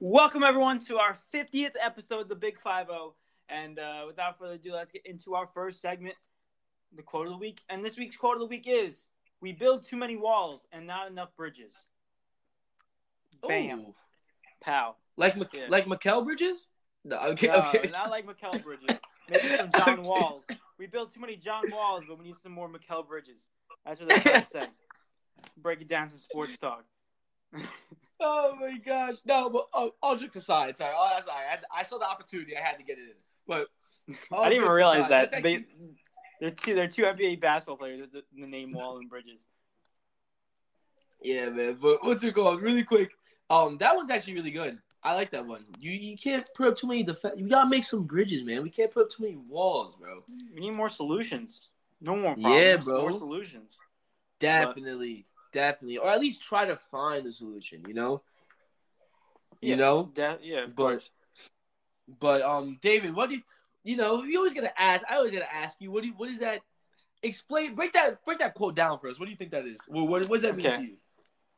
Welcome everyone to our 50th episode of the Big Five O. And uh, without further ado, let's get into our first segment, the quote of the week. And this week's quote of the week is: "We build too many walls and not enough bridges." Bam, Ooh. pow. Like Yeah. like Mikal Bridges? No, okay, No, okay. not like Mikal Bridges. Maybe some John Okay. Walls. We built too many John Walls, but we need some more Mikal Bridges. That's what they're trying. Break it down some sports talk. Oh my gosh. No, but oh, all jokes aside, sorry. Oh, sorry. I, had, I saw the opportunity. I had to get it in. But I didn't even realize aside, that. that's they they're two. They're two NBA basketball players. The, the name Wall and Bridges. Yeah, man. But what's it called? Really quick. Um, that one's actually really good. I like that one. You you can't put up too many defense. You gotta make some bridges, man. We can't put up too many walls, bro. We need more solutions. No more problems. Yeah, bro. More solutions. Definitely, definitely, or at least try to find the solution. You know. You Yeah, know. de- yeah, of But- course. But um, David, what do you, you know? You always gotta ask. I always gotta ask you. What do you, what is that? Explain. Break that. Break that quote down for us. What do you think that is? What what, what does that mean to you?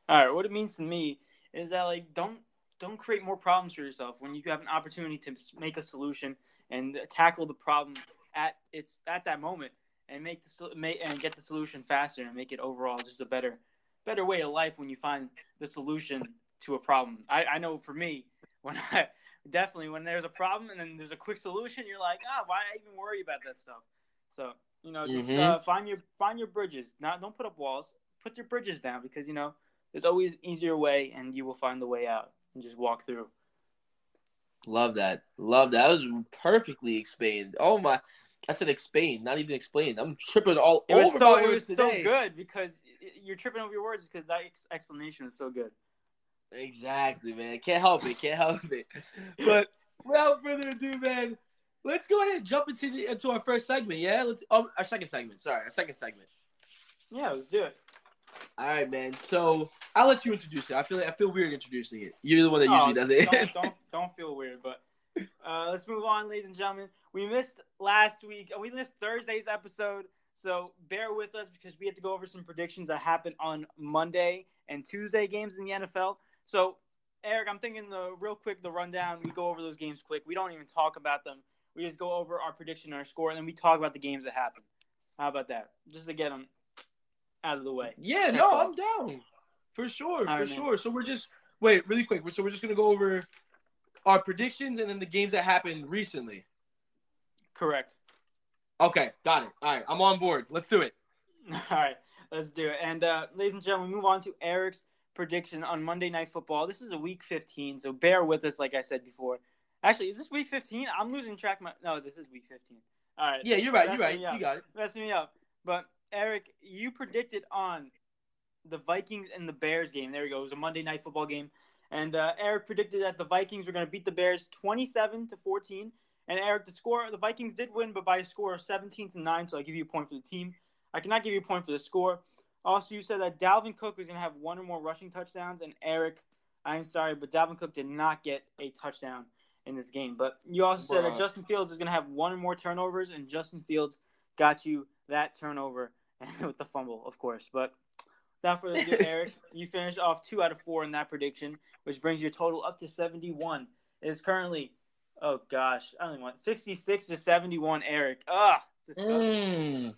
All right. What it means to me is that like don't don't create more problems for yourself when you have an opportunity to make a solution and tackle the problem at it's at that moment and make the make and get the solution faster and make it overall just a better better way of life when you find the solution to a problem. I, I know for me when I definitely when there's a problem and then there's a quick solution, you're like, ah, why even worry about that stuff? So you know, just Mhm. uh, find your find your bridges. Not don't put up walls. Put your bridges down because you know there's always easier way, and you will find the way out and just walk through. Love that. Love that. That was perfectly explained. Oh my! I said explained, not even explained. I'm tripping all It over so my it words was so good because you're tripping over your words because that ex- explanation was so good. Exactly, man. Can't help it. Can't help it. But without further ado, man, let's go ahead and jump into the into our first segment. Yeah, let's. Um, our second segment. Sorry, our second segment. Yeah, let's do it. All right, man. So I'll let you introduce it. I feel like, I feel weird introducing it. You're the one that usually Oh, does it. Don't, don't don't feel weird, but uh, let's move on, ladies and gentlemen. We missed last week. We missed Thursday's episode, so bear with us because we had to go over some predictions that happened on Monday and Tuesday games in the NFL. So, Eric, I'm thinking the real quick the rundown. We go over those games quick. We don't even talk about them. We just go over our prediction and our score, and then we talk about the games that happened. How about that? Just to get them out of the way. yeah, no. I'm down for sure, for right, man. sure. So we're just wait really quick. So we're just gonna go over our predictions and then the games that happened recently. Correct. Okay, got it. All right, I'm on board. Let's do it. All right, let's do it. And uh, ladies and gentlemen, we move on to Eric's prediction on Monday Night Football. This is a week 15, so bear with us, like I said before. Actually, is this week 15? I'm losing track. My no, this is week 15. All right, Yeah, you're right. That's You're right. up. You got it. messing me up. But Eric, you predicted on the Vikings and the Bears game. There we go. It was a Monday Night Football game, and uh, Eric predicted that the Vikings were going to beat the Bears 27 to 14. And Eric, the score, the Vikings did win, but by a score of 17 to nine. So I give you a point for the team. I cannot give you a point for the score. Also, you said that Dalvin Cook was going to have one or more rushing touchdowns, and Eric, I'm sorry, but Dalvin Cook did not get a touchdown in this game. But you also said that Justin Fields is going to have one or more turnovers, and Justin Fields got you that turnover with the fumble, of course. But without further ado, Eric, you finished off two out of four in that prediction, which brings your total up to 71. It is currently, oh gosh, I don't want 66 to 71. Eric, ah. Mm.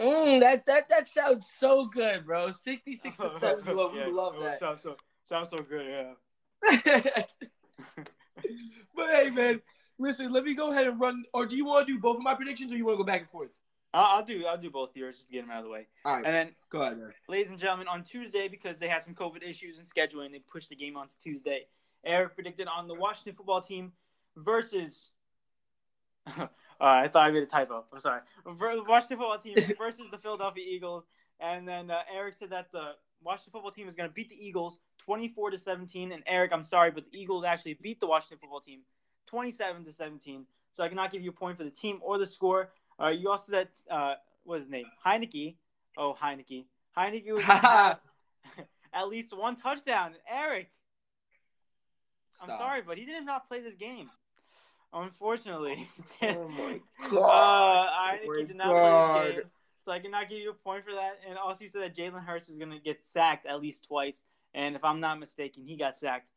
Mm, that that that sounds so good, bro. Sixty six to seventy one. Yeah, We love that. Sounds so, sounds so good, yeah. but hey, man, listen. Let me go ahead and run. Or do you want to do both of my predictions, or you want to go back and forth? I'll, I'll do, I'll do both yours just to get them out of the way. All right, And then go ahead, man. ladies and gentlemen, on Tuesday, because they had some COVID issues and scheduling, they pushed the game onto Tuesday. Eric predicted on the Washington football team versus. uh, I thought I made a typo. I'm sorry. Ver- The Washington football team versus the Philadelphia Eagles, and then uh, Eric said that the Washington football team is going to beat the Eagles 24 to 17. And Eric, I'm sorry, but the Eagles actually beat the Washington football team 27 to 17. So I cannot give you a point for the team or the score. Uh, you also said uh, what is his name? Heinicke. Oh, Heinicke. Heinicke was at least one touchdown. Eric, I'm sorry, but he did not play this game. Unfortunately. Oh my Uh, Heinicke he did not play this game, so I cannot give you a point for that. And also, you said that Jalen Hurts is going to get sacked at least twice, and if I'm not mistaken, he got sacked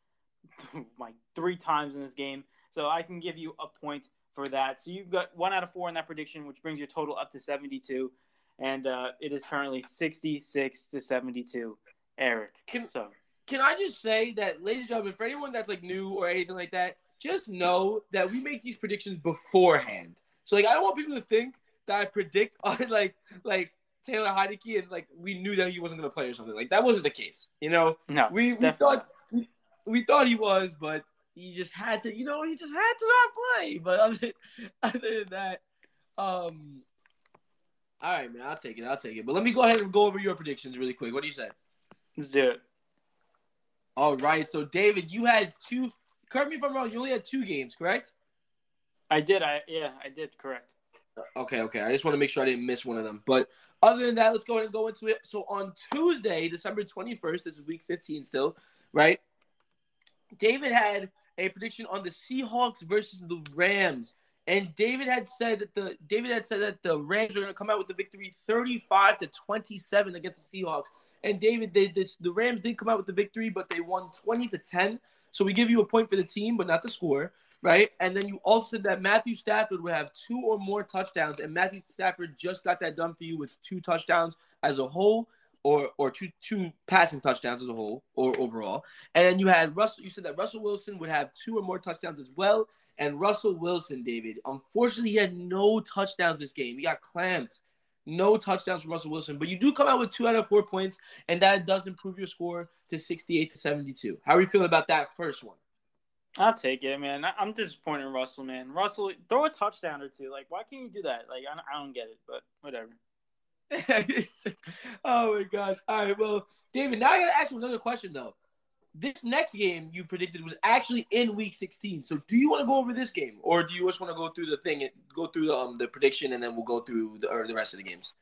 like three times in this game. So I can give you a point for that. So you've got one out of four in that prediction, which brings your total up to 72, and uh, it is currently 66 to 72. Eric, Can- so Can I just say that, ladies and gentlemen, for anyone that's like new or anything like that, just know that we make these predictions beforehand. So like, I don't want people to think that I predict on like like Taylor Heinicke and like we knew that he wasn't gonna play or something. Like that wasn't the case. You know, no, we we thought we, we thought he was, but he just had to. You know, he just had to not play. But other other than that, um. All right, man. I'll take it. I'll take it. But let me go ahead and go over your predictions really quick. What do you say? let's do it. All right. So, David, you had two. Correct me if I'm wrong. You only had two games, correct? I did. I yeah, I did. Correct. Okay, okay. I just want to make sure I didn't miss one of them. But other than that, let's go ahead and go into it. So on Tuesday, December 21st, this is week 15 still, right? David had a prediction on the Seahawks versus the Rams. And David had said that the David had said that the Rams are going to come out with the victory 35 to 27 against the Seahawks. And David did this. The Rams did come out with the victory, but they won 20 to 10. So we give you a point for the team, but not the score right? And then you also said that Matthew Stafford would have two or more touchdowns, and Matthew Stafford just got that done for you with two touchdowns as a whole, or or two two passing touchdowns as a whole, or overall. And then you had Russell. You said that Russell Wilson would have two or more touchdowns as well. And Russell Wilson, David, unfortunately, he had no touchdowns this game. He got clamped. No touchdowns from Russell Wilson, but you do come out with two out of four points, and that does improve your score to 68 to 72. How are you feeling about that first one? I'll take it, man. I'm disappointed in Russell, man. Russell, throw a touchdown or two. Like, why can't you do that? Like, I don't get it, but whatever. oh my gosh. All right. Well, David, now I got to ask you another question, though. This next game you predicted was actually in week 16. So do you want to go over this game or do you just want to go through the thing, and go through the, um, the prediction, and then we'll go through the, or the rest of the games?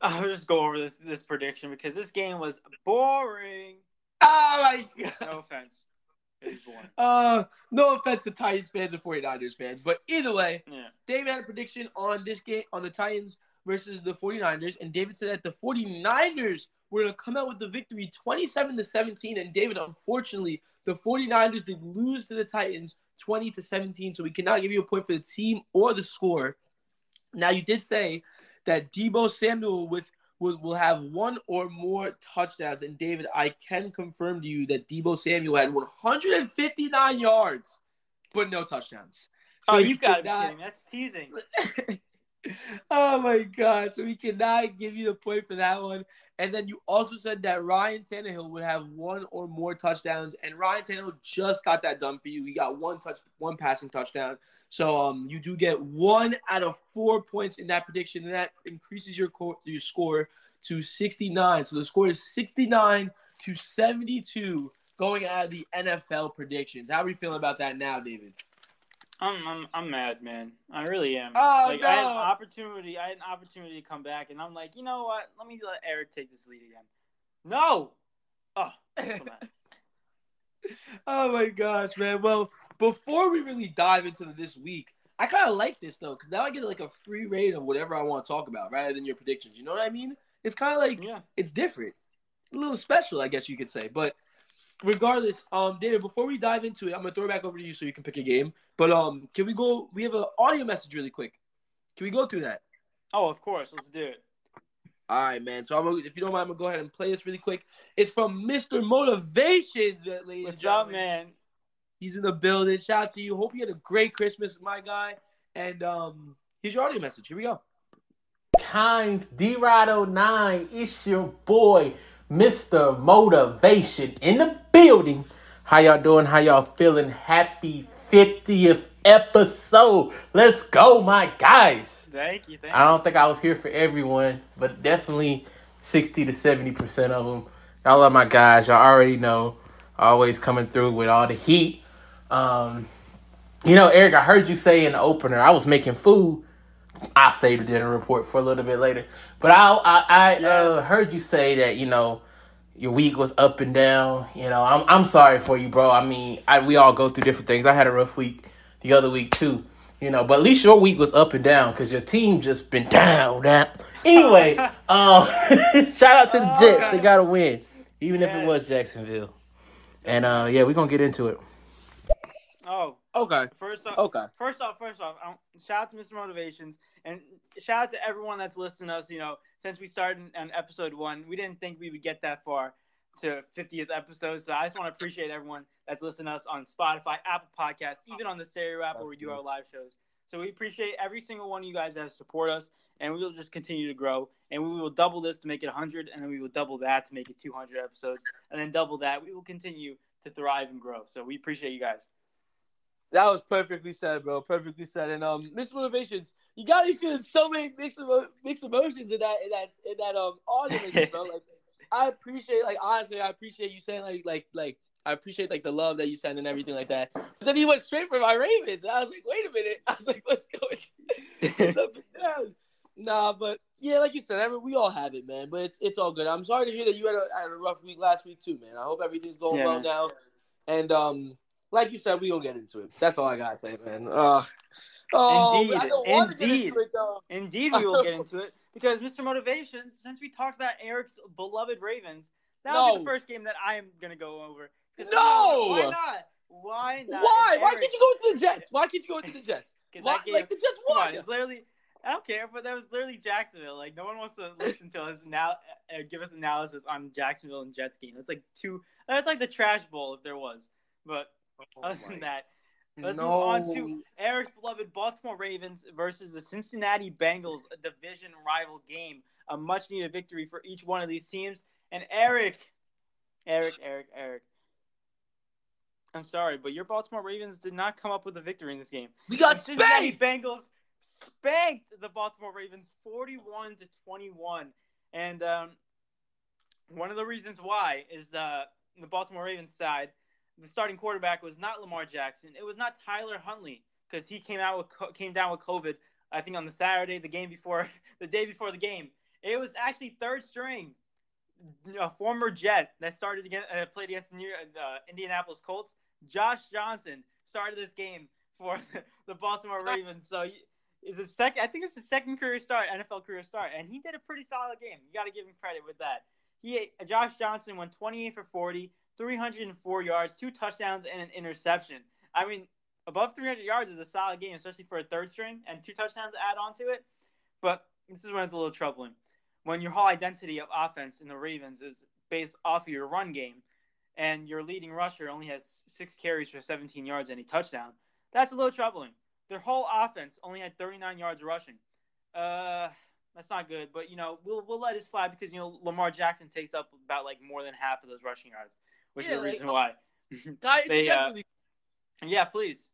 I'll just go over this this prediction because this game was boring. Oh my God. No offense. Uh, no offense to Titans fans and 49ers fans, but either way, Yeah. David had a prediction on this game on the Titans versus the 49ers, and David said that the 49ers were going to come out with the victory 27 to 17. And David, unfortunately, the 49ers did lose to the Titans 20 to 17, so we cannot give you a point for the team or the score. Now, you did say that Deebo Samuel with will, will have one or more touchdowns. And David, I can confirm to you that Deebo Samuel had 159 yards, but no touchdowns. oh, you've got to be kidding. That's teasing. oh my god! So we cannot give you the point for that one. And then you also said that Ryan Tannehill would have one or more touchdowns, and Ryan Tannehill just got that done for you. He got one touch, one passing touchdown. So um, you do get one out of four points in that prediction, and that increases your co- your score to 69. So the score is 69 to 72 going out of the NFL predictions. How are you feeling about that now, David? I'm, I'm I'm mad, man. I really am. Oh, like, I had an opportunity. I had an opportunity to come back, and I'm like, you know what? Let me let Eric take this lead again. No. Oh, oh my gosh, man. Well, before we really dive into this week, I kind of like this though, because now I get like a free reign of whatever I want to talk about rather than your predictions. You know what I mean? It's kind of like yeah. it's different, a little special, I guess you could say. But regardless, um, David, before we dive into it, I'm gonna throw it back over to you so you can pick a game. But um, can we go? We have an audio message really quick. Can we go through that? Oh, of course. Let's do it. All right, man. So I'm gonna, if you don't mind, I'm gonna go ahead and play this really quick. It's from Mr. Motivations, ladies and What's up, gentlemen. man? He's in the building. Shout out to you. Hope you had a great Christmas, my guy. And um, here's your audio message. Here we go. Times D Rod 09, it's your boy, Mr. Motivation in the building. How y'all doing? How y'all feeling? Happy 50th episode. Let's go, my guys. Thank you. Thank I don't think I was here for everyone, but definitely 60 to 70% of them. Y'all are my guys. Y'all already know. Always coming through with all the heat. Um, you know, Eric, I heard you say in the opener, I was making food. I'll save the dinner report for a little bit later. But I I, I uh, heard you say that, you know, your week was up and down. You know, I'm I'm sorry for you, bro. I mean, I we all go through different things. I had a rough week the other week too. You know, but at least your week was up and down because your team just been down, down. Anyway, um, shout out to the Jets. They got to win, even if it was Jacksonville. And uh, yeah, we're gonna get into it. Oh, Okay. first off, Okay. First off, first off, um, shout out to Mr. Motivations and shout out to everyone that's listening to us. You know, since we started on episode one, we didn't think we would get that far to 50th episode. So I just want to appreciate everyone that's listening to us on Spotify, Apple Podcasts, even on the Stereo app where we do our live shows. So we appreciate every single one of you guys that support us, and we will just continue to grow. And we will double this to make it 100, and then we will double that to make it 200 episodes, and then double that. We will continue to thrive and grow. So we appreciate you guys. That was perfectly said, bro. Perfectly said. And um, Mr. Motivations, you got me feeling so many mixed emo- mixed emotions in that in that in that um audience, bro. Like, I appreciate, like, honestly, I appreciate you saying like like like I appreciate like the love that you send and everything like that. But then he went straight for my Ravens. I was like, wait a minute. I was like, what's going? What's up and down? Nah, but yeah, like you said, every, we all have it, man. But it's it's all good. I'm sorry to hear that you had a, had a rough week last week too, man. I hope everything's going Yeah, well man. now. And um, like you said, we gonna get into it. That's all I gotta say, man. Uh, oh, Indeed, I don't want to get indeed. it. Indeed, we will get into it because Mr. Motivation, since we talked about Eric's beloved Ravens, that will be the first game that I am gonna go over. No! why not? Why not? Why? Why can't you go into the Jets? Why can't you go into the Jets? Why? game- Like the Jets Come on, it's literally. I don't care, but that was literally Jacksonville. Like no one wants to listen to us now. Uh, give us analysis on Jacksonville and Jets game. That's like two. That's like the trash bowl if there was. But Oh other than that, Let's no. move on to Eric's beloved Baltimore Ravens versus the Cincinnati Bengals, a division rival game. A much needed victory for each one of these teams. And Eric, Eric, Eric, Eric. I'm sorry, but your Baltimore Ravens did not come up with a victory in this game. we got The Cincinnati spanked. Bengals spanked the Baltimore Ravens 41 to 21. And um, one of the reasons why is the the Baltimore Ravens side, the starting quarterback was not Lamar Jackson. It was not Tyler Huntley because he came out with came down with COVID. I think on the Saturday, the game before, the day before the game. It was actually third string, a former Jet that started against uh, played against the New, uh, Indianapolis Colts. Josh Johnson started this game for the Baltimore Ravens. So is a second. I think it's the second career start, NFL career start, and he did a pretty solid game. You got to give him credit with that. He Josh Johnson went 28 for 40, 304 yards, two touchdowns, and an interception. I mean, above 300 yards is a solid game, especially for a third string, and two touchdowns to add on to it. But this is when it's a little troubling. When your whole identity of offense in the Ravens is based off of your run game, and your leading rusher only has six carries for 17 yards and a touchdown, that's a little troubling. Their whole offense only had 39 yards rushing. Uh, that's not good, but you know we'll we'll let it slide because you know Lamar Jackson takes up about like more than half of those rushing yards, which Yeah, is the like- reason why. Ty- They, uh, yeah, please.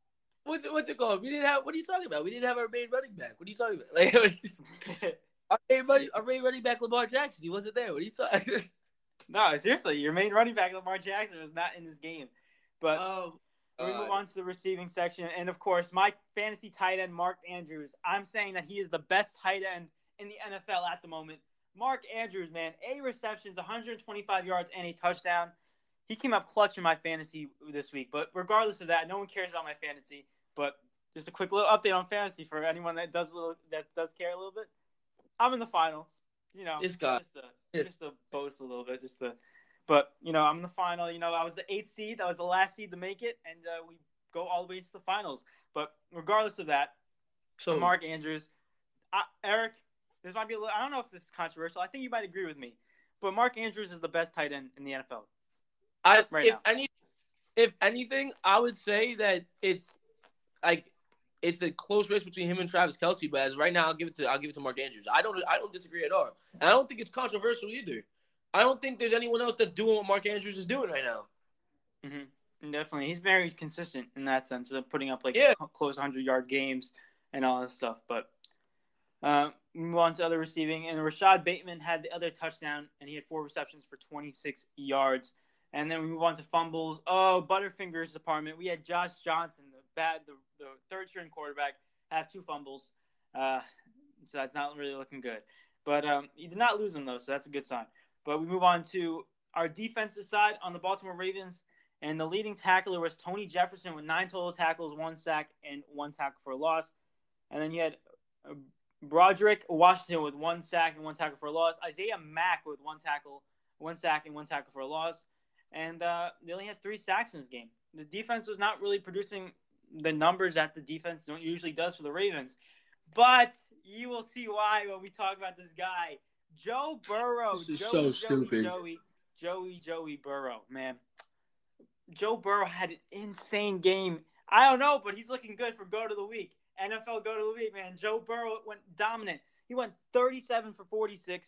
what's it, what's it called? We didn't have. What are you talking about? We didn't have our main running back. What are you talking about? Like, just, our main running, our main running back, Lamar Jackson. He wasn't there. What are you talking? no, seriously, your main running back Lamar Jackson was not in this game, but. oh, we move on to the receiving section, and of course, my fantasy tight end Mark Andrews. I'm saying that he is the best tight end in the NFL at the moment. Mark Andrews, man, eight receptions, 125 yards, and a touchdown. He came up clutch in my fantasy this week. But regardless of that, no one cares about my fantasy. But just a quick little update on fantasy for anyone that does a little that does care a little bit. I'm in the final. You know, This guy. just to, just to boast a little bit, just to. But you know, I'm in the final. You know, I was the eighth seed. I was the last seed to make it, and uh, we go all the way into the finals. But regardless of that, So Mark Andrews, I, Eric, this might be a little. I don't know if this is controversial. I think you might agree with me, but Mark Andrews is the best tight end in the NFL. I right if now. any if anything, I would say that it's like it's a close race between him and Travis Kelce. But as right now, I'll give it to I'll give it to Mark Andrews. I don't I don't disagree at all, and I don't think it's controversial either. I don't think there's anyone else that's doing what Mark Andrews is doing right now. hmm Definitely, he's very consistent in that sense of putting up like Yeah. close hundred yard games and all this stuff. But uh, move on to other receiving, and Rashod Bateman had the other touchdown, and he had four receptions for 26 yards. And then we move on to fumbles. Oh, Butterfingers department. We had Josh Johnson, the bad, the, the third string quarterback, have two fumbles. Uh, so that's not really looking good. But um, he did not lose them though, so that's a good sign. But we move on to our defensive side on the Baltimore Ravens, and the leading tackler was Tony Jefferson with nine total tackles, one sack, and one tackle for a loss. And then you had uh, Broderick Washington with one sack and one tackle for a loss. Isaiah Mack with one tackle, one sack and one tackle for a loss. And uh, they only had three sacks in this game. The defense was not really producing the numbers that the defense usually does for the Ravens. But you will see why when we talk about this guy, Joe Burrow. This is Joey, so Joey, stupid. Joey, Joey, Joey Burrow, man. Joe Burrow had an insane game. I don't know, but he's looking good for go to the week. NFL go to the week, man. Joe Burrow went dominant. He went 37 for 46,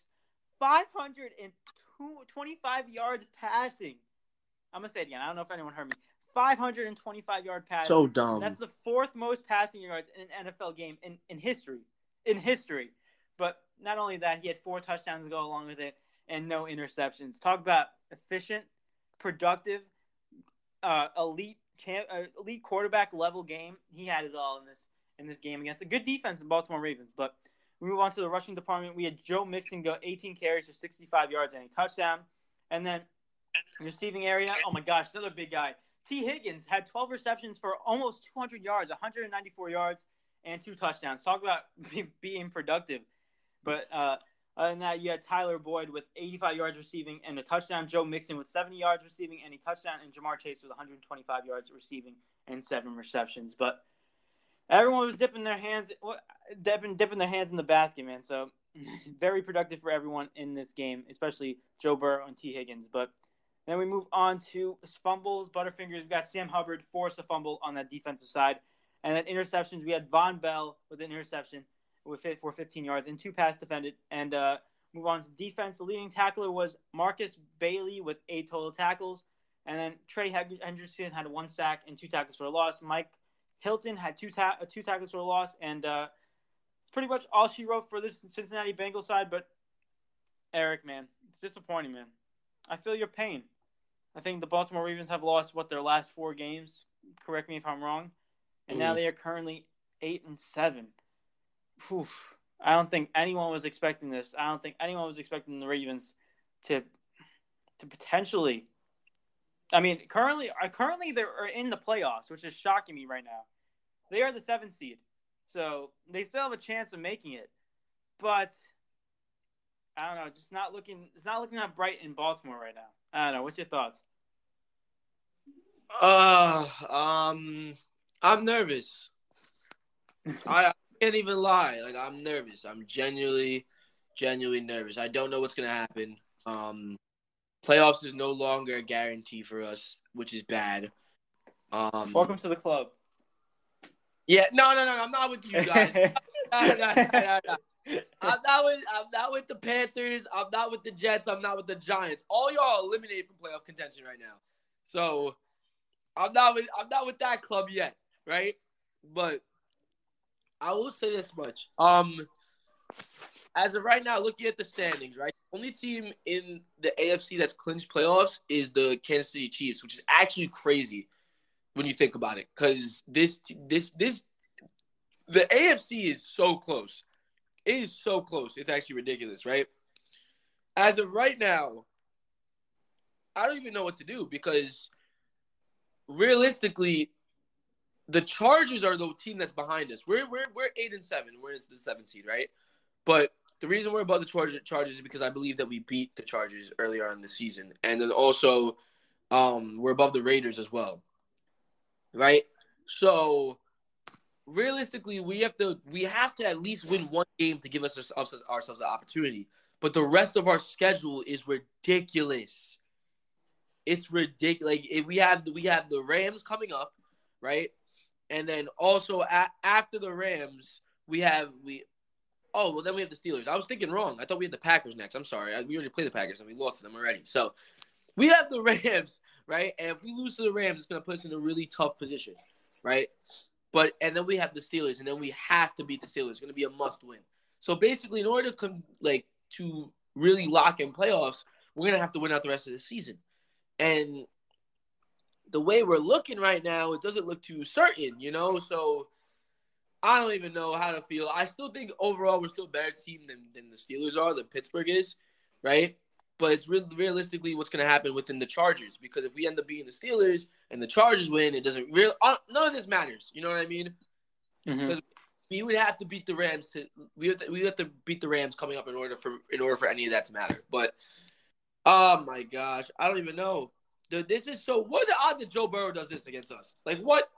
525 yards passing. I'm gonna say it again. I don't know if anyone heard me. 525 yard pass. So dumb. That's the fourth most passing yards in an NFL game in, in history. In history. But not only that, he had four touchdowns to go along with it and no interceptions. Talk about efficient, productive, uh, elite champ, uh, elite quarterback level game. He had it all in this in this game against a good defense, the Baltimore Ravens. But we move on to the rushing department. We had Joe Mixon go 18 carries for 65 yards and a touchdown. And then receiving area, oh my gosh, another big guy. Tee Higgins had 12 receptions for almost 200 yards, 194 yards, and two touchdowns. Talk about being productive. But uh, other than that, you had Tyler Boyd with 85 yards receiving and a touchdown. Joe Mixon with 70 yards receiving and a touchdown, and Ja'Marr Chase with 125 yards receiving and seven receptions. But everyone was dipping their hands, dipping, dipping their hands in the basket, man. So very productive for everyone in this game, especially Joe Burrow and Tee Higgins. But then we move on to fumbles, Butterfingers. we've got Sam Hubbard forced a fumble on that defensive side, and then interceptions. We had Vonn Bell with an interception with for 15 yards and two pass defended. And uh, move on to defense. The leading tackler was Markus Bailey with eight total tackles, and then Trey Henderson had one sack and two tackles for a loss. Mike Hilton had two ta- uh, two tackles for a loss, and uh, it's pretty much all she wrote for this Cincinnati Bengals side. But Eric, man, it's disappointing, man. I feel your pain. I think the Baltimore Ravens have lost what their last four games. Correct me if I'm wrong, and now they are currently eight and seven. Whew. I don't think anyone was expecting this. I don't think anyone was expecting the Ravens to to potentially. I mean, currently, uh, currently they're in the playoffs, which is shocking me right now. They are the seventh seed, so they still have a chance of making it. But I don't know, just not looking. It's not looking that bright in Baltimore right now. I don't know. What's your thoughts? Uh, um, I'm nervous. I, I can't even lie. Like I'm nervous. I'm genuinely, genuinely nervous. I don't know what's gonna happen. Um, playoffs is no longer a guarantee for us, which is bad. Um, Welcome to the club. Yeah, no, no, no, I'm not with you guys. no, no, no, no, no. I'm not with I'm not with the Panthers. I'm not with the Jets. I'm not with the Giants. All y'all eliminated from playoff contention right now. So I'm not with I'm not with that club yet, right? But I will say this much. Um as of right now, looking at the standings, right? Only team in the AFC that's clinched playoffs is the Kansas City Chiefs, which is actually crazy when you think about it. Cause this this this the AFC is so close. It is so close. It's actually ridiculous, right? As of right now, I don't even know what to do because realistically, the Chargers are the team that's behind us. We're we're we're eight and seven. We're in the seventh seed, right? But the reason we're above the Chargers, Chargers is because I believe that we beat the Chargers earlier on in the season, and then also um, we're above the Raiders as well, right? So realistically, we have to we have to at least win one game to give us ourselves, ourselves an opportunity. But the rest of our schedule is ridiculous. It's ridiculous. Like we have we have the Rams coming up, right? And then also a- after the Rams, we have we. Oh well, then we have the Steelers. I was thinking wrong. I thought we had the Packers next. I'm sorry. I, we already played the Packers and we lost to them already. So we have the Rams, right? And if we lose to the Rams, it's gonna put us in a really tough position, right? But and then we have the Steelers, and then we have to beat the Steelers. It's going to be a must win. So basically, in order to come like to really lock in playoffs, we're going to have to win out the rest of the season. And the way we're looking right now, it doesn't look too certain, you know. So I don't even know how to feel. I still think overall we're still a better team than, than the Steelers are, than Pittsburgh is, right? But it's re- realistically what's going to happen within the Chargers because if we end up being the Steelers and the Chargers win, it doesn't real uh, none of this matters. You know what I mean? Because Mm-hmm. we would have to beat the Rams to we have to, we have to beat the Rams coming up in order for in order for any of that to matter. But oh my gosh, I don't even know. Dude, this is so. What are the odds that Joe Burrow does this against us? Like what?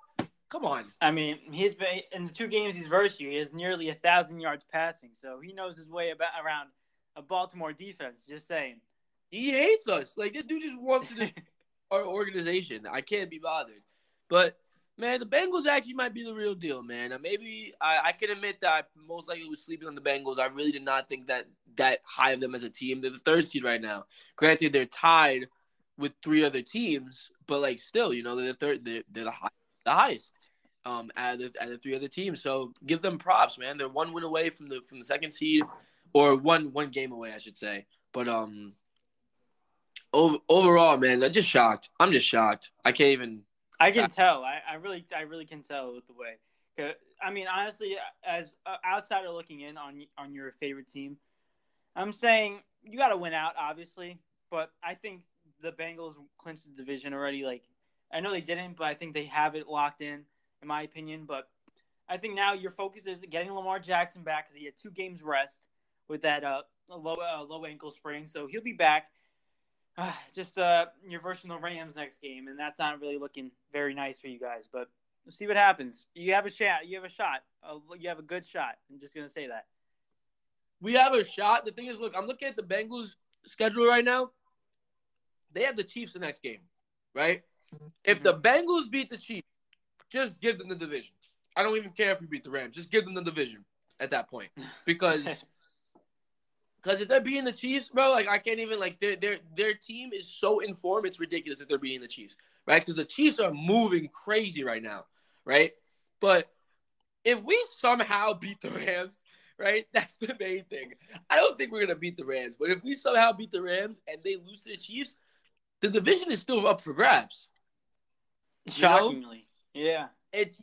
Come on. I mean, he's been in the two games he's versed you. He has nearly a thousand yards passing, so he knows his way about around a Baltimore defense. Just saying. He hates us. Like this dude just wants to destroy our organization. I can't be bothered. But man, the Bengals actually might be the real deal, man. Maybe I, I can admit that I most likely was sleeping on the Bengals. I really did not think that that high of them as a team. They're the third seed right now. Granted, they're tied with three other teams, but like still, you know, they're the third. They're, they're the high, the highest um, out of the, of the three other teams. So give them props, man. They're one win away from the from the second seed, or one one game away, I should say. But um, overall, man, I'm just shocked. I'm just shocked. I can't even. I can tell. I, I really, I really can tell with the way. I mean, honestly, as uh, outsider looking in on on your favorite team, I'm saying you got to win out, obviously. But I think the Bengals clinched the division already. Like, I know they didn't, but I think they have it locked in, in my opinion. But I think now your focus is getting Lamar Jackson back because he had two games rest with that uh, low uh, low ankle sprain, so he'll be back. Uh, just uh, you're versing the Rams next game, and that's not really looking very nice for you guys. But we'll see what happens. You have a shot. You have a shot. Uh, you have a good shot. I'm just gonna say that. We have a shot. The thing is, look, I'm looking at the Bengals schedule right now. They have the Chiefs the next game, right? If the Bengals beat the Chiefs, just give them the division. I don't even care if you beat the Rams. Just give them the division at that point because Because if they're beating the Chiefs, bro, like I can't even like their their their team is so informed. It's ridiculous if they're beating the Chiefs, right? Because the Chiefs are moving crazy right now, right? But if we somehow beat the Rams, right, that's the main thing. I don't think we're gonna beat the Rams, but if we somehow beat the Rams and they lose to the Chiefs, the division is still up for grabs. Shockingly, you know? yeah. It's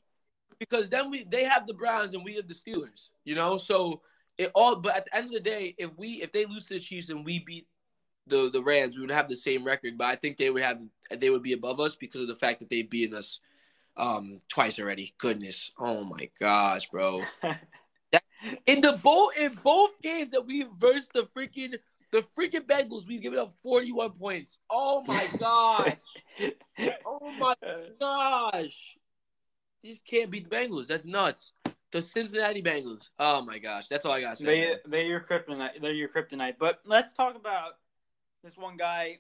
because then we they have the Browns and we have the Steelers, you know. So it all but at the end of the day, if we if they lose to the Chiefs and we beat the the Rams, we would have the same record. But I think they would have they would be above us because of the fact that they've beaten us um twice already. Goodness. Oh my gosh, bro. in the both in both games that we versed the freaking the freaking Bengals, we've given up 41 points. Oh my gosh. oh my gosh. You just can't beat the Bengals. That's nuts. The Cincinnati Bengals. Oh my gosh, that's all I got say. They they're your kryptonite. They're your kryptonite. But let's talk about this one guy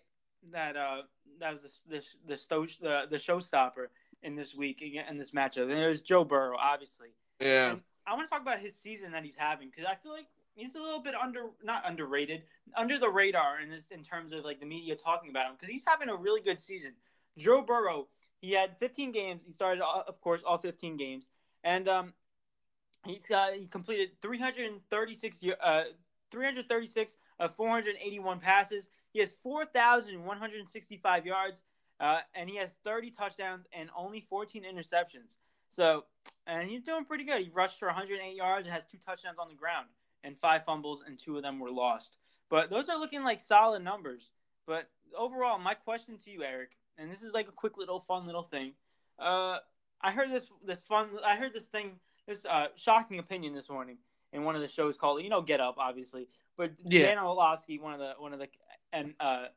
that uh that was the the the, the, the showstopper in this week in this matchup. And there's Joe Burrow, obviously. Yeah. And I want to talk about his season that he's having because I feel like he's a little bit under not underrated, under the radar in this in terms of like the media talking about him because he's having a really good season. Joe Burrow, he had 15 games. He started, of course, all 15 games, and um, He's got he completed 336 uh 336 of 481 passes. He has 4,165 yards, uh, and he has 30 touchdowns and only 14 interceptions. So, and he's doing pretty good. He rushed for 108 yards and has two touchdowns on the ground and five fumbles, and two of them were lost. But those are looking like solid numbers. But overall, my question to you, Eric, and this is like a quick little fun little thing. Uh, I heard this this fun. I heard this thing this uh, shocking opinion this morning in one of the shows called you know Get Up, obviously. But yeah. Dan Orlovsky, one of the one of the and uh,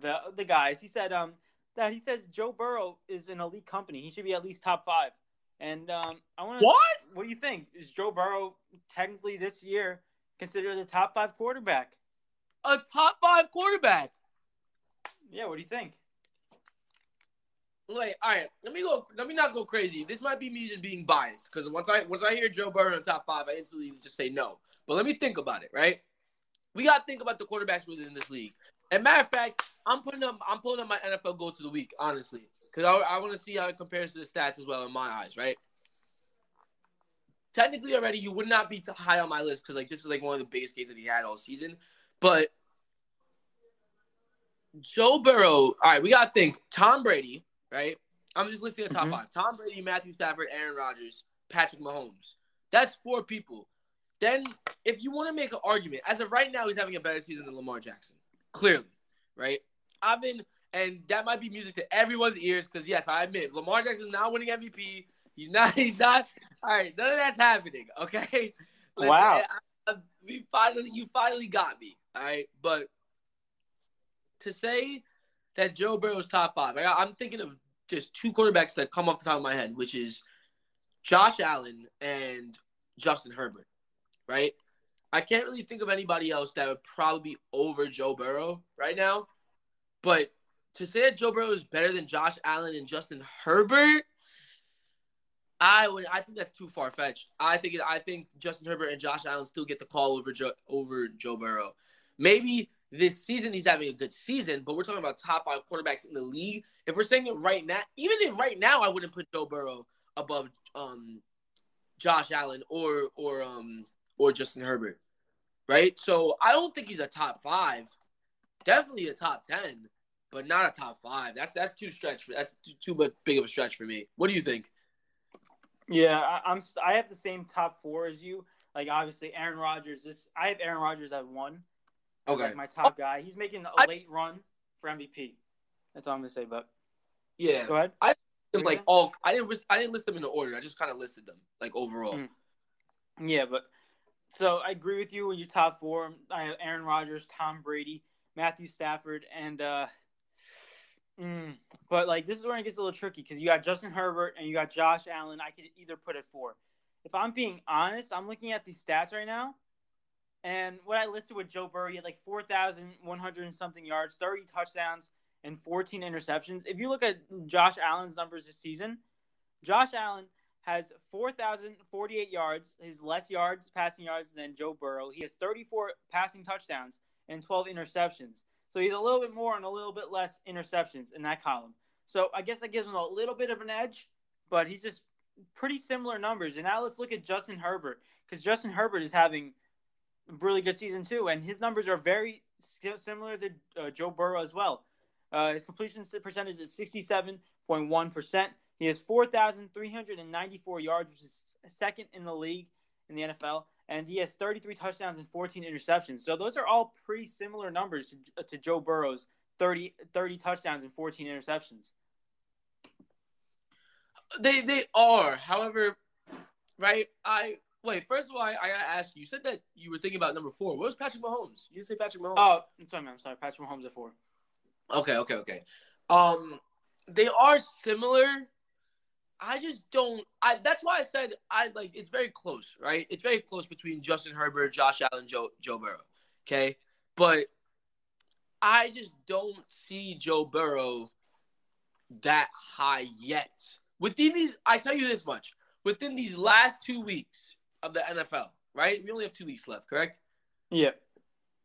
the the guys, he said um that he says Joe Burrow is an elite company. He should be at least top five. And um, I want to. What? What do you think? Is Joe Burrow technically this year considered a top five quarterback? A top five quarterback. Yeah. What do you think? Wait, all right. Let me go. Let me not go crazy. This might be me just being biased because once I once I hear Joe Burrow in top five, I instantly just say no. But let me think about it. Right? We got to think about the quarterbacks within this league. And matter of fact, I'm putting up I'm pulling up my NFL go to the week honestly because I, I want to see how it compares to the stats as well in my eyes. Right? Technically, already you would not be too high on my list because like this is like one of the biggest games that he had all season. But Joe Burrow. All right, we got to think Tom Brady right? I'm just listing the top mm-hmm. five: Tom Brady, Matthew Stafford, Aaron Rodgers, Patrick Mahomes. That's four people. Then, if you want to make an argument, as of right now, he's having a better season than Lamar Jackson. Clearly, right? I've been, and that might be music to everyone's ears because yes, I admit Lamar Jackson is now winning MVP. He's not. He's not. All right, none of that's happening. Okay. Listen, Wow. I- I- we finally, you finally got me. All right, but to say that Joe Burrow's top five, I, I'm thinking of just two quarterbacks that come off the top of my head, which is Josh Allen and Justin Herbert. Right. I can't really think of anybody else that would probably be over Joe Burrow right now. But to say that Joe Burrow is better than Josh Allen and Justin Herbert, I would. I think that's too far fetched. I think. I think Justin Herbert and Josh Allen still get the call over Joe over Joe Burrow. Maybe this season he's having a good season, but we're talking about top five quarterbacks in the league. If we're saying it right now, even if right now, I wouldn't put Joe Burrow above um, Josh Allen or or um or Justin Herbert, right? So I don't think he's a top five. Definitely a top ten, but not a top five. That's that's too stretch. For, that's too, too big of a stretch for me. What do you think? Yeah, I, I'm. I have the same top four as you. Like obviously, Aaron Rodgers. This I have Aaron Rodgers at one. Okay. Like my top guy. He's making a I- late run for MVP. That's all I'm gonna say. But Yeah. go ahead. I like all I didn't I didn't list them in the order. I just kind of listed them like overall. Mm. Yeah, but so I agree with you with your top four. I have Aaron Rodgers, Tom Brady, Matthew Stafford, and uh, mm, but like this is where it gets a little tricky because you got Justin Herbert and you got Josh Allen. I could either put it four. If I'm being honest, I'm looking at these stats right now, and what I listed with Joe Burrow, he had like four thousand one hundred and something yards, thirty touchdowns, and fourteen interceptions. If you look at Josh Allen's numbers this season, Josh Allen has 4,048 yards, his less yards, passing yards than Joe Burrow. He has 34 passing touchdowns and 12 interceptions. So he's a little bit more and a little bit less interceptions in that column. So I guess that gives him a little bit of an edge, but he's just pretty similar numbers. And now let's look at Justin Herbert because Justin Herbert is having really good season too, and his numbers are very similar to uh, Joe Burrow as well. Uh, his completion percentage is 67.1%. He has 4,394 yards, which is second in the league in the NFL, and he has 33 touchdowns and 14 interceptions. So those are all pretty similar numbers to, to Joe Burrow's 30, 30 touchdowns and 14 interceptions. They they are. However, right? I wait. First of all, I, I gotta ask you. You said that you were thinking about number four. What was Patrick Mahomes? You didn't say Patrick Mahomes. Oh, I'm sorry, man. I'm sorry. Patrick Mahomes at four. Okay, okay, okay. Um, they are similar. I just don't. I that's why I said I like it's very close, right? It's very close between Justin Herbert, Josh Allen, Joe Joe Burrow. Okay, but I just don't see Joe Burrow that high yet. Within these, I tell you this much: within these last two weeks of the NFL, right? We only have two weeks left, correct? Yeah.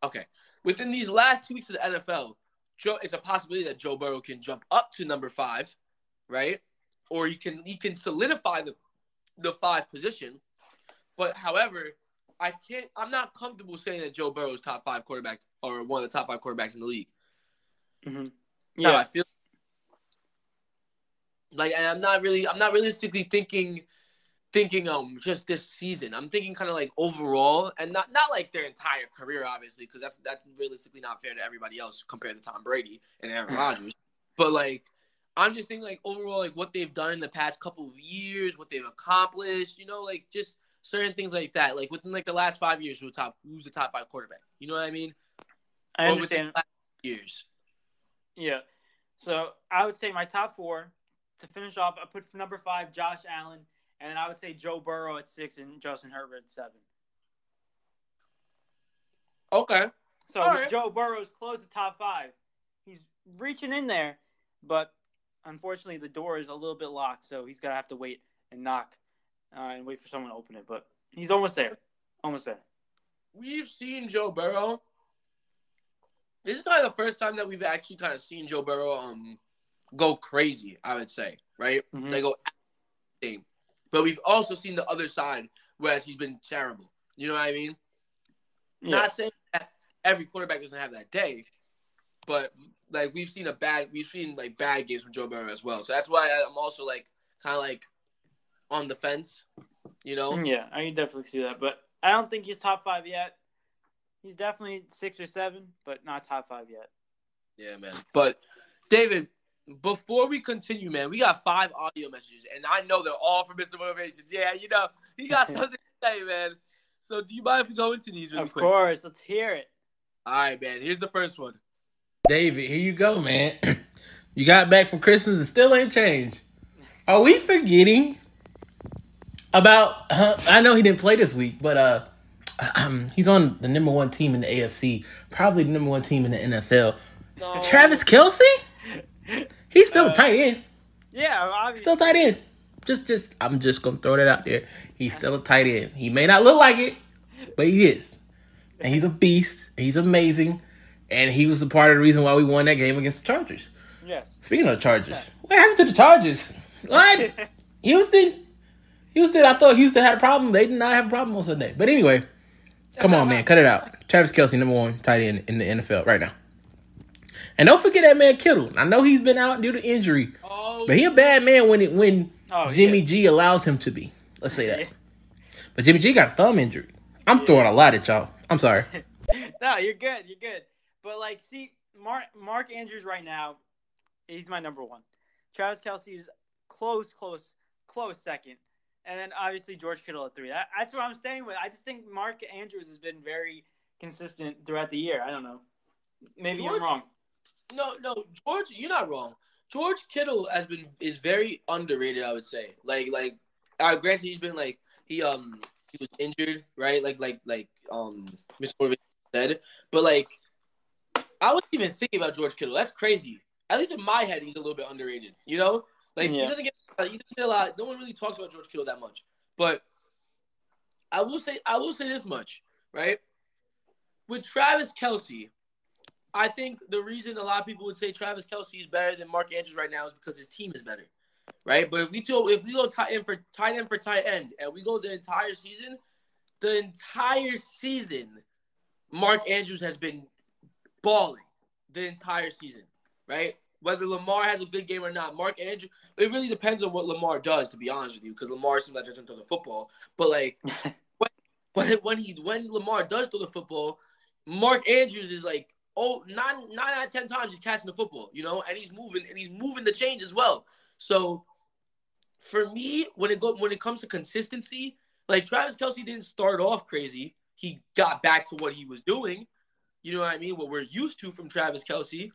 Okay. Within these last two weeks of the NFL, Joe, it's a possibility that Joe Burrow can jump up to number five, right? Or he can he can solidify the the five position. But however, I can't. I'm not comfortable saying that Joe Burrow is top five quarterback or one of the top five quarterbacks in the league. Mm-hmm. Yeah, I feel like, and I'm not really, I'm not realistically thinking, thinking um just this season. I'm thinking kind of like overall, and not not like their entire career, obviously, because that's that's realistically not fair to everybody else compared to Tom Brady and Aaron Rodgers. but like, I'm just thinking like overall, like what they've done in the past couple of years, what they've accomplished, you know, like just certain things like that. Like within like the last five years, who's top, who's the top five quarterback? You know what I mean? I understand. the last years. Yeah. So I would say my top four to finish off. I put number five Josh Allen, and then I would say Joe Burrow at six and Justin Herbert at seven. Okay. So right. Joe Burrow's close to top five. He's reaching in there, but unfortunately the door is a little bit locked, so he's gonna have to wait and knock uh, and wait for someone to open it. But he's almost there, almost there. we've seen Joe Burrow. This is probably the first time that we've actually kind of seen Joe Burrow um go crazy. I would say, right? Mhm. They go. But we've also seen the other side, where he's been terrible. You know what I mean? Yeah. Not saying that every quarterback doesn't have that day, but like we've seen a bad, we've seen like bad games from Joe Burrow as well. So that's why I'm also like kind of like on the fence. You know? Yeah, I can definitely see that, but I don't think he's top five yet. He's definitely six or seven, but not top five yet. Yeah, man. But David, before we continue, man, we got five audio messages, and I know they're all from Mr. Motivations. Yeah, you know, he got something to say, man. So, do you mind if we go into these really of quick? course, let's hear it. All right, man. Here's the first one. David, here you go, man. You got back from Christmas and still ain't changed. Are we forgetting about? Uh, I know he didn't play this week, but uh, um, he's on the number one team in the AFC, probably the number one team in the NFL. No. Travis Kelce, he's still a tight end. Yeah, obviously. Still tight end. Just, just, I'm just gonna throw that out there. He's still a tight end. He may not look like it, but he is, and he's a beast. He's amazing, and he was a part of the reason why we won that game against the Chargers. Yes. Speaking of the Chargers, what happened to the Chargers? What? Houston? Houston, I thought Houston had a problem. They did not have a problem on Sunday. But anyway, come on, man. Cut it out. Travis Kelce, number one tight end in the NFL right now. And don't forget that man Kittle. I know he's been out due to injury, Oh, but he a bad man when it when Oh, Jimmy yeah. G allows him to be. Let's say that. But Jimmy G got a thumb injury. I'm throwing a lot at y'all. I'm sorry. no, you're good. You're good. But like, see, Mark Mark Andrews right now, he's my number one. Travis Kelce is close, close, close second, and then obviously George Kittle at three. That, that's what I'm staying with. I just think Mark Andrews has been very consistent throughout the year. I don't know. Maybe George- I'm wrong. No, no, George, you're not wrong. George Kittle has been is very underrated. I would say. Like, like, uh, granted, he's been like he um he was injured, right? Like, like, like um Mr. Motivation said, but like I wasn't even thinking about George Kittle. That's crazy. At least in my head, he's a little bit underrated. You know, like he doesn't get he doesn't get a lot. No one really talks about George Kittle that much. But I will say I will say this much, right? With Travis Kelce, I think the reason a lot of people would say Travis Kelce is better than Mark Andrews right now is because his team is better, right? But if we go if we go tight end for tight end for tight end and we go the entire season, the entire season, Mark Andrews has been balling the entire season, right? Whether Lamar has a good game or not, Mark Andrews. It really depends on what Lamar does, to be honest with you, because Lamar sometimes doesn't throw the football. But like when when he when Lamar does throw the football, Mark Andrews is like oh nine nine out of ten times he's catching the football, you know, and he's moving and he's moving the change as well. So for me, when it go when it comes to consistency, like Travis Kelce didn't start off crazy. He got back to what he was doing. You know what I mean? What we're used to from Travis Kelce.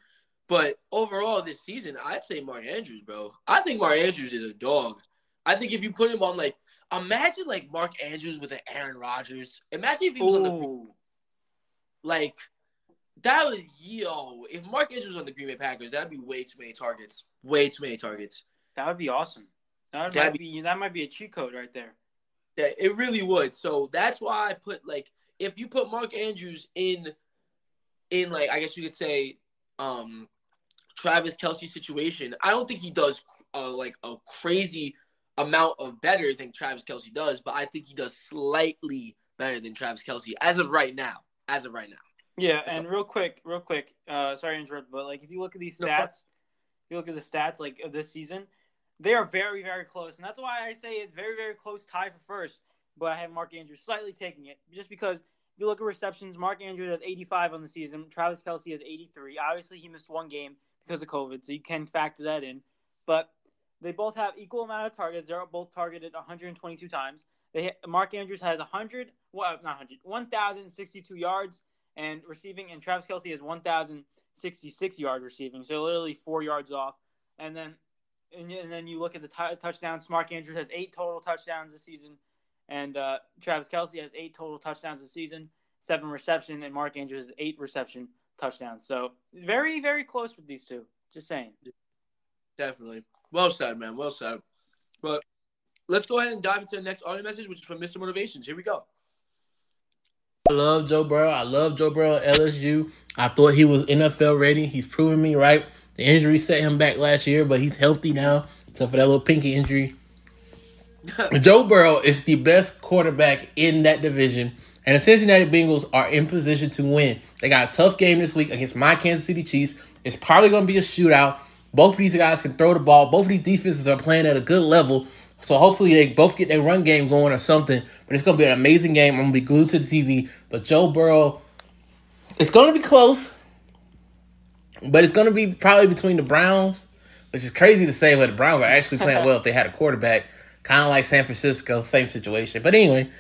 But overall this season, I'd say Mark Andrews, bro. I think Mark Andrews is a dog. I think if you put him on like imagine like Mark Andrews with an Aaron Rodgers. Imagine if he was on the like that was yo. If Mark Andrews was on the Green Bay Packers, that'd be way too many targets. Way too many targets. That would be awesome. That might be that might be a cheat code right there. Yeah, it really would. So that's why I put like if you put Mark Andrews in in like I guess you could say um Travis Kelce situation, I don't think he does uh, like a crazy amount of better than Travis Kelce does, but I think he does slightly better than Travis Kelce as of right now. As of right now. Yeah, and real quick, real quick, uh, sorry to interrupt, but like if you look at these stats, if you look at the stats like of this season, they are very, very close, and that's why I say it's very, very close tie for first. But I have Mark Andrews slightly taking it, just because if you look at receptions, Mark Andrews has 85 on the season, Travis Kelce has 83. Obviously, he missed one game because of COVID, so you can factor that in. But they both have equal amount of targets. They're both targeted 122 times. They Mark Andrews has 100, well, not 100, 1,062 yards and receiving, and Travis Kelce has 1,066 yards receiving, so literally four yards off. And then, and, and then you look at the t- touchdowns. Mark Andrews has eight total touchdowns this season, and uh, Travis Kelce has eight total touchdowns this season, seven reception, and Mark Andrews has eight reception touchdowns. So very, very close with these two. Just saying. Definitely. Well said, man. Well said. But let's go ahead and dive into the next audio message, which is from Mr. Motivations. Here we go. I love Joe Burrow. I love Joe Burrow at LSU. I thought he was NFL ready. He's proven me right. The injury set him back last year, but he's healthy now, except for that little pinky injury. Joe Burrow is the best quarterback in that division, and the Cincinnati Bengals are in position to win. They got a tough game this week against my Kansas City Chiefs. It's probably going to be a shootout. Both of these guys can throw the ball. Both of these defenses are playing at a good level. So hopefully they both get their run game going or something. But it's going to be an amazing game. I'm going to be glued to the TV. But Joe Burrow, it's going to be close. But it's going to be probably between the Browns. which is crazy to say, but the Browns are actually playing well if they had a quarterback, kind of like San Francisco, same situation. But anyway,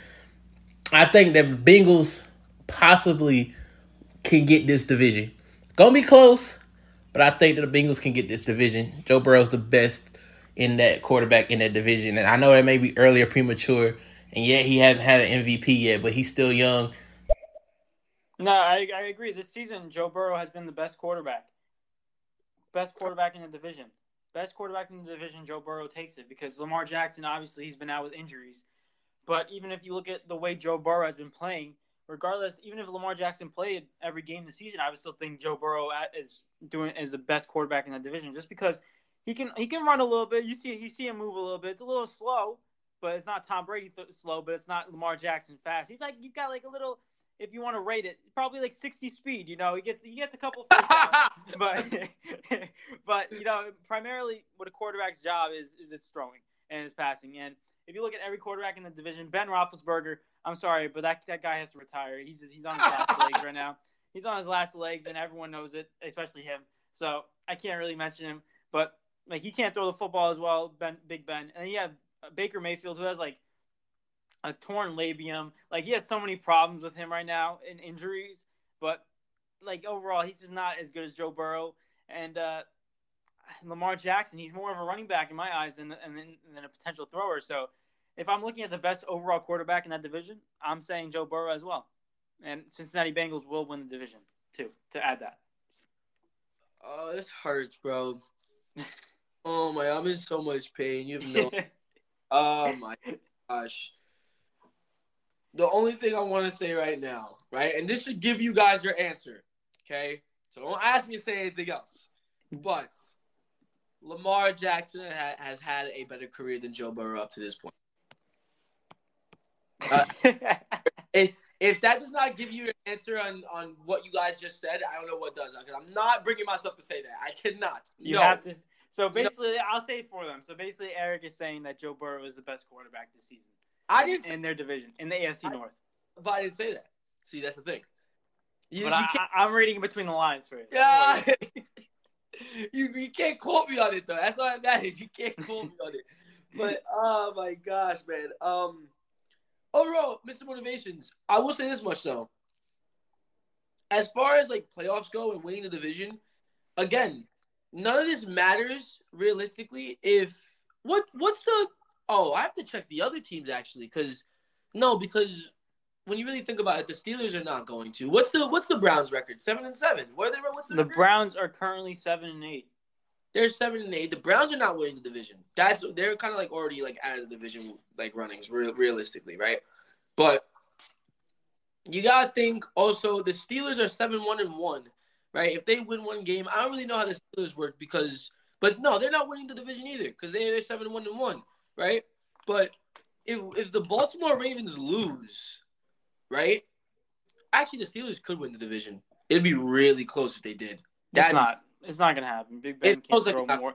I think that Bengals possibly can get this division. Gonna be close, but I think that the Bengals can get this division. Joe Burrow's the best in that quarterback in that division, and I know that may be early or premature, and yet he hasn't had an MVP yet, but he's still young. No, I, I agree. This season, Joe Burrow has been the best quarterback. Best quarterback in the division. Best quarterback in the division, Joe Burrow takes it because Lamar Jackson, obviously, he's been out with injuries. But even if you look at the way Joe Burrow has been playing, regardless, even if Lamar Jackson played every game this season, I would still think Joe Burrow is doing is the best quarterback in the division just because he can he can run a little bit. You see you see him move a little bit. It's a little slow, but it's not Tom Brady th- slow, but it's not Lamar Jackson fast. He's like he's got like a little if you want to rate it, probably like 60 speed. You know, he gets he gets a couple, but but you know, primarily what a quarterback's job is is its throwing and his passing. And if you look at every quarterback in the division, Ben Roethlisberger, I'm sorry, but that that guy has to retire. He's just, he's on his last legs right now. He's on his last legs, and everyone knows it, especially him. So I can't really mention him, but like he can't throw the football as well, Ben Big Ben. And then you have Baker Mayfield, who has like a torn labium. Like he has so many problems with him right now and injuries, but like overall, he's just not as good as Joe Burrow and uh, Lamar Jackson. He's more of a running back in my eyes than than, than a potential thrower. So if I'm looking at the best overall quarterback in that division, I'm saying Joe Burrow as well. And Cincinnati Bengals will win the division too. To add that. Oh, this hurts, bro. oh my, I'm in so much pain. You have no. oh my gosh the only thing I want to say right now, right, and this should give you guys your answer, okay? So don't ask me to say anything else. But Lamar Jackson ha- has had a better career than Joe Burrow up to this point. Uh, if, if that does not give you an answer on, on what you guys just said, I don't know what does. Because I'm not bringing myself to say that. I cannot. You no. have to. So basically, no. I'll say for them. So basically, Eric is saying that Joe Burrow is the best quarterback this season. I didn't in their division in the AFC I, North. But I didn't say that. See, that's the thing. You, but you I, am reading between the lines for it. Yeah. you you can't quote me on it though. That's what that is. You can't quote me on it. But oh my gosh, man. Um, overall, Mr. Motivations. I will say this much though. As far as like playoffs go and winning the division, again, none of this matters realistically. If what what's the Oh, I have to check the other teams actually, because no, because when you really think about it, the Steelers are not going to. What's the what's the Browns record? Seven and seven. where are they? What's the, the Browns are currently seven and eight. They're seven and eight. The Browns are not winning the division. That's they're kind of like already like out of the division like runnings real, realistically, right? But you gotta think also the Steelers are seven one and one, right? If they win one game, I don't really know how the Steelers work because, but no, they're not winning the division either because they they're seven one and one right? But if if the Baltimore Ravens lose, right? Actually, the Steelers could win the division. It'd be really close if they did. That's not. It's not gonna happen. Big Ben can't throw like more.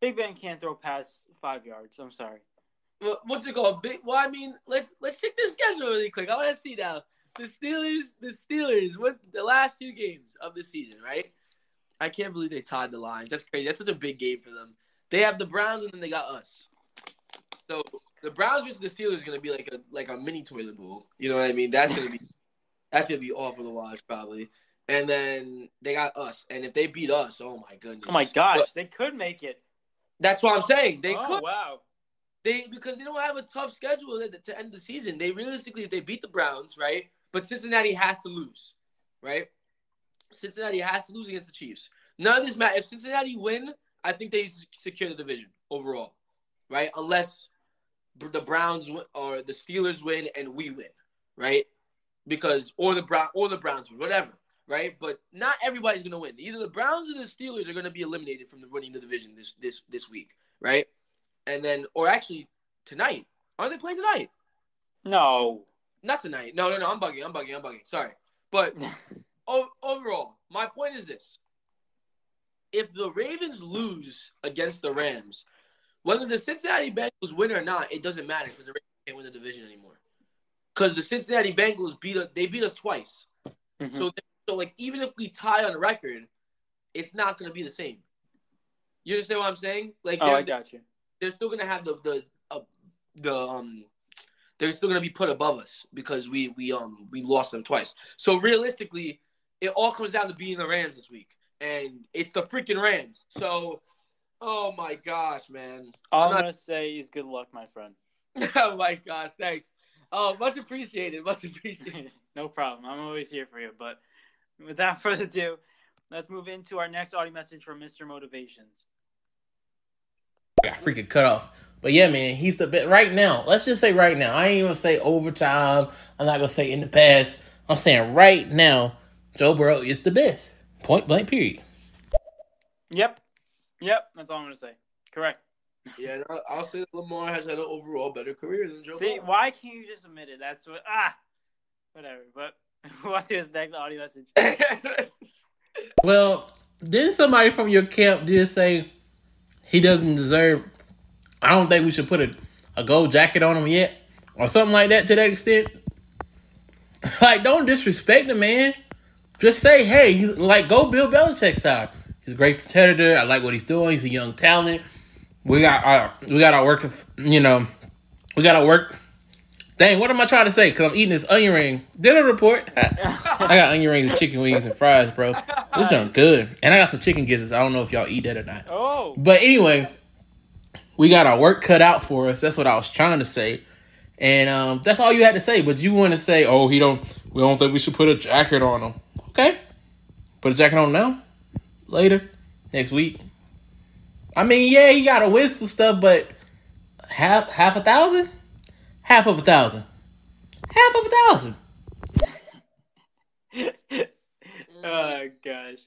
Big Ben can't throw past five yards. I'm sorry. Well, what's it called? Big. Well, I mean, let's let's check the schedule really quick. I want to see now. The Steelers, the Steelers, what the last two games of the season, right? I can't believe they tied the lines. That's crazy. That's such a big game for them. They have the Browns and then they got us. So the Browns versus the Steelers is gonna be like a like a mini toilet bowl. You know what I mean? That's gonna be that's gonna be awful to watch probably. And then they got us, and if they beat us, oh my goodness! Oh my gosh, but, they could make it. That's what I'm saying. They oh, could. Wow. They because they don't have a tough schedule to end the season. They realistically, if they beat the Browns, right? But Cincinnati has to lose, right? Cincinnati has to lose against the Chiefs. None of this matter. If Cincinnati win, I think they secure the division overall, right? Unless the Browns or the Steelers win and we win, right? Because or the Brown or the Browns win, whatever, right? But not everybody's gonna win. Either the Browns or the Steelers are gonna be eliminated from the winning the division this this this week, right? And then or actually tonight. Are they playing tonight? No. Not tonight. No, no, no. I'm bugging. I'm bugging. I'm bugging. Sorry. But o- overall, my point is this. If the Ravens lose against the Rams, whether the Cincinnati Bengals win or not, it doesn't matter because the Ravens can't win the division anymore. Because the Cincinnati Bengals beat us, they beat us twice. Mm-hmm. So, so like even if we tie on record, it's not going to be the same. You understand what I'm saying? Like, Oh, I got you. they're still gonna have the the uh, the um. They're still gonna be put above us because we we um we lost them twice. So realistically, it all comes down to being the Rams this week, and it's the freaking Rams. So, oh my gosh, man! All I'm I'm not- gonna say is good luck, my friend. oh my gosh, thanks. Oh, much appreciated, much appreciated. no problem. I'm always here for you. But without further ado, let's move into our next audio message from Mr. Motivations. got freaking cut off. But yeah, man, he's the best right now. Let's just say right now. I ain't even say overtime. I'm not gonna say in the past. I'm saying right now, Joe Burrow is the best. Point blank. Period. Yep. Yep. That's all I'm gonna say. Correct. Yeah, I'll, I'll say that Lamar has had an overall better career than Joe. See, Burrow. why can't you just admit it? That's what ah whatever. But what's his next audio message? Well, didn't somebody from your camp did say he doesn't deserve? I don't think we should put a, a gold jacket on him yet, or something like that to that extent. Like, don't disrespect the man. Just say, hey, like, go Bill Belichick style. He's a great competitor. I like what he's doing. He's a young talent. We got our, we got our work. You know, we got our work. Dang, what am I trying to say? Because I'm eating this onion ring. Dinner report. I got onion rings and chicken wings and fries, bro. This done good. And I got some chicken gizzards. I don't know if y'all eat that or not. oh, But anyway, we got our work cut out for us. That's what I was trying to say. And um, that's all you had to say. But you want to say, oh, he don't. We don't think we should put a jacket on him. Okay, put a jacket on now. Later, next week. I mean, yeah, he got a some stuff, but half half a thousand, half of a thousand, half of a thousand. oh gosh.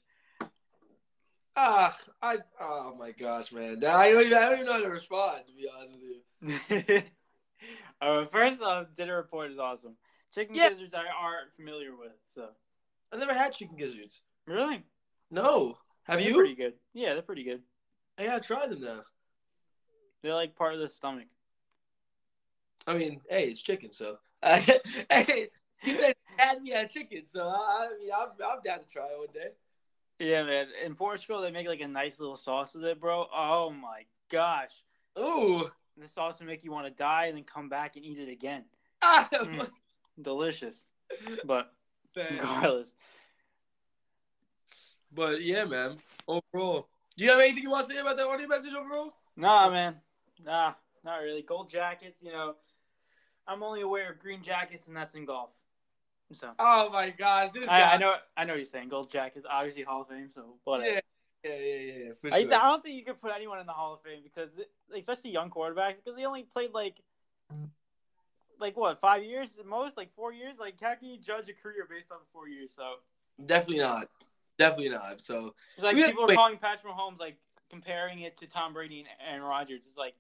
Ah, I oh my gosh, man. I don't even I don't even know how to respond. To be honest with you. uh, first off, dinner report is awesome. Chicken Yeah. gizzards I aren't familiar with, so I never had chicken gizzards. really, No, have they're you? pretty good. Yeah, they're pretty good. I gotta try them now. They're like part of the stomach. I mean, hey, it's chicken, so hey, you said had me at chicken, so I, I mean, I'm I'm down to try it one day. Yeah, man. In Portugal, they make like a nice little sauce with it, bro. Oh my gosh, Ooh, the sauce will make you want to die and then come back and eat it again. ah, Mm. Delicious, but man. regardless, But yeah, man. Overall, do you have anything you want to say about that audio message overall? nah, man, nah, not really. Gold jackets, you know. I'm only aware of green jackets, and that's in golf. So Oh my gosh, this I, guy. I know, I know what you're saying. Gold Jack is obviously Hall of Fame. So whatever. Yeah, yeah, yeah, yeah. For I, I don't think you could put anyone in the Hall of Fame because, especially young quarterbacks, because they only played like, like what, five years at most, like four years. Like, how can you judge a career based on four years? So, Definitely not. Definitely not. So it's like people are calling Patrick Mahomes like comparing it to Tom Brady and Aaron Rodgers. It's like,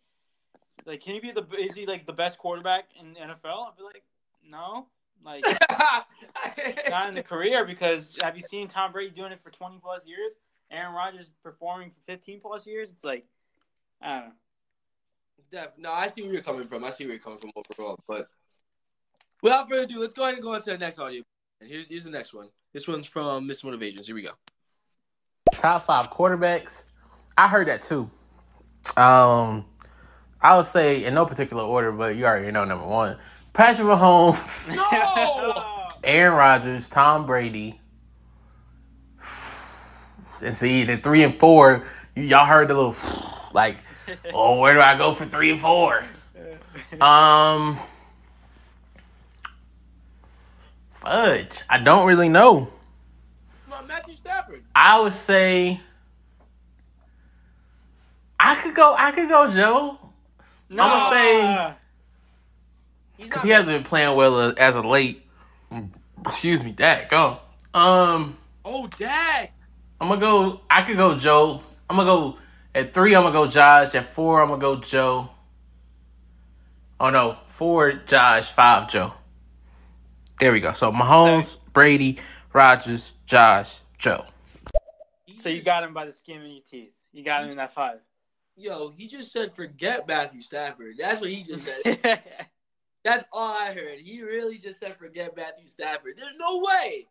like, can he be the is he like the best quarterback in the NFL? I'd be like, no, like not in the career because have you seen Tom Brady doing it for twenty plus years? Aaron Rodgers performing for fifteen plus years. It's like, I don't know. Def, no, I see where you're coming from. I see where you're coming from overall. But without further ado, let's go ahead and go into the next audio. And here's here's the next one. This one's from Miss Motivations. Here we go. Top five quarterbacks. I heard that too. Um, I would say in no particular order, but you already know number one: Patrick Mahomes, No! Aaron Rodgers, Tom Brady. And see, the three and four, y'all heard the little like, oh, where do I go for three and four? Um, fudge. I don't really know. On, Matthew Stafford. I would say I could go. I could go, Joe, no. I'ma say- He's because he hasn't been playing well uh, as of late. Excuse me, Dak. Go. Um, Oh, Dak. I'm gonna go. I could go, Joe. I'm gonna go at three. I'm gonna go Josh. At four, I'm gonna go Joe. Oh no, four Josh, five Joe. There we go. So Mahomes, Brady, Rodgers, Josh, Joe. So you got him by the skin of your teeth. You got him in that five. Yo, he just said forget Matthew Stafford. That's what he just said. That's all I heard. He really just said forget Matthew Stafford. There's no way.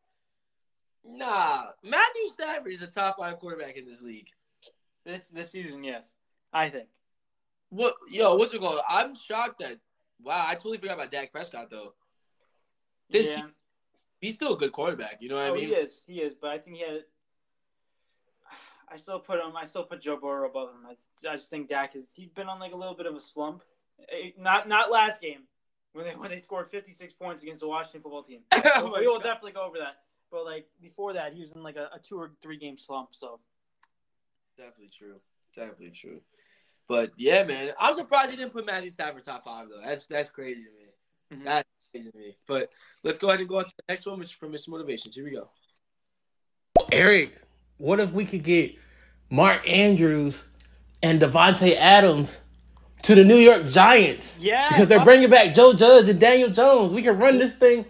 Nah, Matthew Stafford is a top five quarterback in this league. This this season, yes, I think. What yo, what's it called? I'm shocked that wow, I totally forgot about Dak Prescott though. This yeah. he's still a good quarterback, you know what oh, I mean? he is. He is. But I think he had. I still put him. I still put Joe Burrow above him. I, I just think Dak is. He's been on like a little bit of a slump. Eh, Not not last game when they when they scored 56 points against the Washington football team. Oh we will God. definitely go over that. But like before that, he was in like a, a two or three game slump. So Definitely true. Definitely true. But yeah, man, I'm surprised he didn't put Matthew Stafford top five though. That's that's crazy to me. Mhm. That's crazy to me. But let's go ahead and go on to the next one, which is from Mr. Motivations. Here we go. Eric, what if we could get Mark Andrews and Davante Adams to the New York Giants? yeah, Because they're bringing back Joe Judge and Daniel Jones. We can run this thing.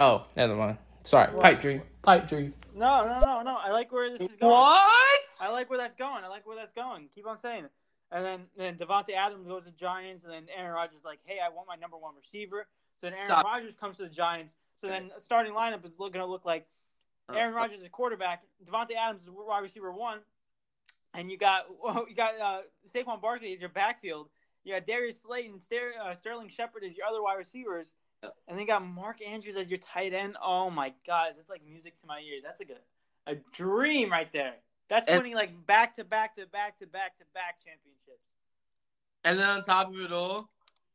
Oh, never mind. Sorry, pipe dream. Pipe dream. No, no, no, no. I like where this is going. What? I like where that's going. I like where that's going. Keep on saying it. And then then Davante Adams goes to Giants, and then Aaron Rodgers is like, hey, I want my number one receiver. So then Aaron Stop. Rodgers comes to the Giants. So then the starting lineup is going to look like Aaron Rodgers is a quarterback, Davante Adams is wide receiver one, and you got well, you got uh, Saquon Barkley is your backfield. Got Darius Slayton, Ster- uh, Sterling Shepard is your other wide receivers, Yep. and then got Mark Andrews as your tight end. Oh my gosh, that's like music to my ears. That's like a, a dream right there. That's And- winning like back to back to back to back to back championships. And then on top of it all,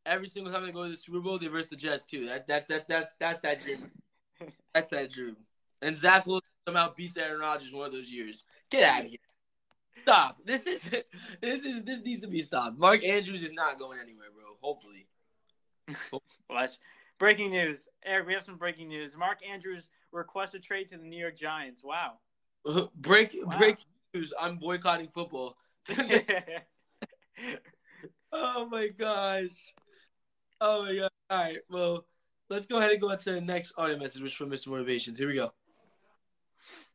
every single time they go to the Super Bowl, they verse the Jets too. That that's that that that's that dream. That's that dream. And Zach Wilson somehow beats Aaron Rodgers one of those years. Get out of here. Stop. This is this is this needs to be stopped. Mark Andrews is not going anywhere, bro. Hopefully. Watch. Breaking news. Eric, we have some breaking news. Mark Andrews requests a trade to the New York Giants. Wow. break Wow. break news. I'm boycotting football. oh my gosh. Oh my god. All right. Well, let's go ahead and go on to the next audio message, which is from Mr. Motivations. Here we go.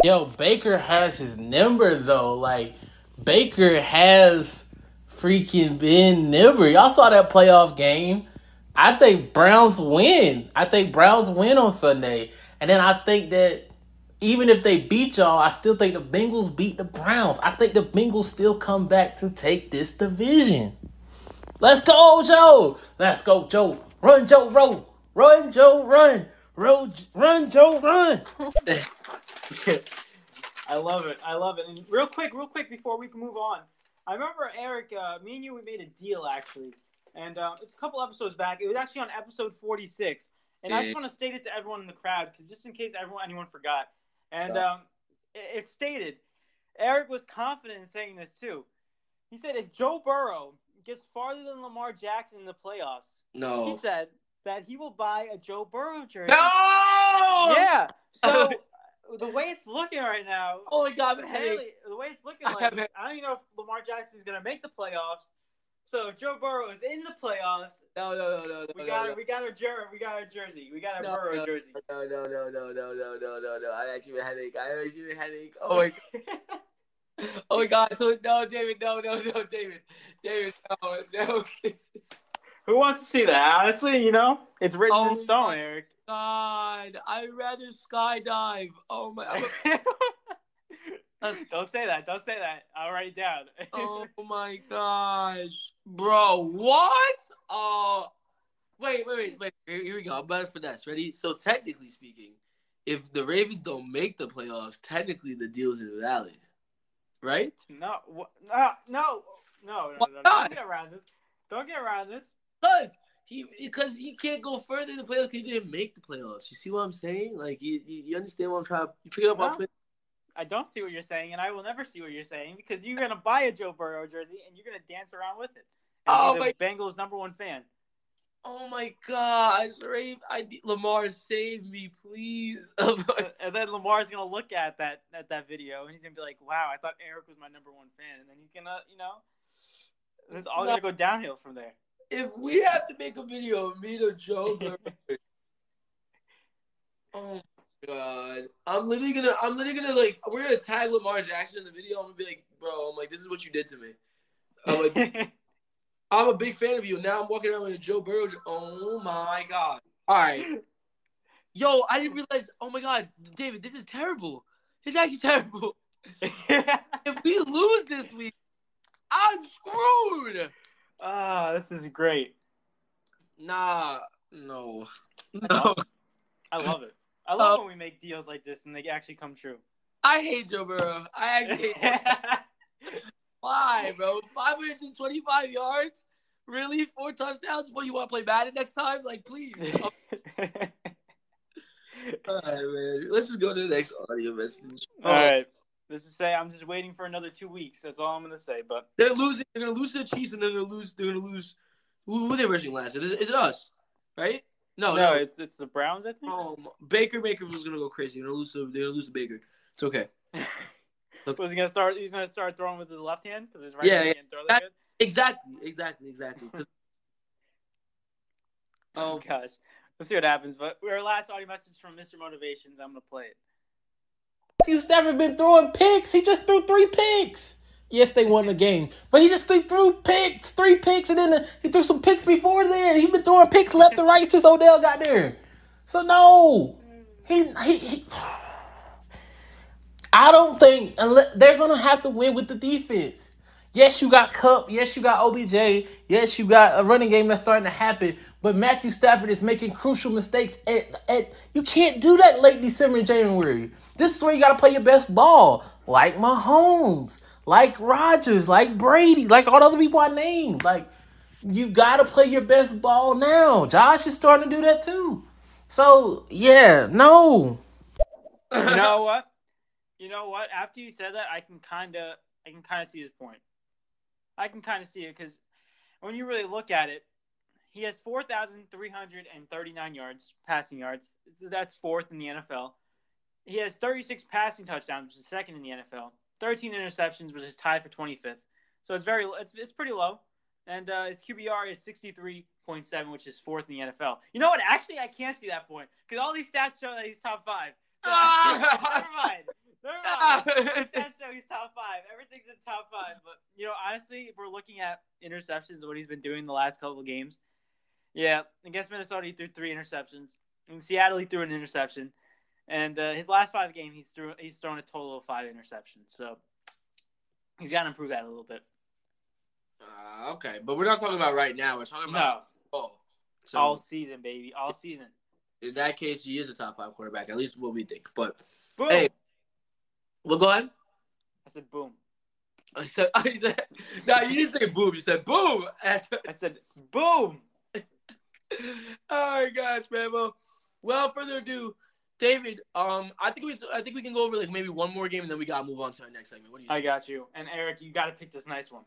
Yo, Baker has his number though. Like Baker has freaking been nimber. Y'all saw that playoff game. I think Browns win. I think Browns win on Sunday. And then I think that even if they beat y'all, I still think the Bengals beat the Browns. I think the Bengals still come back to take this division. Let's go, Joe. Let's go, Joe. Run, Joe, roll. Run, Joe, run. Roll, run, Joe, run. I love it. I love it. And real quick, real quick before we can move on, I remember Eric, uh, me and you, we made a deal actually, and uh, it's a couple episodes back. It was actually on episode forty-six, and I just want to state it to everyone in the crowd because just in case everyone anyone forgot, and um, it, it stated, Eric was confident in saying this too. He said if Joe Burrow gets farther than Lamar Jackson in the playoffs, no, he said that he will buy a Joe Burrow jersey. No! Yeah. So the way it's looking right now, Oh my god, Haley, the way it's looking I like, have. I don't even know if Lamar Jackson is to make the playoffs. So Joe Burrow is in the playoffs, No, no, no, no, no. we no, got no. we got our jer- we got our jersey, we got our No, Burrow no. jersey. No, no, no, no, no, no, no, no, no. I actually have a headache. I actually have a headache. Oh my Oh my god, so no, David, no, no, no, David. David, no, no. Who wants to see that? Honestly, you know, it's written Oh in stone, Eric. God. I'd rather skydive. Oh my don't say that. Don't say that. I'll write it down. Oh my gosh. Bro, what? Oh wait, wait, wait, wait. Here, we go. I'm better for this. Ready? So technically speaking, if the Ravens don't make the playoffs, technically the deal's invalid. Right? no, no, no, no, no, no. Don't get around this. Don't get around this. Because he because he can't go further in the playoffs because he didn't make the playoffs. You see what I'm saying? Like you, you, you understand what I'm trying to you pick it up on No. I don't see what you're saying, and I will never see what you're saying because you're gonna buy a Joe Burrow jersey and you're gonna dance around with it. And Oh be my- the Bengals' number one fan. Oh my gosh, Rave, I Lamar, save me, please. Oh and then Lamar's gonna look at that at that video and he's gonna be like, "Wow, I thought Eric was my number one fan," and then he's gonna, you know, it's all gonna go downhill from there. If we have to make a video of me to Joe Burrow, oh my god, I'm literally gonna, I'm literally gonna like, we're gonna tag Lamar Jackson in the video. I'm gonna be like, bro, I'm like, this is what you did to me. I'm like, I'm a big fan of you. Now I'm walking around with a Joe Burrow. Oh my god. All right. Yo, I didn't realize. Oh my god, David, this is terrible. It's actually terrible. If we lose this week, I'm screwed. Ah, this is great. Nah, no, no. awesome. I love it. I love Uh, when we make deals like this and they actually come true. I hate Joe Burrow. I actually hate Why, bro? 525 yards? Really? Four touchdowns? What, you want to play Madden next time? Like, please. All right, man. Let's just go to the next audio message. all right. Let's just say I'm just waiting for another two weeks. That's all I'm gonna say. But They're losing. They're gonna lose to the Chiefs, and then they're gonna lose. They're gonna lose. Who, who are they rushing last? Is, it- is it us? Right? No, no, no. it's it's the Browns. I think. um, Baker Baker was gonna go crazy. They're gonna lose. To, they're gonna lose to Baker. It's okay. Was he gonna start? He's gonna start throwing with his left hand because his right Yeah, hand yeah. can't throw that That- good. Exactly. Exactly. Exactly. Oh gosh, let's see what happens. But our last audio message from Mr. Motivations. I'm gonna play it. He's never been throwing picks. He just threw three picks. Yes, they won the game, but he just threw, picks, three picks, and then he threw some picks before then. He's been throwing picks left and right since Odell got there. So no, he he. he I don't think they're gonna have to win with the defense. Yes, you got Kupp. Yes, you got OBJ. Yes, you got a running game that's starting to happen. But Matthew Stafford is making crucial mistakes. At, at you can't do that late December and January. This is where you got to play your best ball, like Mahomes, like Rodgers, like Brady, like all the other people I named. Like you got to play your best ball now. Josh is starting to do that too. So yeah, no. You know what? You know what? After you said that, I can kind of, I can kind of see his point. I can kind of see it because when you really look at it, he has four thousand three hundred and thirty-nine yards, passing yards. That's fourth in the NFL. He has thirty-six passing touchdowns, which is second in the NFL. Thirteen interceptions, which is tied for twenty-fifth. So it's very, it's, it's pretty low. And uh, his QBR is sixty-three point seven, which is fourth in the NFL. You know what? Actually, I can't see that point because all these stats show that he's top five. So, never mind. Stats show he's top five. Everything's in top five. But you know, honestly, if we're looking at interceptions, what he's been doing the last couple of games, yeah, against Minnesota he threw three interceptions. In Seattle he threw an interception, and uh, his last five games he's threw he's thrown a total of five interceptions. So he's got to improve that a little bit. Uh, okay, but we're not talking about right now. We're talking about No, oh. So all season, baby, all season. in that case, he is a top five quarterback, at least what we think. But Boom. Hey. Well, go ahead. I said boom. I said, I said, no, you didn't say boom. You said boom. I said boom. oh my gosh, man. Well, without further ado, David. Um, I think we, I think we can go over like maybe one more game, and then we gotta move on to our next segment. What do you? I got you. And Eric, you got to pick this nice one.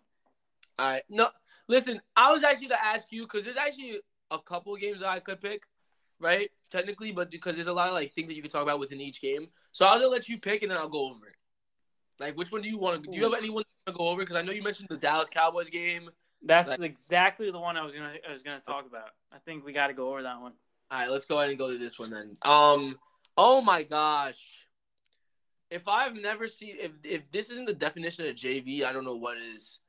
All right. No, listen. I was actually to ask you because there's actually a couple games that I could pick, right? Technically, but because there's a lot of like things that you can talk about within each game. So I was gonna let you pick, and then I'll go over it. Like, which one do you want to? Do you have anyone to go over? Because I know you mentioned the Dallas Cowboys game. That's Like- exactly the one I was gonna I was gonna talk about. I think we got to go over that one. All right, let's go ahead and go to this one then. Um, oh my gosh, if I've never seen if if this isn't the definition of JV, I don't know what is.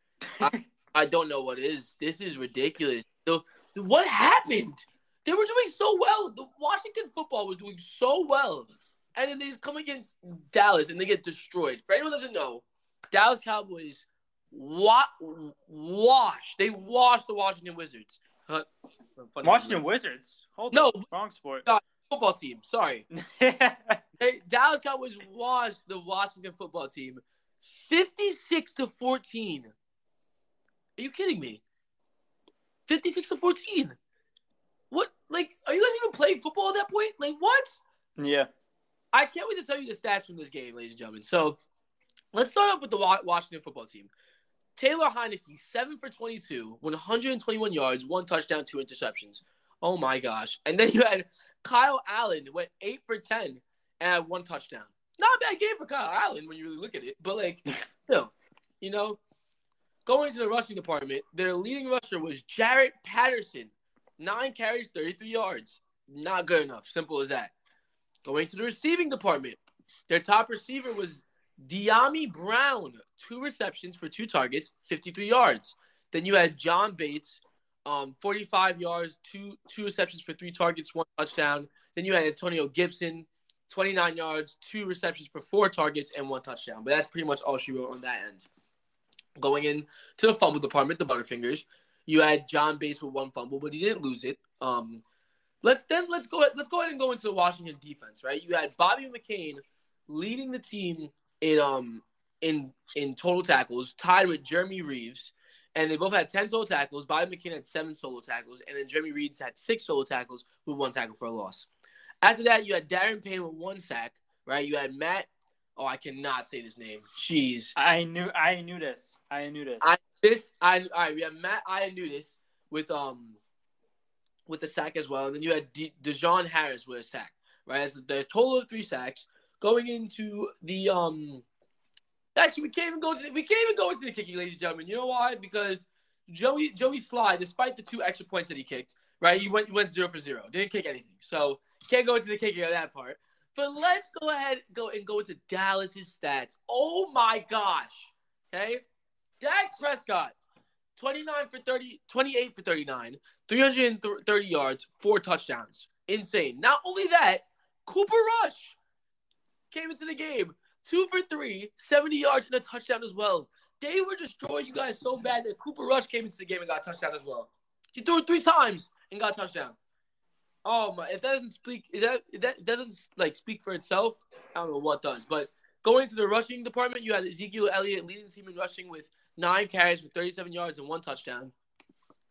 I, I don't know what is. This is ridiculous. So, what happened? They were doing so well. The Washington football was doing so well, and then they just come against Dallas and they get destroyed. For anyone who doesn't know, Dallas Cowboys wa- washed. They washed the Washington Wizards. Huh. Washington Wizards. Hold No, on. wrong sport. football team. Sorry. Hey, Dallas Cowboys washed the Washington football team 56 to 14. Are you kidding me? 56 to 14. What? Like, are you guys even playing football at that point? Like, what? yeah. I can't wait to tell you the stats from this game, ladies and gentlemen. So, let's start off with the Washington football team. Taylor Heinicke, 7 for 22, 121 yards, one touchdown, two interceptions. Oh my gosh. And then you had Kyle Allen, went 8 for 10 and one touchdown. Not a bad game for Kyle Allen when you really look at it, but like, still, you know, going to the rushing department, their leading rusher was Jaret Patterson, nine carries, 33 yards. Not good enough. Simple as that. Going to the receiving department, their top receiver was Dyami Brown, two receptions for two targets, 53 yards. Then you had John Bates, um, 45 yards, two two receptions for three targets, one touchdown. Then you had Antonio Gibson, 29 yards, two receptions for four targets, and one touchdown. But that's pretty much all she wrote on that end. Going in to the fumble department, the Butterfingers, you had John Bates with one fumble, but he didn't lose it. Um, let's then let's go let's go ahead and go into the Washington defense, right? You had Bobby McCain leading the team in um in in total tackles, tied with Jeremy Reaves, and they both had ten total tackles. Bobby McCain had seven solo tackles, and then Jeremy Reaves had six solo tackles with one tackle for a loss. After that, you had Daron Payne with one sack, right? You had Matt. Oh, I cannot say this name. Jeez. I knew I knew this. I knew this. I this I all right. We have Matt. I knew this with um with the sack as well, and then you had De- Dejon Harris with a sack. Right, As there's a total of three sacks going into the um. Actually, we can't even go to the, we can't even go into the kicking, ladies and gentlemen. You know why? Because Joey Joey Slye, despite the two extra points that he kicked, right? He went you went zero for zero, didn't kick anything, so can't go into the kicking of that part. But let's go ahead go and go into Dallas's stats. Oh my gosh. Okay. Dak Prescott, 29 for 30, 28 for 39, 330 yards, four touchdowns. Insane. Not only that, Cooper Rush came into the game, two for three, 70 yards and a touchdown as well. They were destroying you guys so bad that Cooper Rush came into the game and got a touchdown as well. He threw it three times and got a touchdown. Oh my! If that doesn't speak, if that if that doesn't like speak for itself, I don't know what does. But going to the rushing department, you had Ezekiel Elliott leading the team in rushing with nine carries for 37 yards and one touchdown.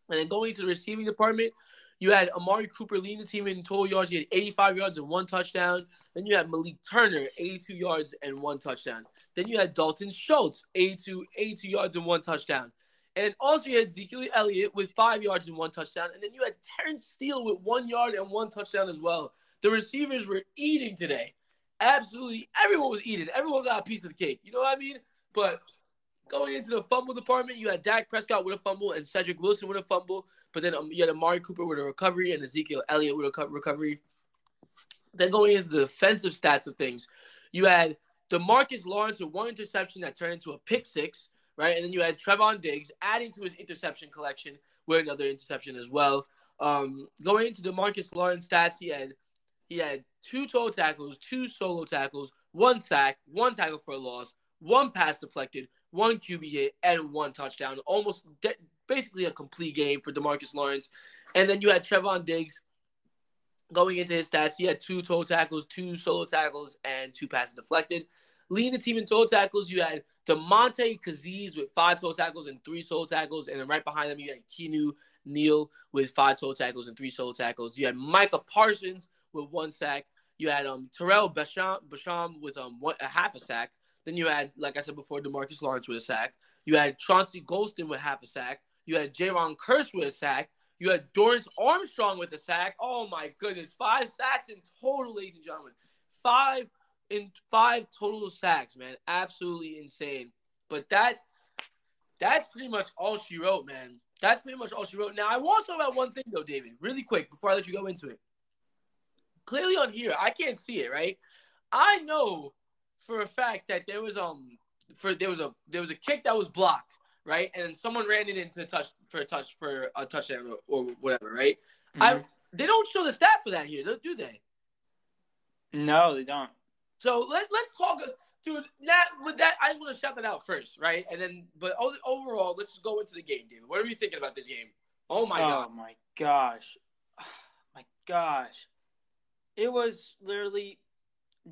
And then going to the receiving department, you had Amari Cooper leading the team in total yards. He had 85 yards and one touchdown. Then you had Malik Turner, 82 yards and one touchdown. Then you had Dalton Schultz, 82, 82 yards and one touchdown. And also you had Ezekiel Elliott with five yards and one touchdown. And then you had Terence Steele with one yard and one touchdown as well. The receivers were eating today. Absolutely everyone was eating. Everyone got a piece of the cake. You know what I mean? But going into the fumble department, you had Dak Prescott with a fumble and Cedric Wilson with a fumble. But then um, you had Amari Cooper with a recovery and Ezekiel Elliott with a recovery. Then going into the defensive stats of things, you had Demarcus Lawrence with one interception that turned into a pick six right? And then you had Trevon Diggs adding to his interception collection with another interception as well. Um, going into the Marcus Lawrence stats, he had he had two total tackles, two solo tackles, one sack, one tackle for a loss, one pass deflected, one QB hit, and one touchdown. Almost de- basically a complete game for Demarcus Lawrence. And then you had Trevon Diggs going into his stats. He had two total tackles, two solo tackles, and two passes deflected. Leading the team in total tackles, you had Damontae Kazee with five total tackles and three solo tackles. And then right behind them, you had Keanu Neal with five total tackles and three solo tackles. You had Micah Parsons with one sack. You had um, Tarell Basham, Basham with um one, a half a sack. Then you had, like I said before, Demarcus Lawrence with a sack. You had Chauncey Golston with half a sack. You had Jayron Kearse with a sack. You had Dorance Armstrong with a sack. Oh my goodness, five sacks in total, ladies and gentlemen. Five in five total sacks, man. Absolutely insane. But that's that's pretty much all she wrote, man. That's pretty much all she wrote. Now I want to talk about one thing though, David, really quick before I let you go into it. Clearly on here, I can't see it, right? I know for a fact that there was um for there was a there was a kick that was blocked, right? And someone ran it into touch for a touch for a touchdown or, or whatever, right? Mm-hmm. I they don't show the stat for that here, do they? No, they don't. So let, let's talk, dude. That with that, I just want to shout that out first, right? And then, but overall, let's just go into the game, David. What are you thinking about this game? Oh my oh god! Oh my gosh! my gosh! It was literally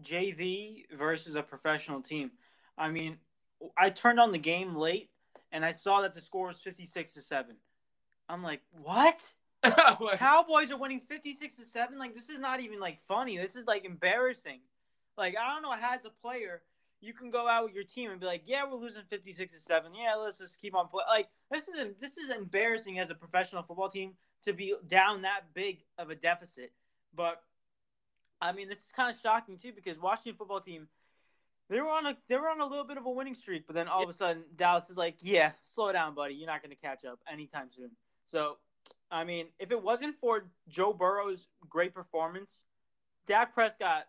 JV versus a professional team. I mean, I turned on the game late and I saw that the score was fifty-six to seven. I'm like, what? Cowboys are winning fifty-six to seven. Like this is not even like funny. This is like embarrassing. Like I don't know as a player, you can go out with your team and be like, yeah, we're losing 56 to 7. Yeah, let's just keep on playing. Like this is this is embarrassing as a professional football team to be down that big of a deficit. But I mean, this is kind of shocking too because Washington football team they were on a they were on a little bit of a winning streak, but then all of a sudden Dallas is like, yeah, slow down, buddy. You're not going to catch up anytime soon. So, I mean, if it wasn't for Joe Burrow's great performance, Dak Prescott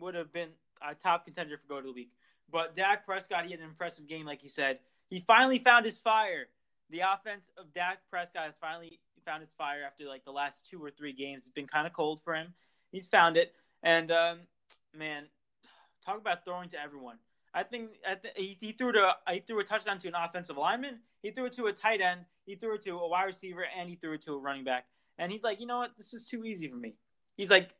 would have been a top contender for go to the week. But Dak Prescott, he had an impressive game, like you said. He finally found his fire. The offense of Dak Prescott has finally found his fire after like the last two or three games. It's been kind of cold for him. He's found it, and um, man, talk about throwing to everyone. I think, I th- he, he threw to he threw a touchdown to an offensive lineman. He threw it to a tight end. He threw it to a wide receiver, and he threw it to a running back. And he's like, you know what? This is too easy for me. He's like,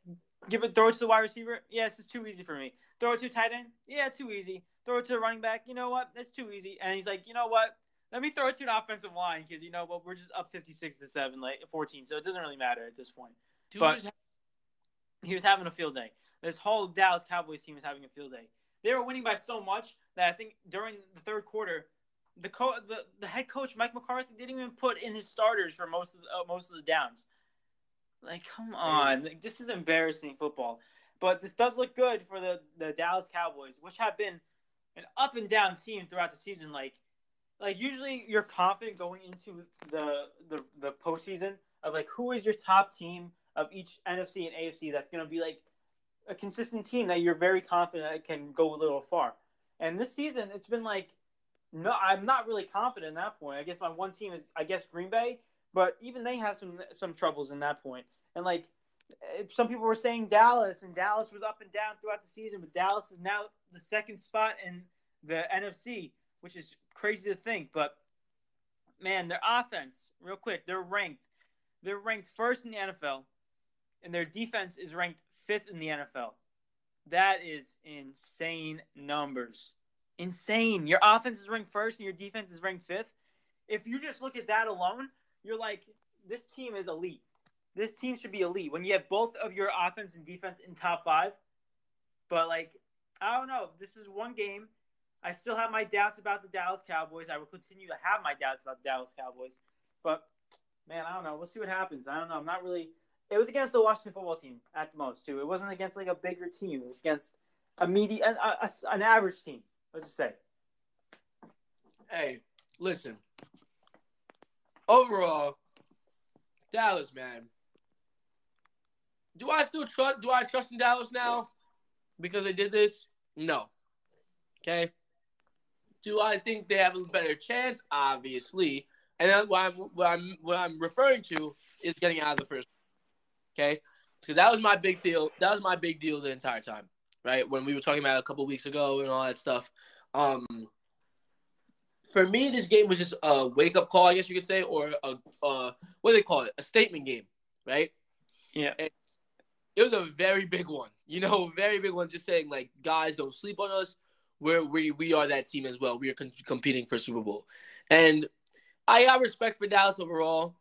give it, throw it to the wide receiver. Yeah, this is too easy for me. Throw it to a tight end. Yeah, too easy. Throw it to the running back. You know what? That's too easy. And he's like, you know what? Let me throw it to an offensive line because you know what? We're just up fifty-six to seven, like fourteen, so it doesn't really matter at this point. Dude But- just He was having a field day. This whole Dallas Cowboys team was having a field day. They were winning by so much that I think during the third quarter, the co- the, the head coach Mike McCarthy didn't even put in his starters for most of the, uh, most of the downs. Like, come on, like, this is embarrassing football. But this does look good for the the Dallas Cowboys, which have been an up and down team throughout the season. Like, like usually you're confident going into the the the postseason of like who is your top team of each NFC and AFC that's going to be like a consistent team that you're very confident that can go a little far. And this season, it's been like, no, I'm not really confident in that point. I guess my one team is, I guess, Green Bay, but even they have some some troubles in that point. And like, eh, some people were saying Dallas, and Dallas was up and down throughout the season, but Dallas is now the second spot in the NFC, which is crazy to think. But man, their offense, real quick, they're ranked. They're ranked first in the NFL, and their defense is ranked fifth in the NFL. That is insane numbers. Insane. Your offense is ranked first and your defense is ranked fifth. If you just look at that alone, you're like, this team is elite. This team should be elite. When you have both of your offense and defense in top five, but like, I don't know. This is one game. I still have my doubts about the Dallas Cowboys. I will continue to have my doubts about the Dallas Cowboys. But man, I don't know. We'll see what happens. I don't know. I'm not really it was against the Washington football team at the most too. It wasn't against like a bigger team. It was against a medium, an, an average team. Let's just say. Hey, listen. Overall, Dallas, man. Do I still trust? Do I trust in Dallas now because they did this? No. Okay. Do I think they have a better chance? Obviously. And what I'm what I'm what I'm referring to is getting out of the first. Okay, because that was my big deal. That was my big deal the entire time, right? When we were talking about a couple weeks ago and all that stuff. Um, for me, this game was just a wake up call, I guess you could say, or a uh, what do they call it? A statement game, right? Yeah. It was a very big one, you know, very big one. Just saying, like, guys, don't sleep on us. We're, we we are that team as well. We are con- competing for Super Bowl, and I got respect for Dallas overall.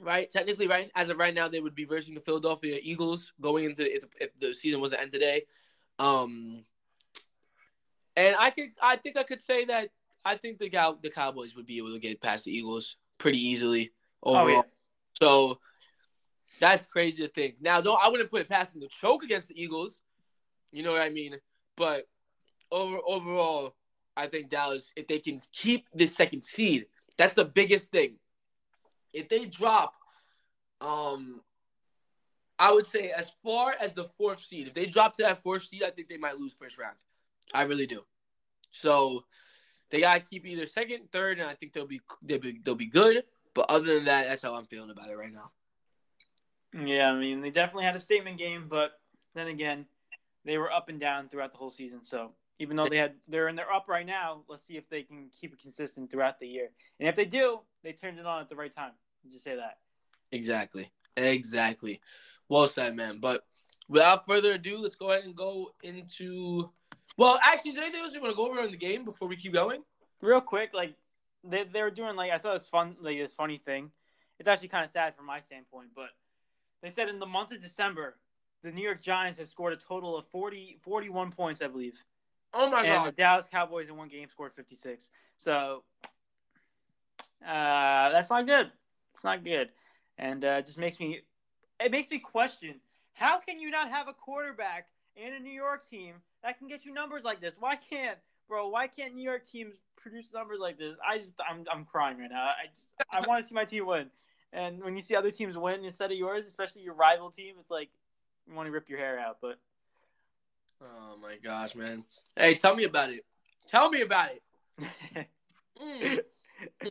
Right, technically, right as of right now, they would be versing the Philadelphia Eagles going into if, if the season was to end today. Um, and I could, I think I could say that I think the Cow- the Cowboys would be able to get past the Eagles pretty easily overall. Oh yeah. So that's crazy to think. Now, don't I wouldn't put it past them to choke against the Eagles. You know what I mean? But over overall, I think Dallas, if they can keep this second seed, that's the biggest thing. If they drop, um, I would say as far as the fourth seed, if they drop to that fourth seed, I think they might lose first round. I really do. So they gotta keep either second, third, and I think they'll be they'll be they'll be good. But other than that, that's how I'm feeling about it right now. Yeah, I mean, they definitely had a statement game, but then again, they were up and down throughout the whole season. So even though they had they're in their up right now, let's see if they can keep it consistent throughout the year. And if they do, they turned it on at the right time. Just say that. Exactly. Exactly. Well said, man. But without further ado, let's go ahead and go into. Well, actually, is there anything else you want to go over in the game before we keep going? Real quick, like they they were doing like I saw this fun like this funny thing. It's actually kind of sad from my standpoint, but they said in the month of December, the New York Giants have scored a total of 40, 41 points, I believe. Oh my and the god. Dallas Cowboys in one game scored 56. So uh, that's not good. It's not good, and uh, it just makes me it makes me question how can you not have a quarterback in a New York team that can get you numbers like this? Why can't bro? Why can't New York teams produce numbers like this? I just I'm I'm crying right now. I just I want to see my team win. And when you see other teams win instead of yours, especially your rival team, it's like you want to rip your hair out. But Oh my gosh, man. Hey, tell me about it. Tell me about it. Mm.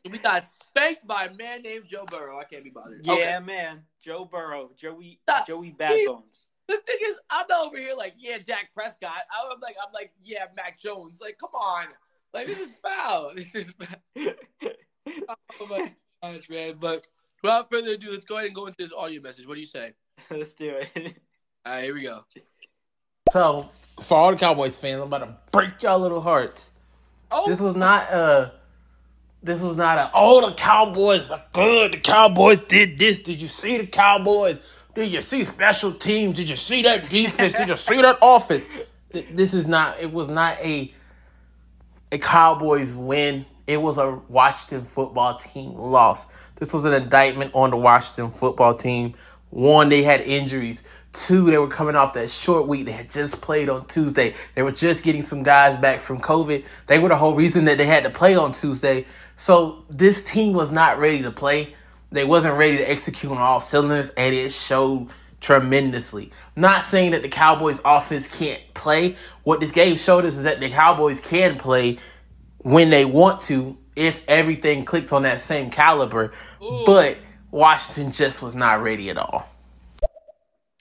We got spanked by a man named Joe Burrow. I can't be bothered. Yeah, Okay. man. Joe Burrow, Joey, Stop. Joey Bad Bones. the thing is, I'm not over here like, yeah, Dak Prescott. I'm like, I'm like, yeah, Mac Jones. Like, come on, like this is foul. This is foul. oh my gosh, man. But without further ado, let's go ahead and go into this audio message. What do you say? Let's do it. All right, here we go. So, for all the Cowboys fans, I'm about to break y'all little hearts. Oh, This was not uh this was not a oh the Cowboys are good. The Cowboys did this. Did you see the Cowboys? Did you see special teams? Did you see that defense? Did you see that offense? This is not it was not a a Cowboys win. It was a Washington football team loss. This was an indictment on the Washington football team. One, they had injuries. Two, they were coming off that short week. They had just played on Tuesday. They were just getting some guys back from COVID. They were the whole reason that they had to play on Tuesday. So this team was not ready to play. They wasn't ready to execute on all cylinders, and it showed tremendously. Not saying that the Cowboys offense can't play. What this game showed us is that the Cowboys can play when they want to if everything clicks on that same caliber. Ooh. But Washington just was not ready at all.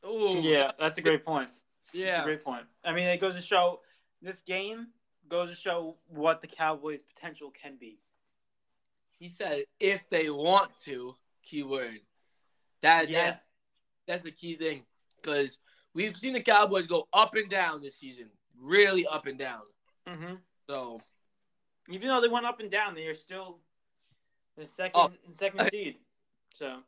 Ooh, yeah, that's a great point. That's a yeah. great point. I mean, it goes to show this game goes to show what the Cowboys' potential can be. He said if they want to. Keyword. That Yeah. that's that's the key thing because we've seen the Cowboys go up and down this season, really up and down. Mm-hmm. So Even though they went up and down, they are still the second Oh. second seed. So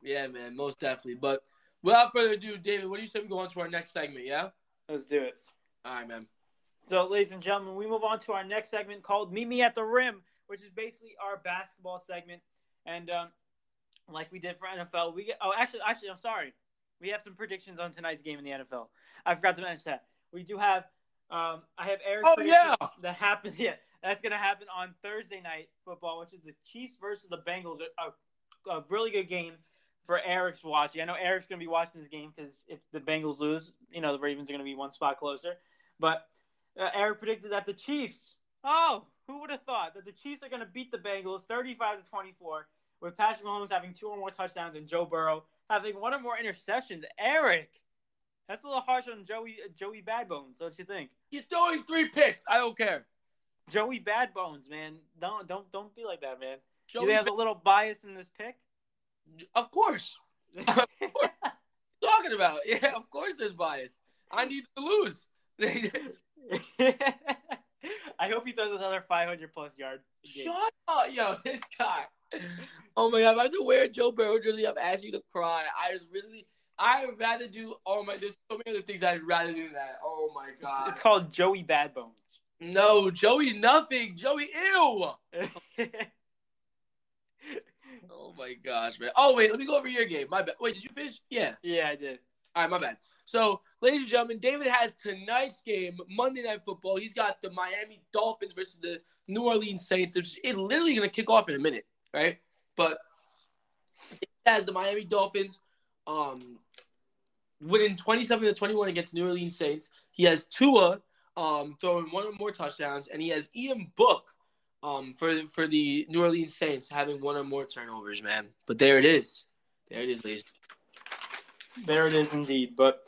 yeah, man, most definitely. But without further ado, David, what do you say we go on to our next segment? Yeah. let's do it. All right, man. So, ladies and gentlemen, we move on to our next segment called Meet Me at the Rim, which is basically our basketball segment. And um, like we did for NFL, we get. Oh, actually, actually, I'm sorry. We have some predictions on tonight's game in the NFL. I forgot to mention that. We do have. Um, I have Eric. Oh, yeah. That happens. Yeah, that's gonna happen on Thursday night football, which is the Chiefs versus the Bengals. A, a really good game for Eric's watching. I know Eric's gonna be watching this game because if the Bengals lose, you know the Ravens are gonna be one spot closer. But uh, Eric predicted that the Chiefs. Oh, who would have thought that the Chiefs are going to beat the Bengals 35 to 24 with Patrick Mahomes having two or more touchdowns and Joe Burrow having one or more interceptions? Eric, that's a little harsh on Joey Joey Badbones, don't you think? You're throwing three picks. I don't care. Joey Badbones, man, don't don't don't be like that, man. Joey you have Ba- a little bias in this pick. of course. Talking about yeah, of course there's bias. I need to lose. I hope he throws another 500 plus yard. game. Shut up, yo, this guy. Oh my god, if I have to wear a Joe Burrow jersey, I'm asking you to cry. I really, I would rather do. Oh my, there's so many other things I'd rather do than that. Oh my god. It's called Joey Bad Bones. No, Joey, nothing. Joey, ew. Oh my gosh, man. Oh wait, let me go over your game. My bad. Wait, did you finish? Yeah. yeah, I did. All right, my bad. So, ladies and gentlemen, David has tonight's game, Monday Night Football. He's got the Miami Dolphins versus the New Orleans Saints. It's literally going to kick off in a minute, right? But it has the Miami Dolphins um, winning 27 to 21 against New Orleans Saints. He has Tua um, throwing one or more touchdowns, and he has Ian Book um, for the, for the New Orleans Saints having one or more turnovers, man. But there it is. There it is, ladies. There it is indeed. But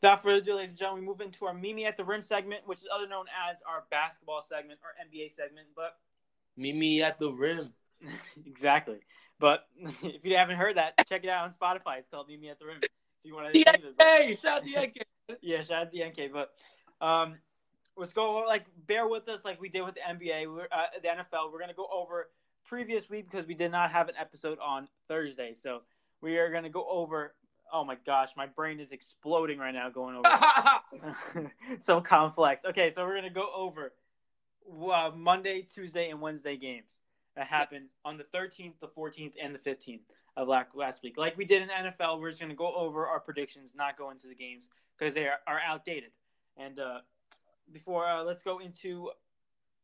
without further ado, ladies and gentlemen, we move into our Mimi at the Rim segment, which is other known as our basketball segment or NBA segment. But Mimi at the rim. exactly. But if you haven't heard that, check it out on Spotify. It's called Mimi at the Rim. If you want to Hey, shout out Yankee. yeah, shout out to the NK. But um, let's go like bear with us like we did with the NBA, we're, uh, the NFL. We're gonna go over previous week because we did not have an episode on Thursday, so we are gonna go over. Oh my gosh, my brain is exploding right now going over so complex. Okay, so we're gonna go over uh, Monday, Tuesday, and Wednesday games that happened on the 13th, the 14th, and the 15th of last last week. Like we did in NFL, we're just gonna go over our predictions, not go into the games because they are, are outdated. And uh, before uh, let's go into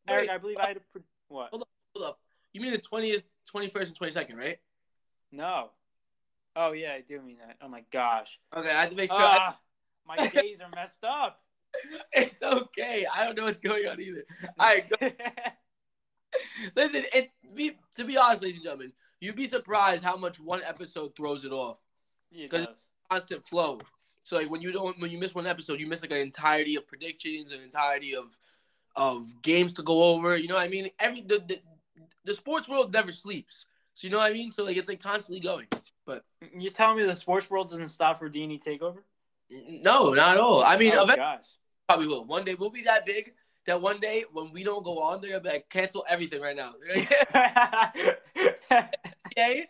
Eric, Wait, I believe I had a pre- what? Hold Hold up. You mean the 20th, 21st, and 22nd, right? No. Oh yeah, I do mean that. Oh my gosh. Okay, I have to make sure. Ah, my days are messed up. it's okay. I don't know what's going on either. All right, go. listen. It's be to be honest, ladies and gentlemen. You'd be surprised how much one episode throws it off. it Cause- does. Constant flow. So like when you don't when you miss one episode, you miss like an entirety of predictions, an entirety of of games to go over. You know what I mean? Every the the, the sports world never sleeps. So you know what I mean? So like it's like constantly going. But You're telling me the sports world doesn't stop for D and E takeover? no, not at all. I mean, oh, eventually probably will. One day we'll be that big that one day when we don't go on, they're gonna be like cancel everything right now. okay,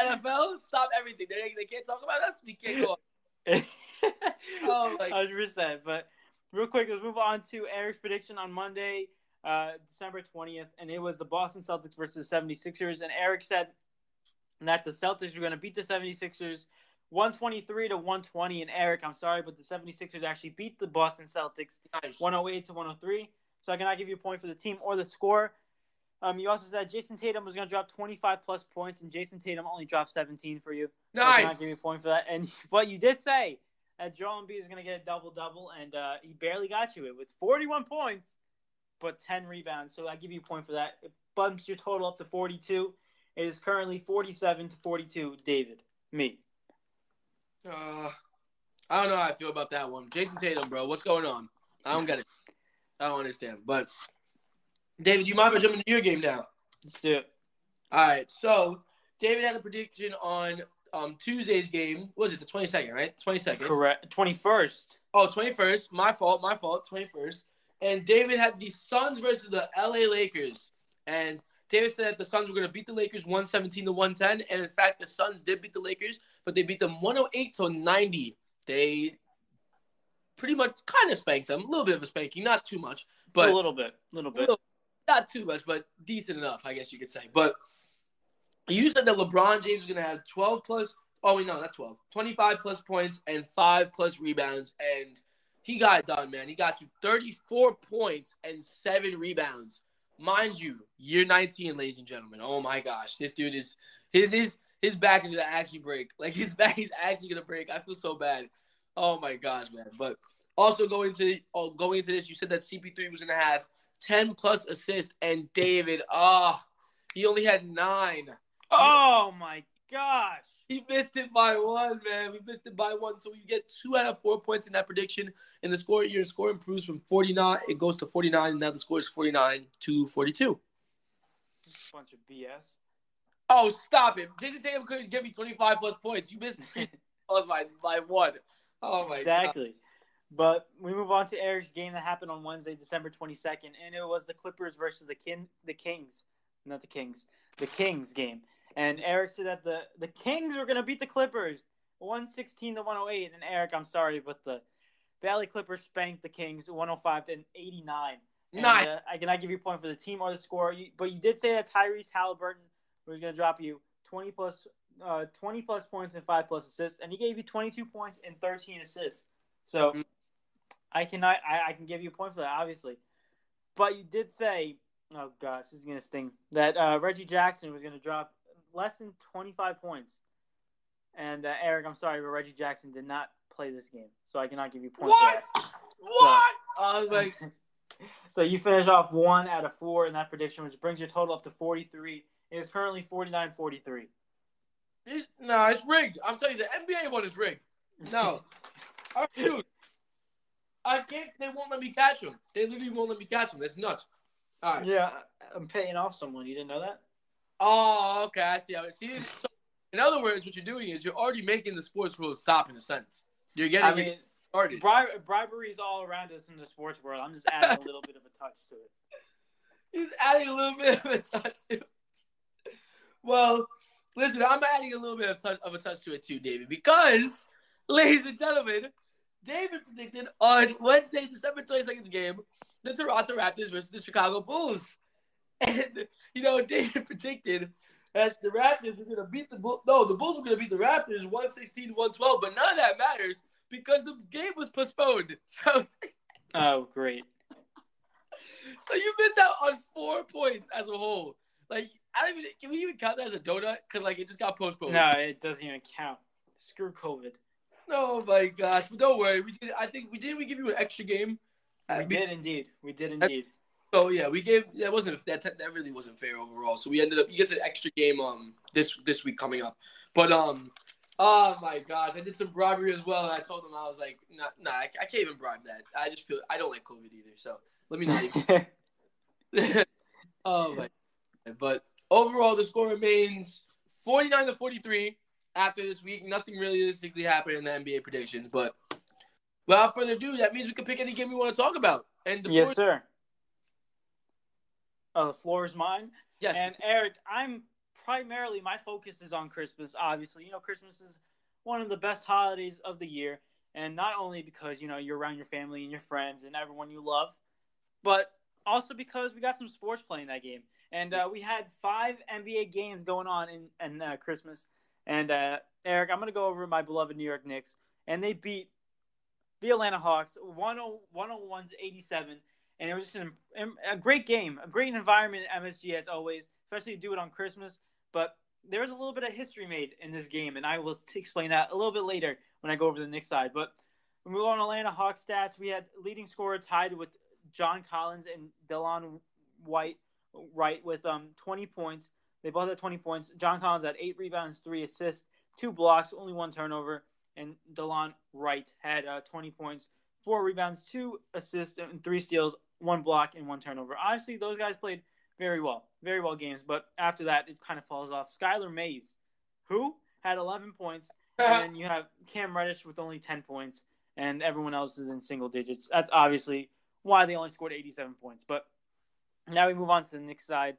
NFL, stop everything. They, they can't talk about us. We can't go. On. Oh, Hundred percent. But real quick, let's move on to Eric's prediction on Monday, uh, December twentieth, and it was the Boston Celtics versus the 76ers. And Eric said that the Celtics were going to beat the 76ers 123 to 120. And Eric, I'm sorry, but the 76ers actually beat the Boston Celtics Nice. 108 to 103. So I cannot give you a point for the team or the score. Um, you also said Jayson Tatum was going to drop 25 plus points, and Jayson Tatum only dropped 17 for you. So I Nice. cannot give you a point for that. And but you did say that Joel Embiid is going to get a double double, and uh, he barely got you. It was 41 points, but 10 rebounds. So I give you a point for that. It bumps your total up to 42. It is currently 47 to 42. David, me. Uh, I don't know how I feel about that one. Jayson Tatum, bro, what's going on? I don't get it. I don't understand. But David, do you mind if I jump into your game now? Let's do it. All right. So David had a prediction on um Tuesday's game. What was it the twenty second, right? Twenty second. Correct. 21st. Oh, 21st. My fault. My fault. 21st. And David had the Suns versus the LA Lakers. And David said that the Suns were going to beat the Lakers 117 to 110. And in fact, the Suns did beat the Lakers, but they beat them 108 to 90. They pretty much kind of spanked them. A little bit of a spanking, not too much, but a little bit. A little bit. little- not too much, but decent enough, I guess you could say. But you said that LeBron James is going to have 12 plus, oh, wait, no, not 12, 25 plus points and five plus rebounds. And he got it done, man. He got you 34 points and seven rebounds. Mind you, year 19, ladies and gentlemen. Oh my gosh, this dude is his his his back is gonna actually break. Like his back is actually gonna break. I feel so bad. Oh my gosh, man. But also going to oh, going into this, you said that CP3 was gonna have 10 plus assists, and David, ah, he only had nine. Oh my gosh. He missed it by one, man. We missed it by one. So you get two out of four points in that prediction. And the score, your score improves from 49. It goes to 49. And now the score is 49 to 42. Bunch of BS. Oh, stop it. Jayson Tatum couldn't give me 25 plus points. You missed three plus by, by one. Oh, my God. exactly. But we move on to Eric's game that happened on Wednesday, December 22nd, and it was the Clippers versus the kin- the Kings, not the Kings, the Kings game. And Eric said that the, the Kings were going to beat the Clippers 116 to 108. And Eric, I'm sorry, but the Valley Clippers spanked the Kings 105 to 89. And, Nice. uh, I cannot give you a point for the team or the score, you, but you did say that Tyrese Halliburton was going to drop you 20 plus, uh, 20 plus points and five plus assists, and he gave you 22 points and 13 assists. So Mm. I cannot, I, I can give you a point for that, obviously. But you did say, oh gosh, this is going to sting, that uh, Reggie Jackson was going to drop less than 25 points. And uh, Eric, I'm sorry, but Reggie Jackson did not play this game, so I cannot give you points What? for that. What? I was like, so you finish off one out of four in that prediction, which brings your total up to 43. It is currently 49 43. it's, no, it's rigged. I'm telling you, the NBA one is rigged. No. I refuse. I can't. They won't let me catch them. They literally won't let me catch them. That's nuts. All right. Yeah, I'm paying off someone. You didn't know that? Oh, okay. I see. I see. So, in other words, what you're doing is you're already making the sports rules stop in a sense. You're getting I mean, started. bri- bribery is all around us in the sports world. I'm just adding a little bit of a touch to it. He's adding a little bit of a touch to it. Well, listen, I'm adding a little bit of, touch, of a touch to it too, David, because, ladies and gentlemen, David predicted on Wednesday, December 22nd game, the Toronto Raptors versus the Chicago Bulls. And, you know, David predicted that the Raptors were going to beat the Bulls. No, the Bulls were going to beat the Raptors 116 112, but none of that matters because the game was postponed. So Oh, great. So you miss out on four points as a whole. Like I don't even can we even count that as a donut? Because like it just got postponed. No, it doesn't even count. Screw COVID. Oh my gosh! But don't worry, we did. I think we did. We give you an extra game. We Uh, did indeed. We did indeed. So yeah, we gave. That wasn't that. That really wasn't fair overall. So we ended up. You get an extra game um this this week coming up. But um, Oh my gosh, I did some bribery as well. And I told him I was like, nah, nah, I, I can't even bribe that. I just feel I don't like COVID either. So let me not even. oh my. But overall, the score remains 49 to 43 after this week. Nothing really realistically happened in the NBA predictions, but without further ado, that means we can pick any game we want to talk about. And yes, sir. Oh, the floor is mine. yes, And Eric, I'm primarily my focus is on Christmas. Obviously, you know Christmas is one of the best holidays of the year, and not only because you know you're around your family and your friends and everyone you love, but also because we got some sports playing that game. And uh, we had five NBA games going on in, in uh, Christmas. And uh, Eric, I'm gonna go over my beloved New York Knicks, and they beat the Atlanta Hawks 101 to 87 and it was just an, a great game, a great environment at MSG as always, especially to do it on Christmas. But there was a little bit of history made in this game, and I will explain that a little bit later when I go over the Knicks side. But we move on Atlanta Hawks stats. We had leading scorer tied with John Collins and Delon Wright, right with um 20 points. They both had 20 points. John Collins had eight rebounds, three assists, two blocks, only one turnover, and Delon Wright had uh, 20 points, four rebounds, two assists, and three steals, one block, and one turnover. Honestly, those guys played very well, very well games. But after that, it kind of falls off. Skylar Mays, who had 11 points, and then you have Cam Reddish with only 10 points, and everyone else is in single digits. That's obviously why they only scored 87 points. But now we move on to the Knicks side.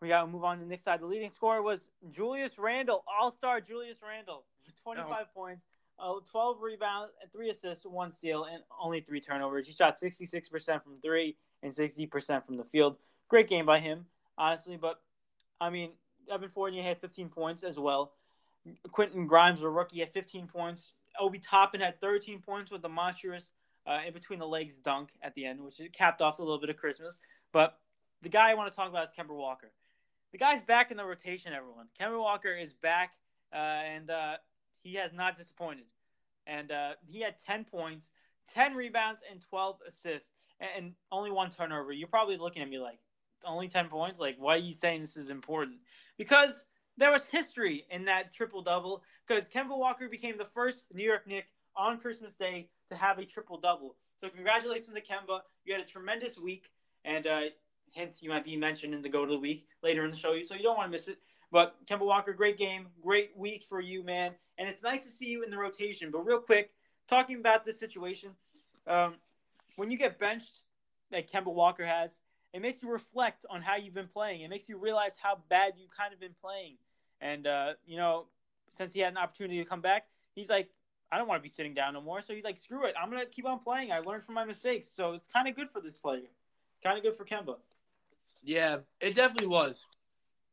We got to move on to the Knicks side. The leading scorer was Julius Randle, All Star Julius Randle, 25 points, uh, 12 rebounds, three assists, one steal, and only three turnovers. He shot 66% from three and 60% from the field. Great game by him, honestly. But I mean, Evan Fournier had 15 points as well. Quentin Grimes, a rookie, had 15 points. Obi Toppin had 13 points with the monstrous uh, in between the legs dunk at the end, which capped off a little bit of Christmas. But the guy I want to talk about is Kemba Walker. The guy's back in the rotation, everyone. Kemba Walker is back, uh, and uh, he has not disappointed. And uh, he had 10 points, 10 rebounds, and 12 assists, and, and only one turnover. You're probably looking at me like, only 10 points? Like, why are you saying this is important? Because there was history in that triple double, because Kemba Walker became the first New York Knick on Christmas Day to have a triple double. So, congratulations to Kemba. You had a tremendous week, and uh, hence you might be mentioned in the go to the week later in the show, so you don't want to miss it. But Kemba Walker, great game, great week for you, man. And it's nice to see you in the rotation. But real quick, talking about this situation, um, when you get benched, like Kemba Walker has, it makes you reflect on how you've been playing. It makes you realize how bad you've kind of been playing. And uh, you know, since he had an opportunity to come back, he's like, I don't want to be sitting down no more. So he's like, screw it, I'm gonna keep on playing. I learned from my mistakes, so it's kind of good for this player. Kind of good for Kemba. Yeah, it definitely was.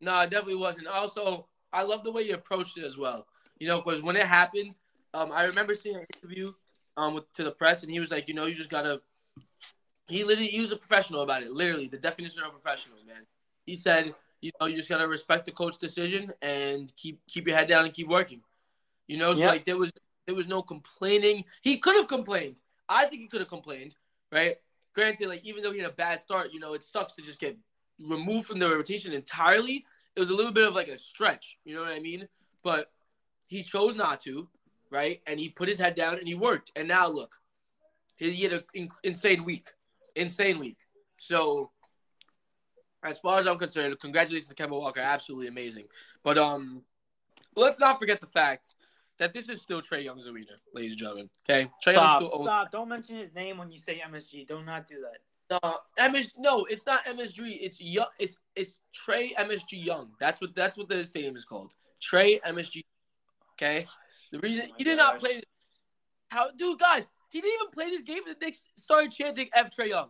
No, it definitely wasn't. Also, I love the way you approached it as well. You know, because when it happened, um, I remember seeing an interview um with to the press, and he was like, you know, you just gotta. He literally, he was a professional about it. Literally, the definition of a professional, man. He said, you know, you just gotta respect the coach decision and keep keep your head down and keep working. You know, so like there was there was no complaining. He could have complained. I think he could have complained, right? Granted, like even though he had a bad start, you know, it sucks to just get removed from the rotation entirely. It was a little bit of like a stretch, you know what I mean? But he chose not to, right? And he put his head down and he worked. And now look, he had an in- insane week, insane week. So, as far as I'm concerned, congratulations to Kemba Walker, absolutely amazing. But um, let's not forget the fact that this is still Trae Young's arena, ladies and gentlemen. Okay, Trae Young Stop, still stop. Don't mention his name when you say MSG. Do not do that. Uh, MS, no, it's not MSG. It's young. It's it's Trae MSG Young. That's what that's what the stadium is called. Trae MSG. Okay. Oh, the reason Oh he did not play. How, dude, guys, he didn't even play this game. The Knicks started chanting "F Trae Young."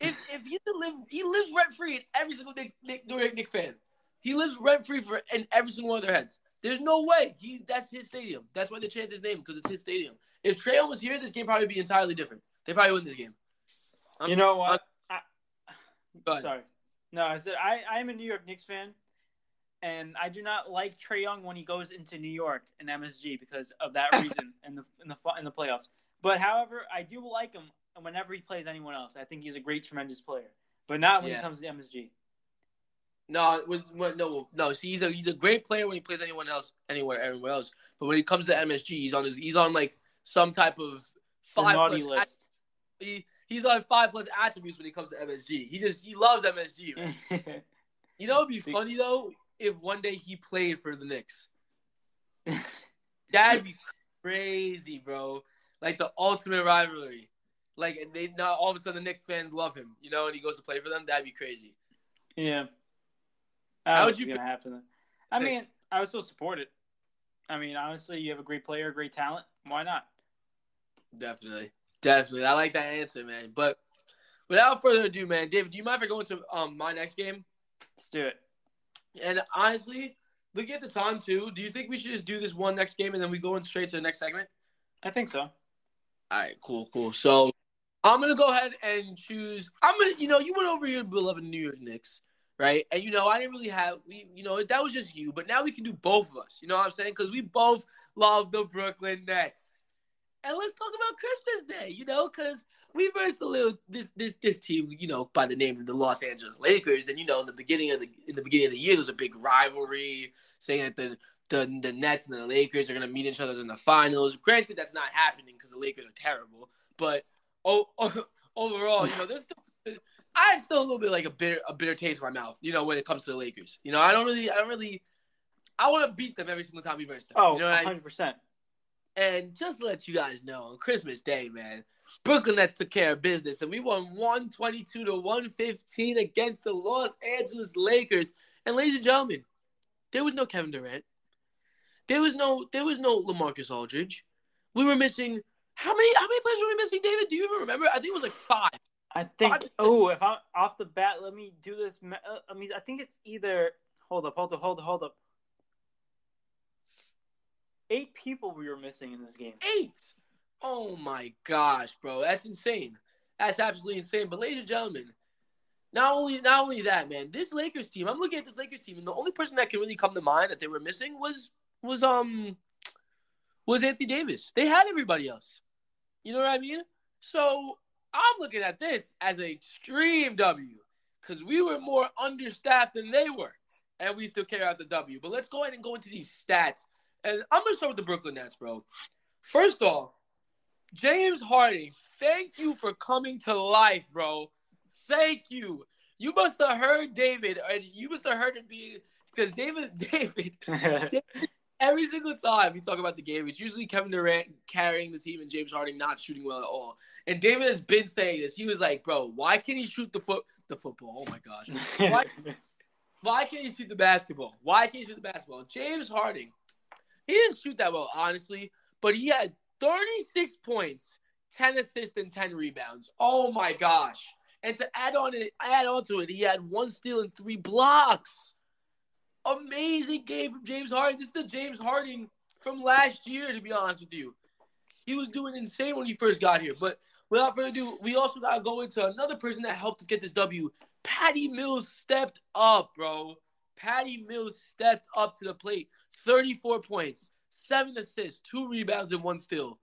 If if he did live, he lives rent free in every single Knick Knick New York Knicks fan. He lives rent free for in every single one of their heads. There's no way he that's his stadium. That's why they chant his name because it's his stadium. If Trae Young was here, this game probably be entirely different. They probably win this game. I'm you know what? Go. Sorry. No, I said I I'm a New York Knicks fan, and I do not like Trae Young when he goes into New York and MSG because of that reason in the in the in the playoffs. But however, I do like him whenever he plays anyone else. I think he's a great, tremendous player, but not when Yeah. he comes to MSG. No, no, no. See, he's a he's a great player when he plays anyone else, anywhere, everywhere else. But when he comes to MSG, he's on his he's on like some type of five plus list. He, he's on five plus attributes when he comes to MSG. He just he loves MSG. You know, it'd be funny though if one day he played for the Knicks. That'd be crazy, bro. Like the ultimate rivalry. Like they now all of a sudden the Knicks fans love him, you know, and he goes to play for them. That'd be crazy. yeah. How would you gonna happen? I mean, I would still support it. I mean, honestly, you have a great player, great talent. Why not? Definitely, definitely. I like that answer, man. But without further ado, man, David, do you mind if I go into um my next game? Let's do it. And honestly, looking at the time too. Do you think we should just do this one next game and then we go in straight to the next segment? I think so. All right, cool, cool. So I'm gonna go ahead and choose. I'm gonna, you know, you went over your beloved New York Knicks, right? And you know, I didn't really have, we, you know, that was just you. But now we can do both of us. You know what I'm saying? Because we both love the Brooklyn Nets. And let's talk about Christmas Day. You know, because we versed a little this this this team, you know, by the name of the Los Angeles Lakers. And you know, in the beginning of the in the beginning of the year, there was a big rivalry, saying that the the, the Nets and the Lakers are going to meet each other in the finals. Granted, that's not happening because the Lakers are terrible. But oh, overall, you know, there's still, I still a little bit like a bitter a bitter taste in my mouth. You know, when it comes to the Lakers. You know, I don't really, I don't really, I want to beat them every single time we verse them. Oh, you know what I 100%. And just to let you guys know, on Christmas Day, man, Brooklyn Nets took care of business, and we won 122 to 115 against the Los Angeles Lakers. And ladies and gentlemen, there was no Kevin Durant. There was no there was no LaMarcus Aldridge. We were missing how many how many players were we missing, David? Do you even remember? I think it was like five. I think. Oh, if I'm off the bat, let me do this. uh, I mean, I think it's either. Hold up, hold up, hold up, hold up. Eight people we were missing in this game. Eight. Oh my gosh, bro. That's insane. That's absolutely insane. But ladies and gentlemen, not only not only that, man, this Lakers team, I'm looking at this Lakers team, and the only person that can really come to mind that they were missing was was um was Anthony Davis. They had everybody else. You know what I mean? So I'm looking at this as an extreme W. Because we were more understaffed than they were. And we still carry out the W. But let's go ahead and go into these stats. And I'm gonna start with the Brooklyn Nets, bro. First off, James Harden, thank you for coming to life, bro. Thank you. You must have heard David, and you must have heard it be because David, David, every single time we talk about the game, it's usually Kevin Durant carrying the team and James Harden not shooting well at all. And David has been saying this. He was like, "Bro, why can't he shoot the foot, the football? Oh my gosh, why, why can't he shoot the basketball? Why can't he shoot the basketball?" James Harden, he didn't shoot that well, honestly, but he had 36 points, 10 assists, and 10 rebounds. Oh my gosh! And to add on it, add on to it, he had one steal and three blocks. Amazing game from James Harden. This is the James Harden from last year, to be honest with you. He was doing insane when he first got here. But without further ado, we also gotta go into another person that helped us get this W. Patty Mills stepped up, bro. Patty Mills stepped up to the plate. 34 points, seven assists, two rebounds, and one steal.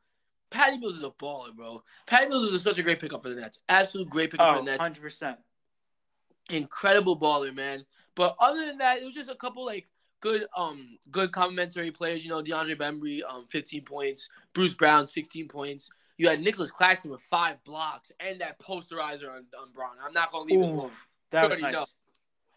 Patty Mills is a baller, bro. Patty Mills is such a great pickup for the Nets. Absolute great pickup for oh, the Nets. 100%. Incredible baller, man. But other than that, it was just a couple like good um good complimentary players. You know, DeAndre Bembry, um, 15 points. Bruce Brown, 16 points. You had Nicolas Claxton with five blocks and that posterizer on, on Bron. I'm not gonna leave it alone. That was nice. know.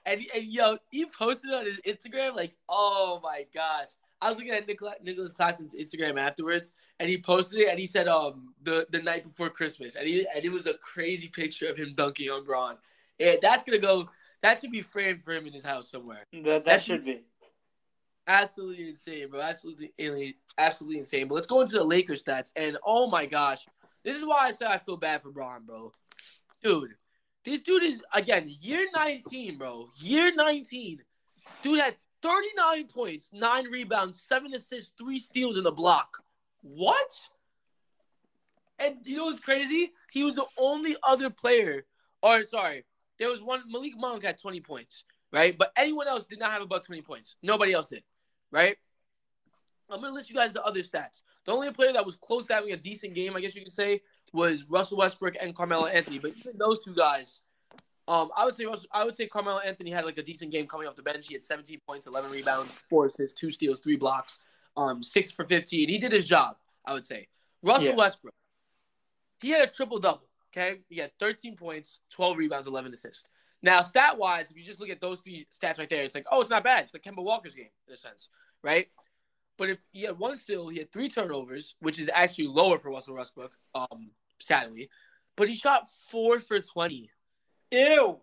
And, and yo, he posted on his Instagram like, oh my gosh. I was looking at Nicolas, Nicolas Claxton's Instagram afterwards, and he posted it, and he said, um, the the night before Christmas, and he and it was a crazy picture of him dunking on Bron. Yeah, that's gonna go. That should be framed for him in his house somewhere. That, that That's- should be. Absolutely insane, bro. Absolutely, absolutely insane. But let's go into the Lakers stats, and oh my gosh, this is why I said I feel bad for Bron, bro. Dude, this dude is again year 19, bro. Year 19, dude had 39 points, nine rebounds, seven assists, three steals in the block. What? And you know what's crazy? He was the only other player, or sorry, there was one. Malik Monk had 20 points, right? But anyone else did not have above 20 points. Nobody else did, right? I'm gonna list you guys the other stats. The only player that was close to having a decent game, I guess you could say, was Russell Westbrook and Carmelo Anthony. But even those two guys Um, I would say Russell, I would say Carmelo Anthony had like a decent game coming off the bench. He had 17 points, 11 rebounds, four assists, two steals, three blocks, um, six for 15. He did his job. I would say Russell Yeah. Westbrook. He had a triple double. Okay, he had 13 points, 12 rebounds, 11 assists. Now, stat wise, if you just look at those three stats right there, it's like, oh, it's not bad. It's like Kemba Walker's game in a sense, right? But if he had one steal, he had three turnovers, which is actually lower for Russell Westbrook, um, sadly. But he shot four for 20 Ew.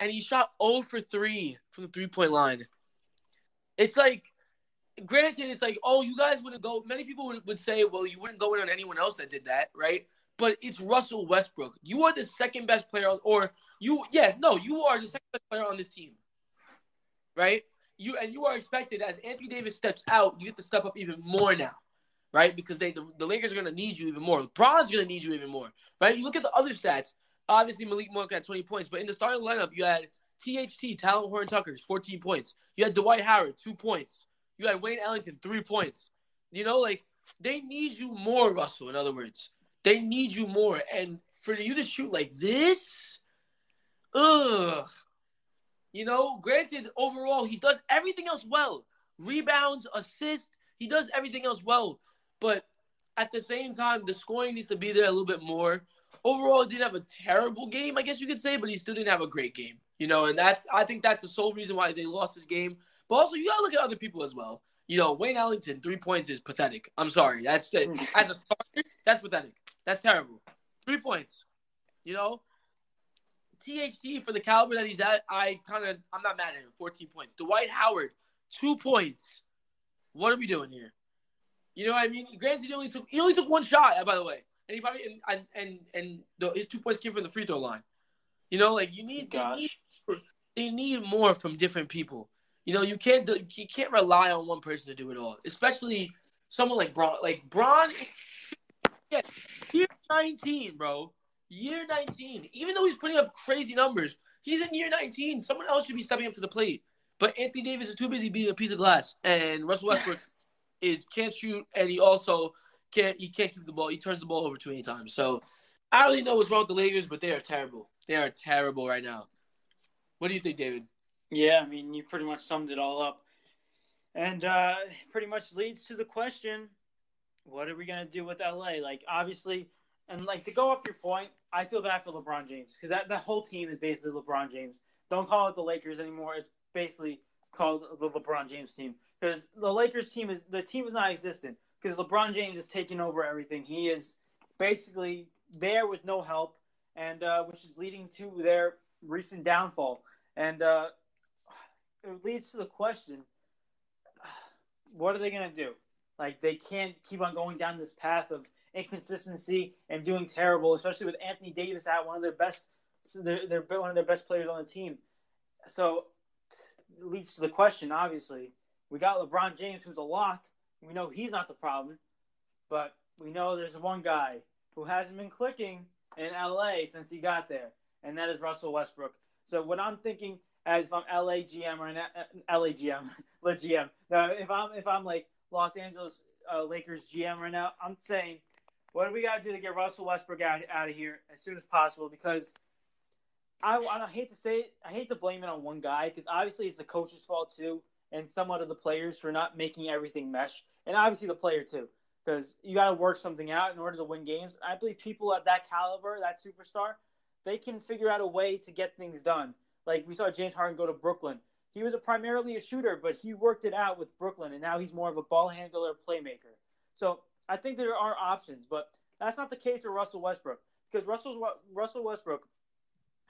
and he shot 0 for 3 from the three point line. It's like, granted, it's like, oh, you guys wouldn't go. Many people would, would say, well, you wouldn't go in on anyone else that did that, right? But it's Russell Westbrook. You are the second best player, on, or you, yeah, no, you are the second best player on this team, right? You and you are expected as Anthony Davis steps out, you get to step up even more now, right? Because they the, the Lakers are going to need you even more. LeBron's going to need you even more, right? You look at the other stats. Obviously, Malik Monk had 20 points, but in the starting lineup, you had THT, Talen Horton-Tucker's 14 points. You had Dwight Howard, two points. You had Wayne Ellington, three points. You know, like they need you more, Russell. In other words, they need you more. And for you to shoot like this, ugh. You know, granted, overall, he does everything else well rebounds, assists, he does everything else well. But at the same time, the scoring needs to be there a little bit more. Overall, he didn't have a terrible game, I guess you could say, but he still didn't have a great game. You know, and that's I think that's the sole reason why they lost this game. But also, you gotta look at other people as well. You know, Wayne Ellington, three points is pathetic. I'm sorry, that's as a starter, that's pathetic. That's terrible. Three points. You know, THT for the caliber that he's at, I kind of I'm not mad at him. 14 points. Dwight Howard, two points. What are we doing here? You know what I mean? Granted, he only took he only took one shot, uh, by the way, and he probably and and and, and the, his two points came from the free throw line. You know, like you need they need they need more from different people. You know, you can't do, you can't rely on one person to do it all, especially someone like Bron. Like Bron, yeah, he's 19, bro, year 19. Even though he's putting up crazy numbers, he's in year 19. Someone else should be stepping up to the plate. But Anthony Davis is too busy being a piece of glass, and Russell Westbrook is can't shoot, and he also can't he can't keep the ball. He turns the ball over too many times. So I don't really know what's wrong with the Lakers, but they are terrible. They are terrible right now. What do you think, David? Yeah, I mean, you pretty much summed it all up. And uh, pretty much leads to the question what are we going to do with LA? Like, obviously, and like to go off your point, I feel bad for LeBron James because that the whole team is basically LeBron James. Don't call it the Lakers anymore. It's basically called the LeBron James team because the Lakers team is the team is not existent because LeBron James is taking over everything. He is basically there with no help, and uh, which is leading to their recent downfall. And uh, it leads to the question: What are they going to do? Like they can't keep on going down this path of inconsistency and doing terrible, especially with Anthony Davis at one of their best, they're, they're one of their best players on the team. So leads to the question. Obviously, we got LeBron James, who's a lock. We know he's not the problem, but we know there's one guy who hasn't been clicking in LA since he got there, and that is Russell Westbrook. So what I'm thinking as if I'm LA GM or an LA GM, the GM. Now, if I'm if I'm like Los Angeles uh, Lakers GM right now, I'm saying, what do we got to do to get Russell Westbrook out out of here as soon as possible? Because I, I hate to say it, I hate to blame it on one guy because obviously it's the coach's fault too, and somewhat of the players for not making everything mesh, and obviously the player too, because you got to work something out in order to win games. I believe people at that caliber, that superstar, they can figure out a way to get things done. Like we saw James Harden go to Brooklyn. He was a primarily a shooter, but he worked it out with Brooklyn, and now he's more of a ball handler, playmaker. So I think there are options, but that's not the case for Russell Westbrook because Russell's Russell Westbrook.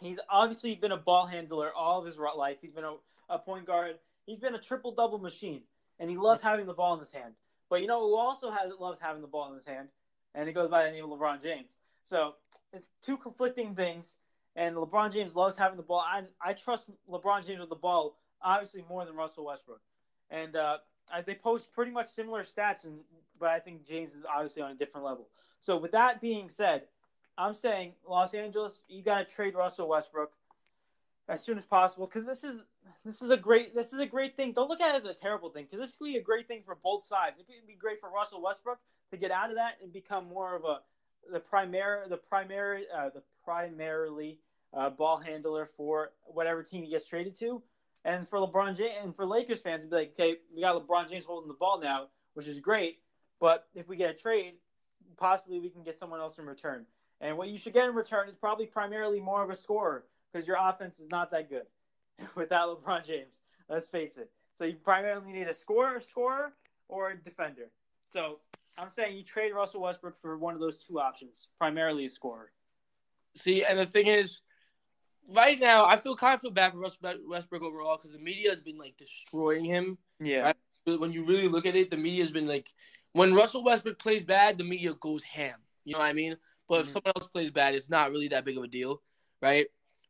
He's obviously been a ball handler all of his life. He's been a, a point guard. He's been a triple double machine, and he loves having the ball in his hand. But you know who also has loves having the ball in his hand, and it goes by the name of LeBron James. So it's two conflicting things and LeBron James loves having the ball. I I trust LeBron James with the ball obviously more than Russell Westbrook, and uh, they post pretty much similar stats, and but I think James is obviously on a different level. So with that being said, I'm saying Los Angeles, you got to trade Russell Westbrook as soon as possible because this is this is a great this is a great thing. Don't look at it as a terrible thing because this could be a great thing for both sides. It could be great for Russell Westbrook to get out of that and become more of a the primary the primary uh, the primarily uh, ball handler for whatever team he gets traded to. And for LeBron James and for Lakers fans, to be like, okay, we got LeBron James holding the ball now, which is great. But if we get a trade, possibly we can get someone else in return. And what you should get in return is probably primarily more of a scorer because your offense is not that good without LeBron James. Let's face it. So you primarily need a scorer, scorer, or a defender. So I'm saying you trade Russell Westbrook for one of those two options, primarily a scorer. See, and the thing is, right now I feel kind of feel bad for Russell Westbrook overall because the media has been like destroying him. Yeah. Right? When you really look at it, the media has been like, when Russell Westbrook plays bad, the media goes ham. You know what I mean? But mm-hmm. if someone else plays bad, it's not really that big of a deal, right?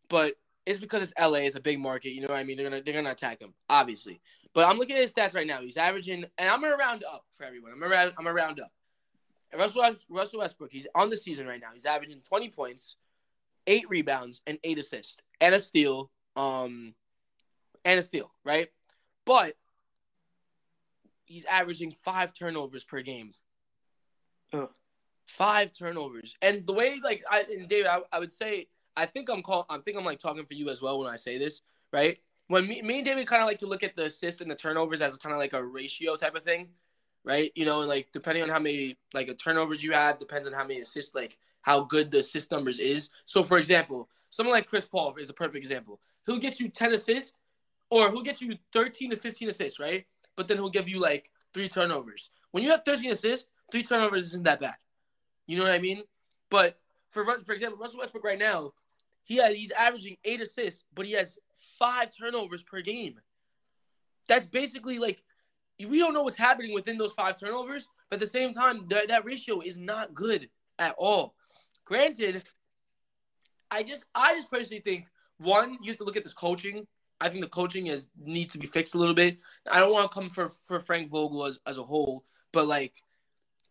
But it's because it's LA, it's a big market. You know what I mean? They're gonna they're gonna attack him, obviously. But I'm looking at his stats right now. He's averaging, and I'm gonna round up for everyone. I'm gonna round, I'm gonna round up. And Russell Russell Westbrook, he's on the season right now. He's averaging 20 points, eight rebounds, and eight assists, and a steal. Um, and a steal, right? But he's averaging five turnovers per game. Ugh. Five turnovers, and the way like I and David, I, I would say I think I'm call I think I'm like talking for you as well when I say this, right? When me, me and David kind of like to look at the assists and the turnovers as kind of like a ratio type of thing, right? You know, and like depending on how many like turnovers you have, depends on how many assists, like how good the assist numbers is. So, for example, someone like Chris Paul is a perfect example. He'll get you 10 assists, or he'll get you 13 to 15 assists, right? But then he'll give you like three turnovers. When you have 13 assists, three turnovers isn't that bad. You know what I mean? But for for example, Russell Westbrook right now, he has he's averaging eight assists, but he has five turnovers per game. That's basically like we don't know what's happening within those five turnovers, but at the same time, that, that ratio is not good at all. Granted, I just I just personally think one, you have to look at this coaching. I think the coaching is needs to be fixed a little bit. I don't want to come for for Frank Vogel as, as a whole, but like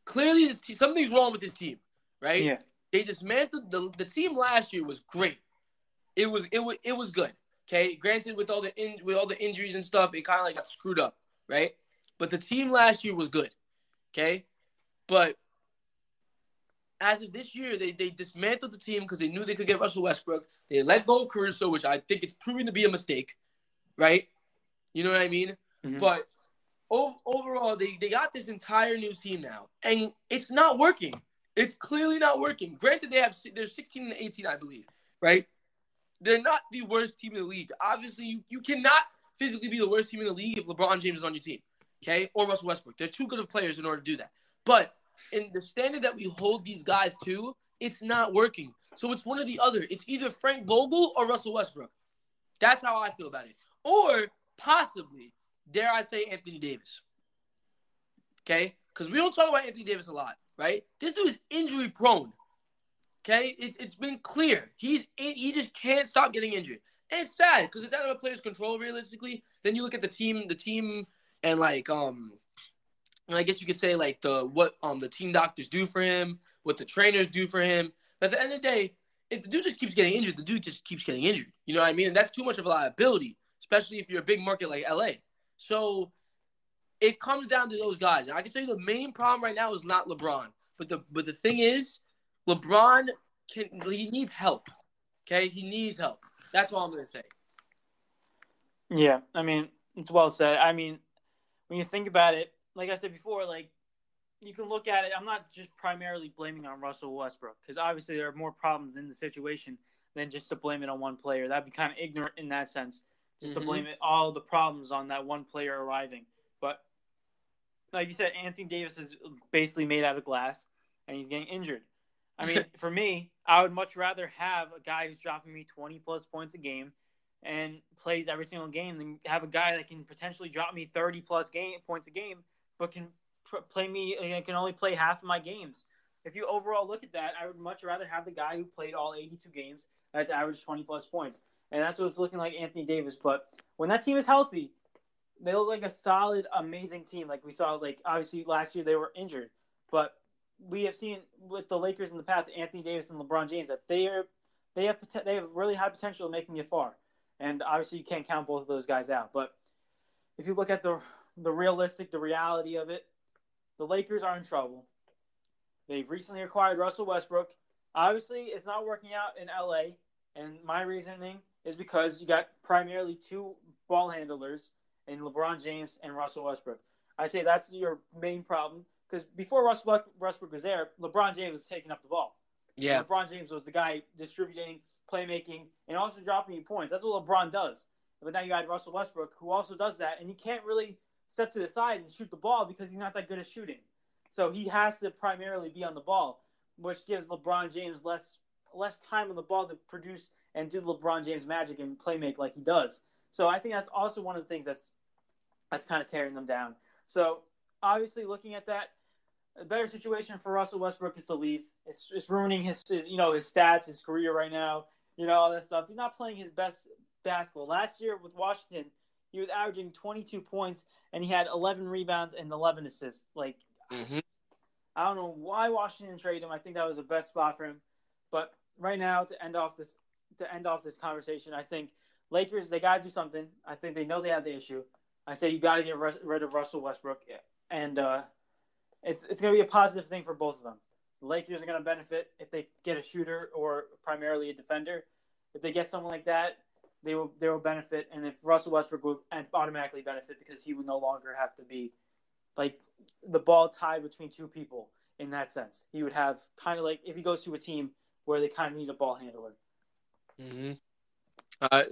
clearly this, something's wrong with this team, right? Yeah. They dismantled the the team last year was great. It was it was it was good. Okay, granted with all the in, with all the injuries and stuff, it kind of like got screwed up, right? But the team last year was good. Okay, but as of this year, they, they dismantled the team because they knew they could get Russell Westbrook. They let go of Caruso, which I think it's proven to be a mistake, right? You know what I mean? Mm-hmm. But overall, they, they got this entire new team now, and it's not working. It's clearly not working. Granted, they have they're 16 and 18, I believe, right? They're not the worst team in the league. Obviously, you, you cannot physically be the worst team in the league if LeBron James is on your team, okay? Or Russell Westbrook. They're too good of players in order to do that. But in the standard that we hold these guys to, it's not working. So it's one or the other. It's either Frank Vogel or Russell Westbrook. That's how I feel about it. Or possibly, dare I say, Anthony Davis. Okay? Because we don't talk about Anthony Davis a lot, right? This dude is injury prone. Okay? It's, it's been clear. He's he just can't stop getting injured. And it's sad because it's out of a player's control realistically. Then you look at the team, the team and like um and I guess you could say like the what um the team doctors do for him, what the trainers do for him. But at the end of the day, if the dude just keeps getting injured, the dude just keeps getting injured. You know what I mean? And that's too much of a liability, especially if you're a big market like LA. So it comes down to those guys. And I can tell you the main problem right now is not LeBron. But the but the thing is, LeBron can he needs help. Okay? He needs help. That's all I'm gonna say. Yeah, I mean, it's well said. I mean, when you think about it, like I said before, like you can look at it. I'm not just primarily blaming on Russell Westbrook because obviously there are more problems in the situation than just to blame it on one player. That'd be kind of ignorant in that sense, just mm-hmm. to blame it all the problems on that one player arriving. But like you said, Anthony Davis is basically made out of glass, and he's getting injured. I mean, for me, I would much rather have a guy who's dropping me 20 plus points a game and plays every single game than have a guy that can potentially drop me 30 plus game points a game but can play me uh, can only play half of my games. If you overall look at that, I would much rather have the guy who played all 82 games at average 20 plus points. And that's what it's looking like Anthony Davis. But when that team is healthy, they look like a solid, amazing team. Like we saw, like obviously last year they were injured, but we have seen with the Lakers in the past, Anthony Davis and LeBron James, that they are they have they have really high potential of making it far. And obviously you can't count both of those guys out. But if you look at the the realistic, the reality of it, the Lakers are in trouble. They've recently acquired Russell Westbrook. Obviously, it's not working out in LA, And my reasoning is because you got primarily two ball handlers in LeBron James and Russell Westbrook. I say that's your main problem because before Russell Westbrook was there, LeBron James was taking up the ball. Yeah. LeBron James was the guy distributing, playmaking, and also dropping you points. That's what LeBron does. But now you got Russell Westbrook, who also does that, and he can't really step to the side and shoot the ball because he's not that good at shooting. So he has to primarily be on the ball, which gives LeBron James less less time on the ball to produce and do LeBron James magic and play make like he does. So I think that's also one of the things that's that's kind of tearing them down. So obviously, looking at that, a better situation for Russell Westbrook is to leave. It's, it's ruining his, his you know his stats, his career right now. You know all that stuff. He's not playing his best basketball. Last year with Washington, he was averaging 22 points and he had 11 rebounds and 11 assists. Like Mm-hmm. I don't know why Washington traded him. I think that was the best spot for him. But right now, to end off this to end off this conversation, I think Lakers they gotta do something. I think they know they have the issue. I say you gotta get rid of Russell Westbrook, and uh, it's it's gonna be a positive thing for both of them. Lakers are gonna benefit if they get a shooter or primarily a defender. If they get someone like that, they will they will benefit, and if Russell Westbrook will automatically benefit because he would no longer have to be like the ball tied between two people in that sense. He would have kind of like if he goes to a team where they kind of need a ball handler. Mm-hmm. Uh,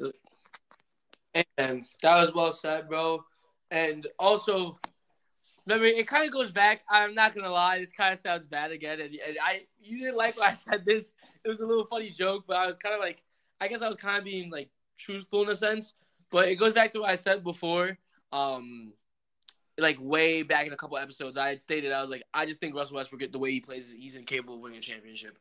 and that was well said, bro. And also, remember, it kind of goes back. I'm not gonna lie, this kind of sounds bad again. And, and I, you didn't like when I said this. It was a little funny joke, but I was kind of like, I guess I was kind of being like truthful in a sense. But it goes back to what I said before. Um, like way back in a couple episodes, I had stated I was like, I just think Russell Westbrook, the way he plays, he's incapable of winning a championship.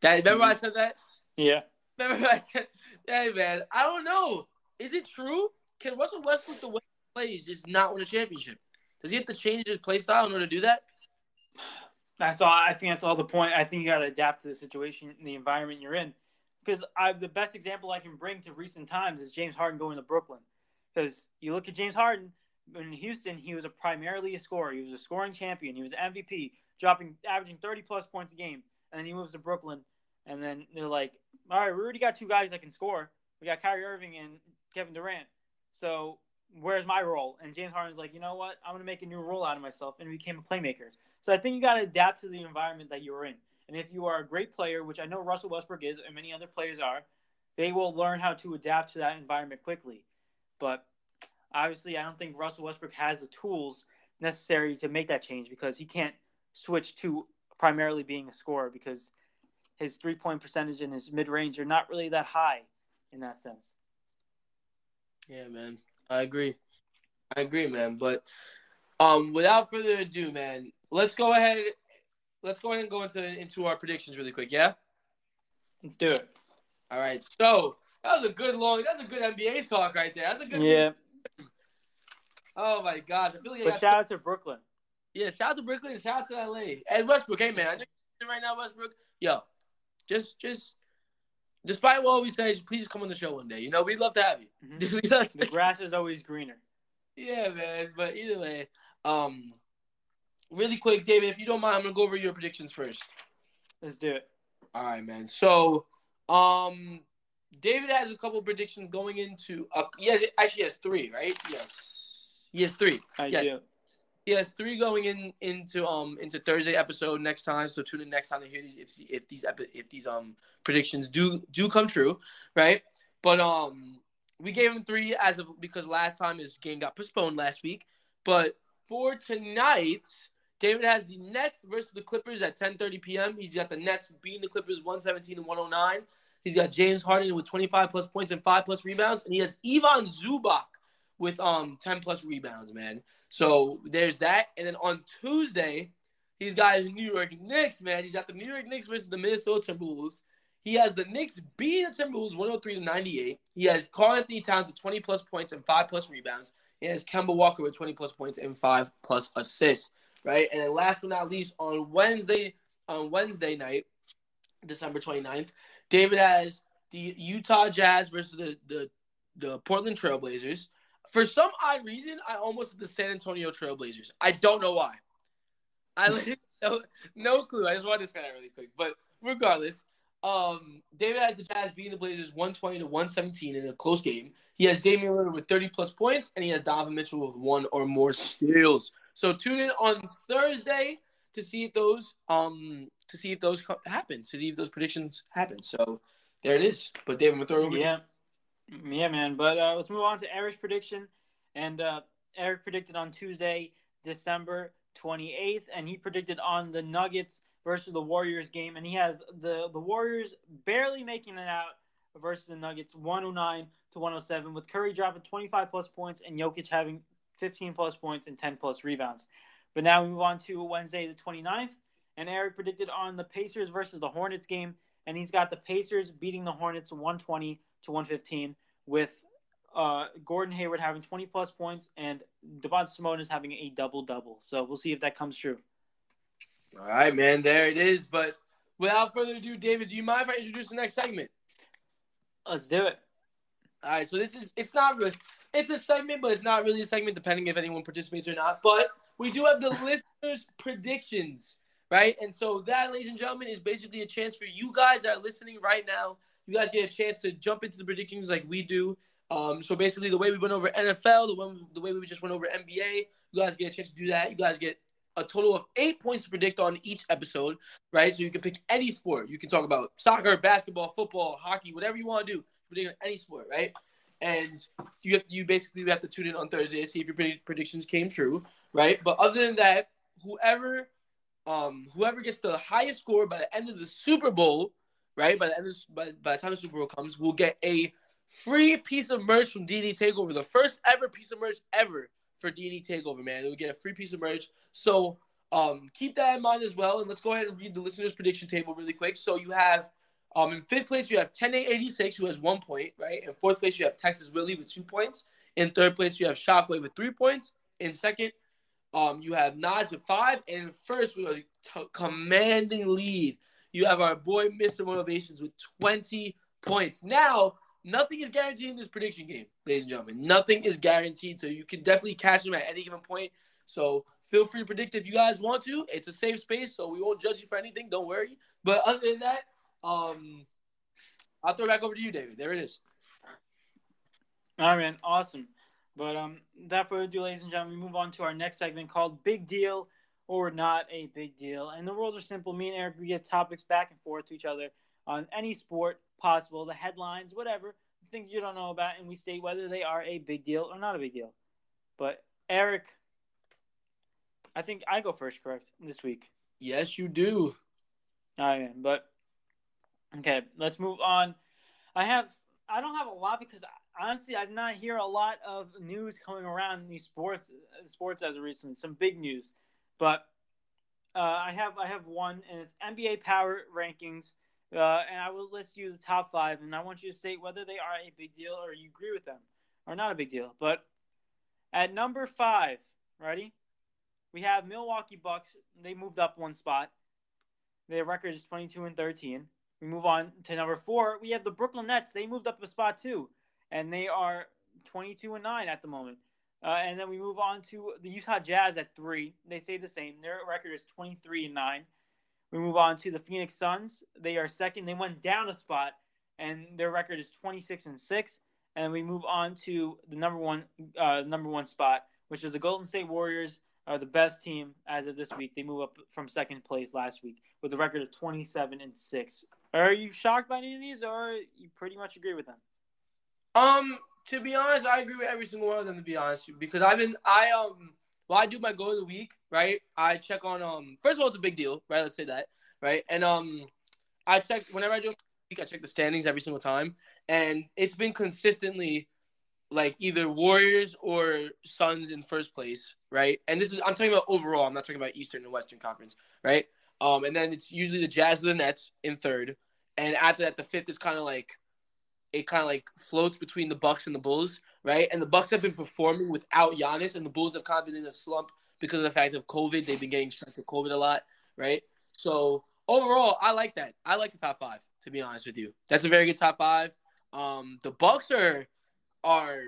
That remember mm-hmm. I said that? Yeah. Remember I said, hey man, I don't know. Is it true? Can Russell Westbrook the way he plays just not win a championship? Does he have to change his play style in order to do that? That's all. I think that's all the point. I think you got to adapt to the situation, and the environment you're in. Because I, the best example I can bring to recent times is James Harden going to Brooklyn. Because you look at James Harden, in Houston, he was a primarily a scorer. He was a scoring champion. He was MVP, dropping averaging 30 plus points a game. And then he moves to Brooklyn, and then they're like, "All right, we already got two guys that can score. We got Kyrie Irving and Kevin Durant. So where's my role?" And James Harden's like, "You know what? I'm gonna make a new role out of myself," and became a playmaker. So I think you got to adapt to the environment that you're in. And if you are a great player, which I know Russell Westbrook is, and many other players are, they will learn how to adapt to that environment quickly. But Obviously, I don't think Russell Westbrook has the tools necessary to make that change because he can't switch to primarily being a scorer because his three point percentage and his mid range are not really that high in that sense. Yeah, man. I agree. I agree, man. But um without further ado, man, let's go ahead let's go ahead and go into into our predictions really quick, yeah? Let's do it. All right. So that was a good long that's a good NBA talk right there. That's a good Yeah. Oh my gosh, I feel like. I but shout so... out to Brooklyn. Yeah, shout out to Brooklyn. Shout out to LA and Westbrook. Hey man, I know right now, Westbrook. Yo, just just. Despite what we say, please come on the show one day. You know, we'd love to have you. Mm-hmm. the grass is always greener. Yeah, man. But either way, um, really quick, David, if you don't mind, I'm gonna go over your predictions first. Let's do it. All right, man. So, um, David has a couple predictions going into. Uh, he actually has three, right? Yes. He has three. I yes. do. He has three going in into um into Thursday episode next time. So tune in next time to hear these if, if these epi- if these um predictions do do come true, right? But um we gave him three as of because last time his game got postponed last week. But for tonight, David has the Nets versus the Clippers at 10:30 p.m. He's got the Nets beating the Clippers 117 and 109. He's got James Harden with 25 plus points and five plus rebounds, and he has Ivan Zubac with um 10 plus rebounds, man. So there's that. And then on Tuesday, he's got his New York Knicks, man. He's got the New York Knicks versus the Minnesota Timberwolves. He has the Knicks beating the Timberwolves 103 to 98. He has Karl-Anthony Towns with 20 plus points and five plus rebounds. He has Kemba Walker with 20 plus points and five plus assists. Right. And then last but not least, on Wednesday, on Wednesday night, December 29th, David has the Utah Jazz versus the, the, the Portland Trailblazers. For some odd reason, I almost the San Antonio Trailblazers. I don't know why. I no, no clue. I just wanted to say that really quick. But regardless, Um, David has the Jazz beating the Blazers 120 to 117 in a close game. He has Damian Lillard with 30 plus points, and he has Donovan Mitchell with one or more steals. So tune in on Thursday to see if those um to see if those happen, to see if those predictions happen. So there it is. But David, I'm gonna throw it over. Yeah, yeah, man. But uh, let's move on to Eric's prediction. And uh, Eric predicted on Tuesday, December 28th, and he predicted on the Nuggets versus the Warriors game, and he has the the Warriors barely making it out versus the Nuggets, 109 to 107, with Curry dropping 25 plus points and Jokic having 15 plus points and 10 plus rebounds. But now we move on to Wednesday the 29th, and Eric predicted on the Pacers versus the Hornets game, and he's got the Pacers beating the Hornets 120 to 115 with uh, Gordon Hayward having 20 plus points and Domantas is having a double double. So we'll see if that comes true. All right, man. There it is. But without further ado, David, do you mind if I introduce the next segment? Let's do it. All right. So this is it's not really it's a segment, but it's not really a segment, depending if anyone participates or not. But we do have the listeners' predictions, right? And so that, ladies and gentlemen, is basically a chance for you guys that are listening right now. You guys get a chance to jump into the predictions like we do. Um, so basically, the way we went over NFL, the one, the way we just went over NBA, you guys get a chance to do that. You guys get a total of eight points to predict on each episode, right? So you can pick any sport. You can talk about soccer, basketball, football, hockey, whatever you want to do. Predict any sport, right? And you have you basically have to tune in on Thursday to see if your predictions came true, right? But other than that, whoever um whoever gets the highest score by the end of the Super Bowl, right? By the end of by, by the time the Super Bowl comes, we'll get a free piece of merch from DD Takeover, the first ever piece of merch ever for D&D Takeover, man. We'll get a free piece of merch. So um, keep that in mind as well. And let's go ahead and read the listeners' prediction table really quick. So you have um, in fifth place, you have 10886, who has one point, right? In fourth place, you have Texas Willie with two points. In third place, you have Shockwave with three points. In second, um, you have Nas with five. And first, with a t- commanding lead, you have our boy Mr. Motivations with 20 points. Now, nothing is guaranteed in this prediction game, ladies and gentlemen. Nothing is guaranteed, so you can definitely catch them at any given point. So feel free to predict if you guys want to. It's a safe space, so we won't judge you for anything. Don't worry. But other than that, um, I'll throw it back over to you, David. There it is. All right, man. Awesome. But um, that further ado, ladies and gentlemen, we move on to our next segment called Big Deal or Not a Big Deal. And the rules are simple. Me and Eric, we get topics back and forth to each other on any sport possible, the headlines, whatever, things you don't know about, and we state whether they are a big deal or not a big deal. But Eric, I think I go first, correct, this week. Yes, you do. All right, man. But okay, let's move on. I have I don't have a lot because honestly, I did not hear a lot of news coming around in these sports uh, sports as of recent. Some big news, but uh, I have I have one, and it's NBA Power Rankings uh, and I will list you the top five, and I want you to state whether they are a big deal or you agree with them or not a big deal. But at number five, ready? We have Milwaukee Bucks. They moved up one spot. Their record is 22 and 13. We move on to number four. We have the Brooklyn Nets. They moved up a spot too, and they are 22 and nine at the moment. Uh, and then we move on to the Utah Jazz at three. They stay the same. Their record is 23 and nine. We move on to the Phoenix Suns. They are second. They went down a spot, and their record is 26 and six. And we move on to the number one uh, number one spot, which is the Golden State Warriors are the best team as of this week. They move up from second place last week with a record of 27 and six. Are you shocked by any of these, or you pretty much agree with them? Um, to be honest, I agree with every single one of them. To be honest, because I've been I um well, I do my goal of the week, right? I check on um. First of all, it's a big deal, right? Let's say that, right? And um, I check whenever I do week, I check the standings every single time, and it's been consistently like either Warriors or Suns in first place, right? And this is I'm talking about overall. I'm not talking about Eastern and Western Conference, right? Um, and then it's usually the Jazz or the Nets in third, and after that, the fifth is kind of like it kind of like floats between the Bucks and the Bulls right? And the Bucks have been performing without Giannis, and the Bulls have kind of been in a slump because of the fact of COVID. They've been getting struck with COVID a lot, right? So overall, I like that. I like the top five, to be honest with you. That's a very good top five. Um, the Bucks are are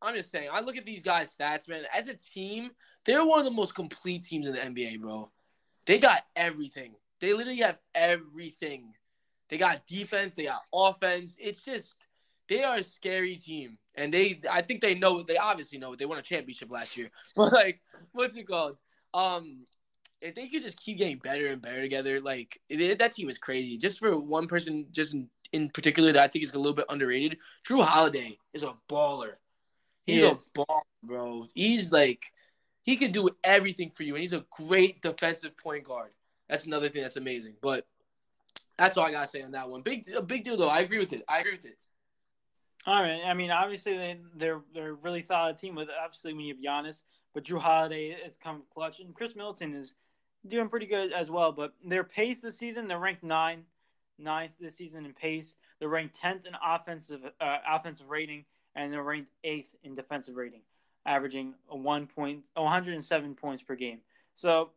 I'm just saying, I look at these guys' stats, man. As a team, they're one of the most complete teams in the NBA, bro. They got everything. They literally have everything They got defense. They got offense. It's just they are a scary team, and they I think they know. They obviously know they won a championship last year. But like, what's it called? Um, if they could just keep getting better and better together, like it, that team is crazy. Just for one person, just in, in particular, that I think is a little bit underrated. Jrue Holiday is a baller. He's He a baller, bro. He's like he can do everything for you, and he's a great defensive point guard. That's another thing that's amazing. But that's all I gotta say on that one. Big, a big deal though. I agree with it. I agree with it. All right. I mean, obviously they, they're they're a really solid team with obviously when you have Giannis, but Jrue Holiday has come clutch, and Khris Middleton is doing pretty good as well. But their pace this season, they're ranked nine, ninth this season in pace. They're ranked tenth in offensive uh, offensive rating, and they're ranked eighth in defensive rating, averaging a one point, 107 points per game. So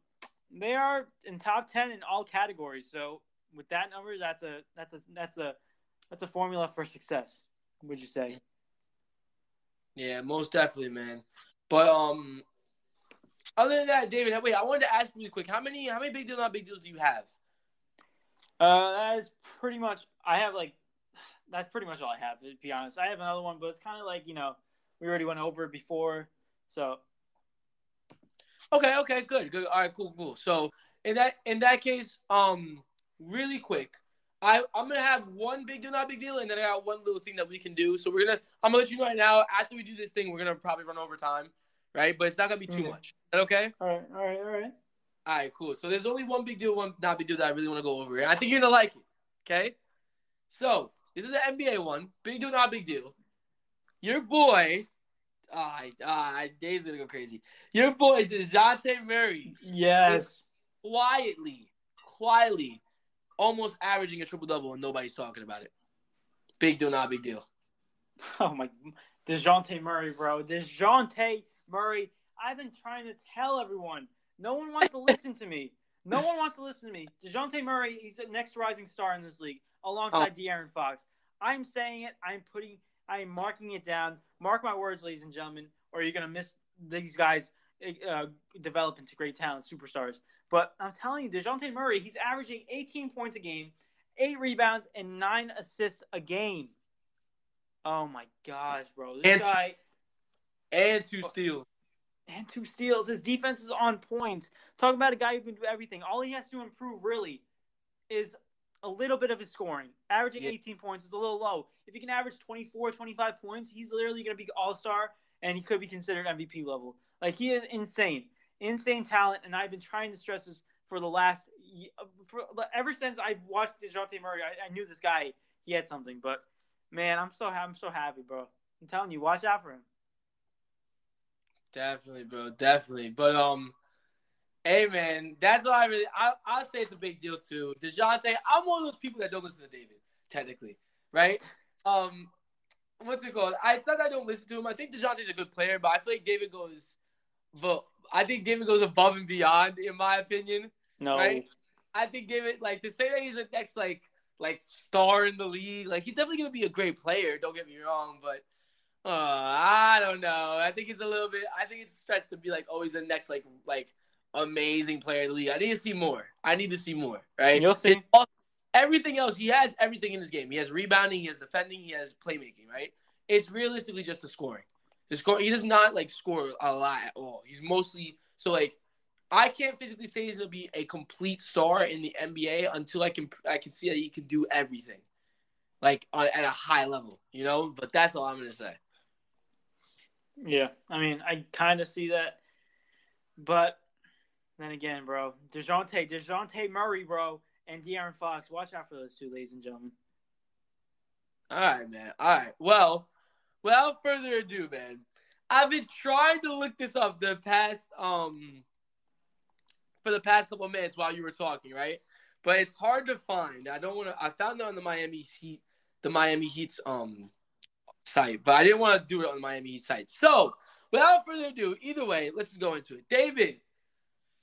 they are in top ten in all categories. So with that numbers, that's a that's a that's a that's a formula for success. Would you say? Yeah, most definitely, man. But um, other than that, David, wait, I wanted to ask really quick. How many how many big deal not big deals do you have? Uh, that is pretty much. I have like, that's pretty much all I have. To be honest, I have another one, but it's kind of like you know, we already went over it before. So Okay, okay, good, good. All right, cool, cool. So in that in that case, um, really quick, I I'm gonna have one big deal, not big deal, and then I got one little thing that we can do. So we're gonna I'm gonna let you know right now. After we do this thing, we're gonna probably run over time, right? But it's not gonna be too Okay. much. Is that okay? all right, all right, all right. All right, cool. So there's only one big deal, one not big deal that I really want to go over. And I think you're gonna like it. Okay. So this is the NBA one. Big deal, not big deal. Your boy, ah, ah, Dave's gonna go crazy. Your boy Dejounte Murray Yes. quietly, quietly, almost averaging a triple double, and nobody's talking about it. Big deal, not big deal. Oh my, Dejounte Murray, bro. Dejounte Murray. I've been trying to tell everyone. No one wants to listen to me. No one wants to listen to me. Dejounte Murray, he's the next rising star in this league, alongside De'Aaron Fox. I'm saying it. I'm putting. I am marking it down. Mark my words, ladies and gentlemen, or you're gonna miss these guys uh, develop into great talent, superstars. But I'm telling you, Dejounte Murray, he's averaging 18 points a game, eight rebounds, and nine assists a game. Oh my gosh, bro! This And- guy And two oh. steals. and two steals. His defense is on point. Talk about a guy who can do everything. All he has to improve really is a little bit of his scoring. Averaging Yeah. 18 points is a little low. If he can average 24, 25 points, he's literally going to be all star and he could be considered MVP level. Like he is insane, insane talent. And I've been trying to stress this for the last, ye- for, ever since I watched Dejounte Murray. I, I knew this guy he had something. But man, I'm so I'm so happy, bro. I'm telling you, watch out for him. Definitely, bro. Definitely. But um, hey man, that's why I really I I'll say it's a big deal too. Dejounte, I'm one of those people that don't listen to David, technically, right? Um, what's it called? I it's not that I don't listen to him. I think Dejounte's a good player, but I feel like David goes, but I think David goes above and beyond, in my opinion. No. Right? I think David, like to say that he's the next like like star in the league, like he's definitely gonna be a great player. Don't get me wrong, but uh, I don't know. I think it's a little bit. I think it's a stretch to be like, always the next like like amazing player in the league. I need to see more. I need to see more. Right? You'll see. All- everything else, he has everything in his game. He has rebounding, he has defending, he has playmaking. Right? It's realistically just the scoring. The score. He does not like score a lot at all. He's mostly so like. I can't physically say he's gonna be a complete star in the NBA until I can I can see that he can do everything, like on, at a high level, you know. But that's all I'm gonna say. Yeah, I mean, I kind of see that, but then again, bro, Dejounte, Dejounte Murray, bro, and De'Aaron Fox. Watch out for those two, ladies and gentlemen. All right, man. All right. Well, without further ado, man, I've been trying to look this up the past um for the past couple of minutes while you were talking, right? But it's hard to find. I don't want to. I found it on the Miami Heat, the Miami Heat's um site, but I didn't want to do it on the Miami Heat site. So, without further ado, either way, let's just go into it. David,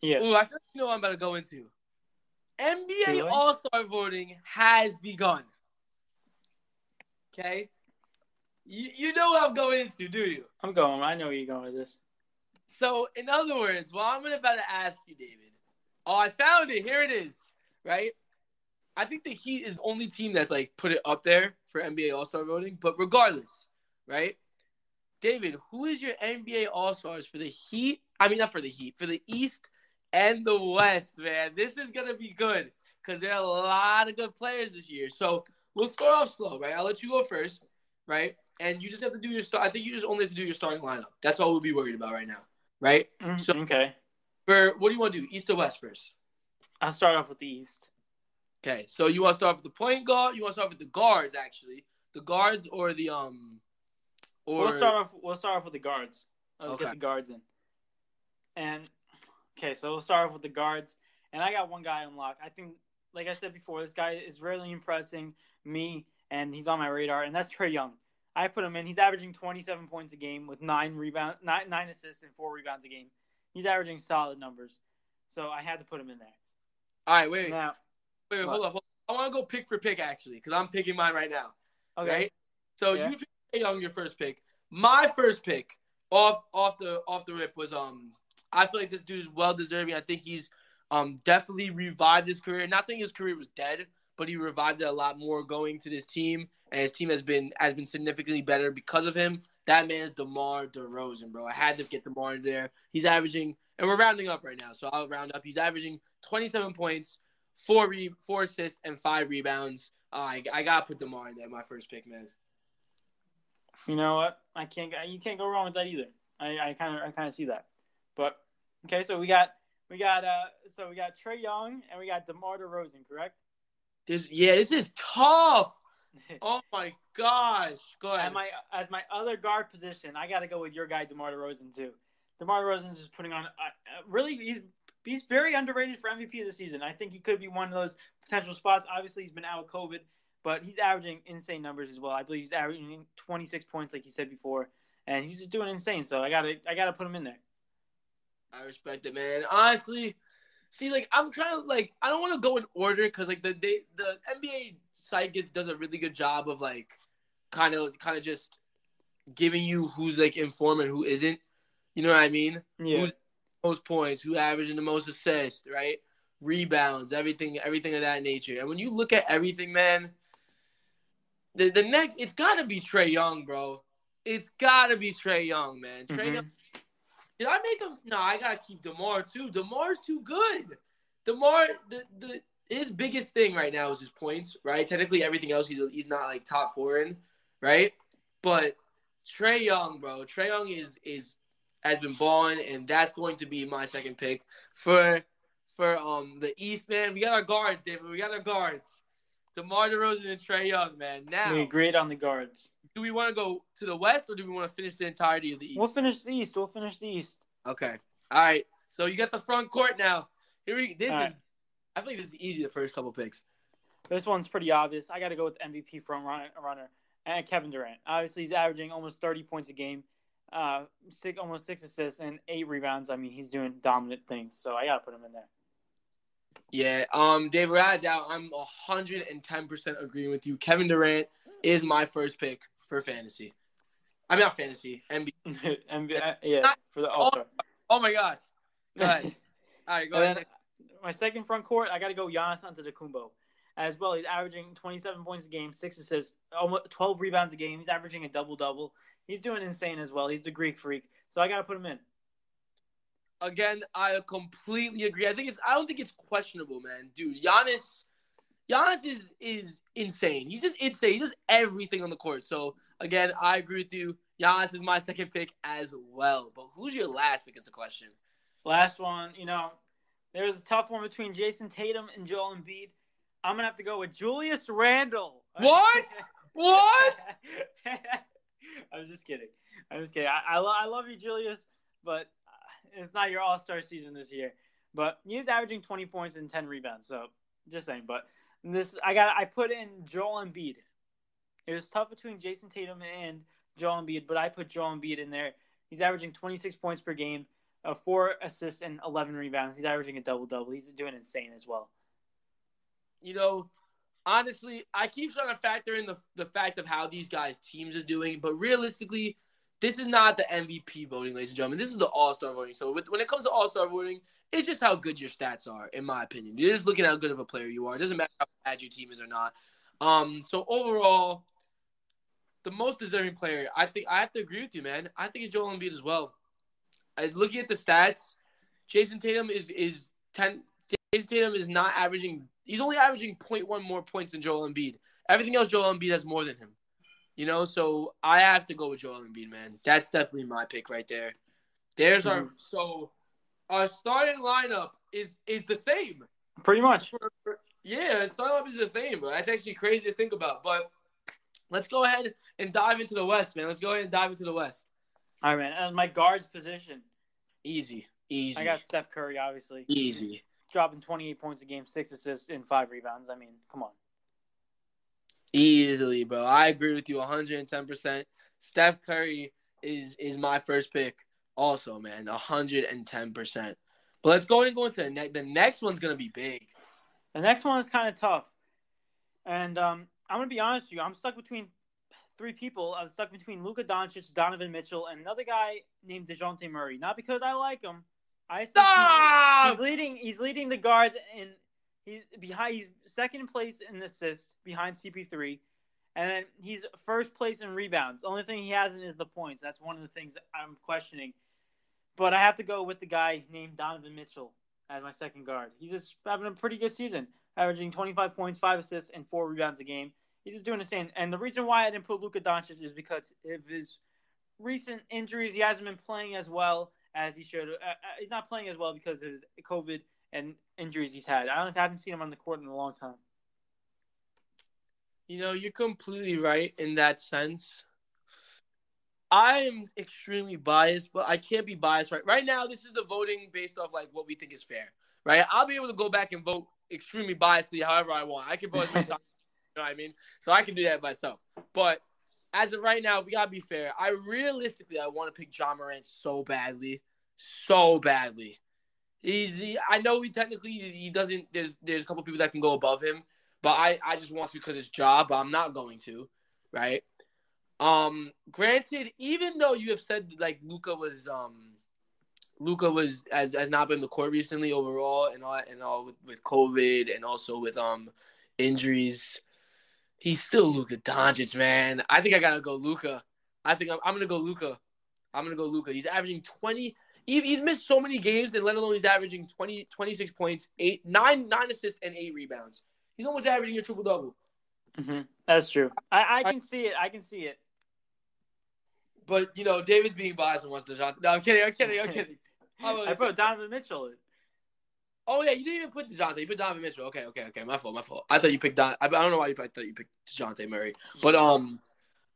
Yeah, ooh, I feel like you know what I'm about to go into. NBA Really? All Star voting has begun. Okay, you you know what I'm going into, do you? I'm going. I know where you're going with this. So, in other words, what I'm about to ask you, David. Oh, I found it. Here it is. Right. I think the Heat is the only team that's like put it up there for NBA All Star voting. But regardless, right? David, who is your NBA All Stars for the Heat? I mean, not for the Heat, for the East and the West, man. This is gonna be good because there are a lot of good players this year. So we'll start off slow, right? I'll let you go first, right? And you just have to do your start. I think you just only have to do your starting lineup. That's all we'll be worried about right now, right? Mm, So okay, for what do you want to do, East or West first? I'll start off with the East. Okay, so you want to start with the point guard? You want to start with the guards, actually, the guards or the um, or we'll start off. We'll start off with the guards. Let's Okay. get the guards in. And okay, so we'll start off with the guards. And I got one guy on lock. I think, like I said before, this guy is really impressing me, and he's on my radar. And that's Trae Young. I put him in. He's averaging 27 points a game with nine rebound, nine, nine assists and four rebounds a game. He's averaging solid numbers. So I had to put him in there. all right, wait, wait, Now, wait, what? hold up. Hold up. I want to go pick for pick actually, because I'm picking mine right now. okay, Right? So Yeah. you picked Young your first pick. My first pick off off the off the rip was um. I feel like this dude is well deserving. I think he's um definitely revived his career. Not saying his career was dead, but he revived it a lot more going to this team, and his team has been has been significantly better because of him. That man is DeMar DeRozan, bro. I had to get DeMar in there. He's averaging, and we're rounding up right now, so I'll round up. He's averaging 27 points, four re- four assists, and five rebounds. Uh, I I gotta put DeMar in there, my first pick, man. You know what? I can't. You can't go wrong with that either. I kind of I kind of see that. But okay, so we got we got uh so we got Trae Young and we got DeMar DeRozan, correct? This yeah, this is tough. Oh my gosh. Go ahead. At my as my other guard position, I got to go with your guy DeMar DeRozan too. DeMar DeRozan is putting on uh, uh, really he's he's very underrated for MVP of the season. I think he could be one of those potential spots. Obviously, he's been out with COVID, but he's averaging insane numbers as well. I believe he's averaging 26 points, like you said before, and he's just doing insane. So I gotta I gotta put him in there. I respect it, man. Honestly, see, like I'm trying to like I don't want to go in order because like the they, the NBA site gets, does a really good job of like kind of kind of just giving you who's like informed and who isn't. You know what I mean? Yeah. Who's most points? Who averaging the most assists? Right? Rebounds, everything, everything of that nature. And when you look at everything, man, the the next it's got to be Trae Young, bro. It's got to be Trae Young, man. Trae Mhm. Young. Did I make him? No, I gotta keep DeMar too. DeMar's too good. DeMar, the the his biggest thing right now is his points, right? Technically, everything else he's he's not like top four in, right? But Trae Young, bro, Trae Young is is has been balling, and that's going to be my second pick for for um the East, man. We got our guards, David. We got our guards. DeMar DeRozan and Trae Young, man. Now, We agreed on the guards. Do we want to go to the West or do we want to finish the entirety of the East? We'll finish the East. We'll finish the East. Okay. All right. So you got the front court now. Here we. This All is. right. I think this is easy. The first couple picks. This one's pretty obvious. I got to go with MVP front run- runner and Kevin Durant. Obviously, he's averaging almost 30 points a game, uh, six, almost six assists and eight rebounds. I mean, he's doing dominant things. So I got to put him in there. Yeah. Um. Dave, without a doubt, I'm hundred and ten percent agreeing with you. Kevin Durant is my first pick for fantasy. I mean, not fantasy. NBA. uh, yeah, for the All Star. Oh my gosh. Go ahead. All right. Go And ahead. my second front court, I got to go Giannis Antetokounmpo. As well, he's averaging 27 points a game, six assists, almost 12 rebounds a game. He's averaging a double double. He's doing insane as well. He's the Greek freak, so I got to put him in. Again, I completely agree. I think it's. I don't think it's questionable, man. Dude, Giannis. Giannis is is insane. He's just insane. He does everything on the court. So again, I agree with you. Giannis is my second pick as well. But who's your last pick is the question. Last one, you know, there's a tough one between Jayson Tatum and Joel Embiid. I'm gonna have to go with Julius Randle. What? What? I'm just kidding. I'm just kidding. I, I, lo- I love you, Julius, but uh, it's not your All Star season this year. But he's averaging 20 points and 10 rebounds. So just saying. But this, I got, I put in Joel Embiid. It was tough between Jayson Tatum and Joel Embiid, but I put Joel Embiid in there. He's averaging 26 points per game, uh, four assists and 11 rebounds. He's averaging a double double. He's doing insane as well. you know, honestly, I keep trying to factor in the the fact of how these guys' teams is doing, but realistically, this is not the MVP voting, ladies and gentlemen. This is the All Star voting. So with, when it comes to All Star voting, it's just how good your stats are, in my opinion. You're just looking at how good of a player you are. It doesn't matter how bad your team is or not. Um, so overall, the most deserving player, I think I have to agree with you, man. I think it's Joel Embiid as well. I, looking at the stats, Jayson Tatum is is ten. Jayson Tatum is not averaging. He's only averaging 0.1 more points than Joel Embiid. Everything else, Joel Embiid has more than him. You know, so I have to go with Joel Embiid, man. That's definitely my pick right there. There's mm-hmm. our so our starting lineup is is the same. Pretty much. Yeah, starting lineup is the same, but that's actually crazy to think about. But let's go ahead and dive into the West, man. Let's go ahead and dive into the West. All right, man. And my guards position. Easy, easy. I got Steph Curry, obviously. Easy. Dropping 28 points a game, six assists, and five rebounds. I mean, come on. Easily, bro. I agree with you 110%. Steph Curry is is my first pick also, man. 110%. But let's go and go into the next. The next one's going to be big. The next one is kind of tough. And um, I'm going to be honest with you. I'm stuck between three people. I was stuck between Luka Doncic, Donovan Mitchell, and another guy named Dejounte Murray. Not because I like him. I think he's, he's leading he's leading the guards in He's behind. He's second place in assists behind CP3, and then he's first place in rebounds. The only thing he hasn't is the points. That's one of the things I'm questioning. But I have to go with the guy named Donovan Mitchell as my second guard. He's just having a pretty good season, averaging 25 points, five assists, and four rebounds a game. He's just doing the same. And the reason why I didn't put Luka Doncic is because of his recent injuries. He hasn't been playing as well as he should. Uh, uh he's not playing as well because of his COVID and injuries he's had. I, don't, I haven't seen him on the court in a long time. You know, you're completely right in that sense. I am extremely biased, but I can't be biased right right now. This is the voting based off like what we think is fair, right? I'll be able to go back and vote extremely biasedly however I want. I can vote as many times, you know what I mean? So I can do that myself. But as of right now, we gotta be fair. I realistically, I want to pick Ja Morant so badly, so badly. He's he, I know he technically he doesn't. There's there's a couple people that can go above him, but I I just want to because it's job. But I'm not going to, right? Um, granted, even though you have said like Luka was um, Luka was has, has not been the court recently overall and all and all with, with COVID and also with um injuries. He's still Luka Doncic, man. I think I gotta go Luka. I think I'm, I'm gonna go Luka. I'm gonna go Luka. He's averaging 20, he's missed so many games, and let alone he's averaging 20, 26 points, eight, nine, nine assists, and eight rebounds. He's almost averaging a triple double. Mm-hmm. That's true. I, I can I, see it. I can see it. But you know, David's being biased and wants to. No, I'm kidding. I'm kidding. I'm kidding. I put Donovan Mitchell. Oh yeah, you didn't even put Dejounte. You put Donovan Mitchell. Okay, okay, okay. My fault. My fault. I thought you picked Don. I, don't know why you. I thought you picked Dejounte Murray. But um,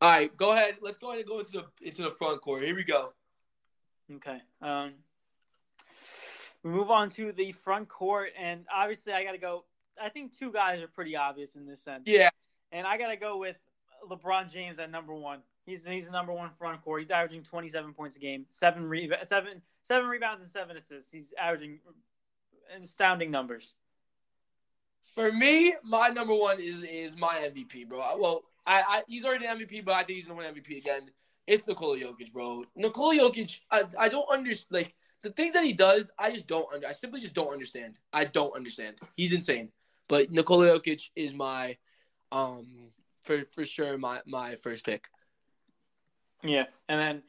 all right, go ahead. Let's go ahead and go into the into the front court. Here we go. Okay. Um, we move on to the front court, and obviously, I got to go. I think two guys are pretty obvious in this sense. Yeah. And I got to go with LeBron James at number one. He's he's the number one front court. He's averaging 27 points a game, seven re- seven seven rebounds and seven assists. He's averaging astounding numbers. For me, my number one is is my MVP, bro. Well, I, I he's already an MVP, but I think he's gonna win MVP again. It's Nikola Jokic, bro. Nikola Jokic, I, I don't understand. Like the things that he does, I just don't under. I simply just don't understand. I don't understand. He's insane. But Nikola Jokic is my, um, for for sure my my first pick. Yeah, and then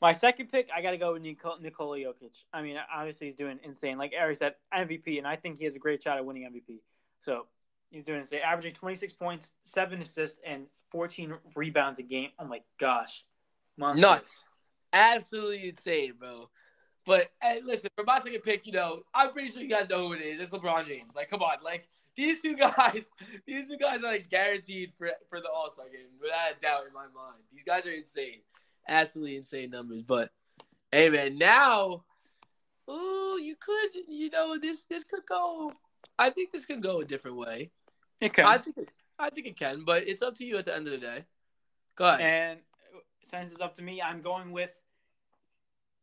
my second pick, I got to go with Nikola Jokic. I mean, obviously he's doing insane. Like Eric said, MVP, and I think he has a great shot at winning MVP. So he's doing insane, averaging 26 points, seven assists, and 14 rebounds a game. Oh my gosh. Monsters. Nuts. Absolutely insane, bro. But hey, listen, for my second pick, you know, I'm pretty sure you guys know who it is. It's LeBron James. Like, come on, like these two guys, these two guys are like guaranteed for for the All Star game, without a doubt in my mind. These guys are insane, absolutely insane numbers. But hey, man, now, ooh, you could, you know, this this could go. I think this could go a different way. It can. I think. It, I think it can, but it's up to you at the end of the day. Go ahead. And since it's up to me, I'm going with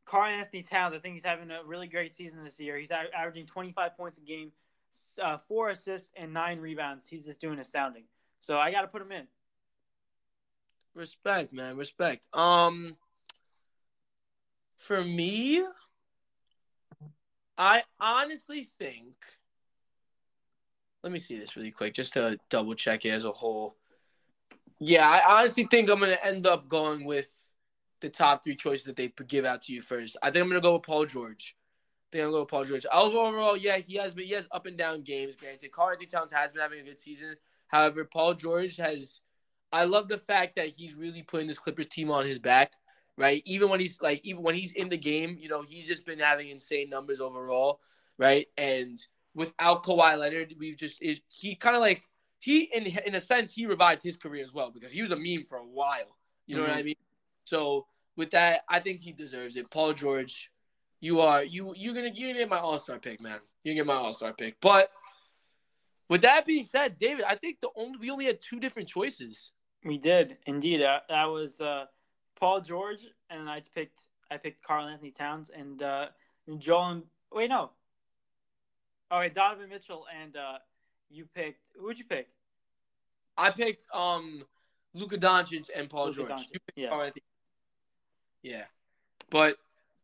Karl-Anthony Towns. I think he's having a really great season this year. He's averaging 25 points a game, uh, four assists, and nine rebounds. He's just doing astounding. So I got to put him in. Respect, man. Respect. Um, For me, I honestly think. Let me see this really quick, just to double check it as a whole. Yeah, I honestly think I'm gonna end up going with the top three choices that they give out to you first. I think I'm gonna go with Paul George. I think I'm gonna go with Paul George. Overall, yeah, he has been he has up and down games. Granted, Karl-Anthony Towns has been having a good season. However, Paul George has. I love the fact that he's really putting this Clippers team on his back, right? Even when he's like, even when he's in the game, you know, he's just been having insane numbers overall, right? And without Kawhi Leonard, we've just is he kind of like he in in a sense he revived his career as well because he was a meme for a while. You know mm-hmm. what I mean? So with that, I think he deserves it. Paul George, you are you you're gonna you're gonna get my All Star pick, man. You're gonna get my All Star pick. But with that being said, David, I think the only we only had two different choices. We did indeed. Uh, that was uh, Paul George, and I picked I picked Karl-Anthony Towns and uh, Joel. Wait, no. Oh wait, Donovan Mitchell and uh, you picked. Who'd you pick? I picked um Luka Doncic and Paul Luka George. Yes. Yeah, but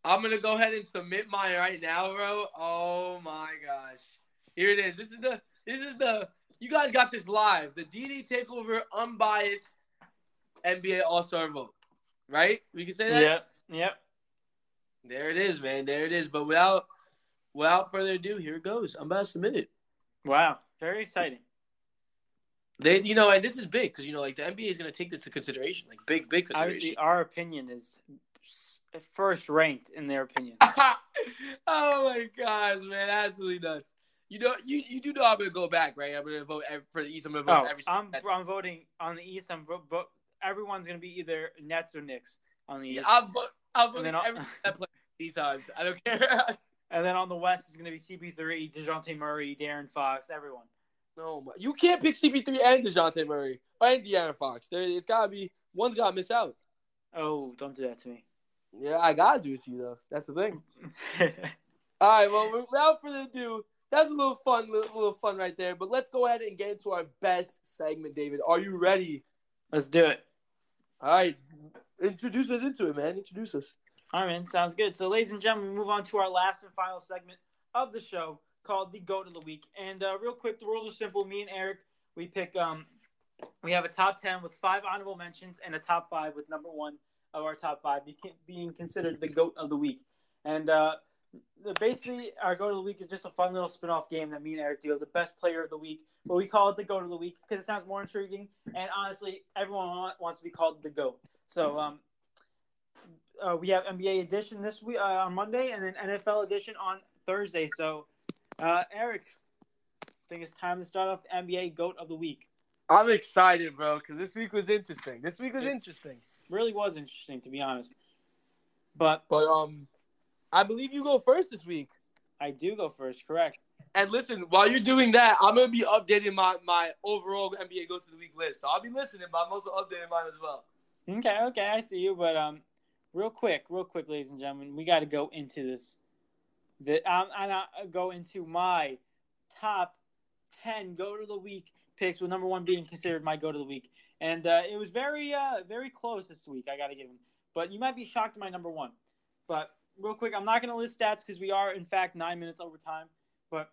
I'm gonna go ahead and submit mine right now, bro. Oh my gosh, here it is. This is the this is the you guys got this live. The DD Takeover unbiased NBA All Star vote, right? We can say that. Yep. Yep. There it is, man. There it is. But without without further ado, here it goes. I'm about to submit it. Wow, very exciting. They, you know, and this is big because you know, like the NBA is going to take this to consideration, like big, big consideration. Obviously, our opinion is first ranked in their opinion. oh my gosh, man, absolutely nuts. You know, you, you do know I'm gonna go back, right? I'm gonna vote every, for the East. I'm gonna vote oh, every. I'm, I'm voting on the East. I'm vote. Everyone's gonna be either Nets or Knicks on the East. Yeah, I'm, I'm voting every that play these times. I don't care. and then on the West, is gonna be CP3, Dejounte Murray, De'Aaron Fox, everyone. No, my, you can't pick CP3 and Dejounte Murray and De'Aaron Fox. There, it's gotta be one's gotta miss out. Oh, don't do that to me. Yeah, I gotta do it to you though. That's the thing. All right. Well, without further ado, that's a little fun, little, little fun right there. But let's go ahead and get into our best segment, David. Are you ready? Let's do it. All right. Introduce us into it, man. Introduce us. All right, man. Sounds good. So, ladies and gentlemen, we move on to our last and final segment of the show called the Goat of the Week. And uh, real quick, the rules are simple. Me and Eric, we pick. Um, we have a top ten with five honorable mentions and a top five with number one of our top five being considered the Goat of the Week. And uh, basically, our Goat of the Week is just a fun little spin off game that me and Eric do of the best player of the week. But we call it the Goat of the Week because it sounds more intriguing. And honestly, everyone wants to be called the Goat. So um, uh, we have NBA edition this week uh, on Monday, and then NFL edition on Thursday. So, uh, Eric, I think it's time to start off the NBA Goat of the Week. I'm excited, bro, because this week was interesting. This week was interesting really was interesting to be honest. But but um, I believe you go first this week. I do go first, correct. And listen, while you're doing that, I'm gonna be updating my my overall NBA goes to the week list. So I'll be listening, but I'm also updating mine as well. Okay, okay, I see you. But um, real quick, real quick, ladies and gentlemen, we got to go into this. The um, I'm gonna go into my top ten go to the week picks, with number one being considered my go to the week and uh, it was very uh, very close this week. I got to give him, but you might be shocked at my number one. But real quick, I'm not going to list stats because we are in fact nine minutes over time. But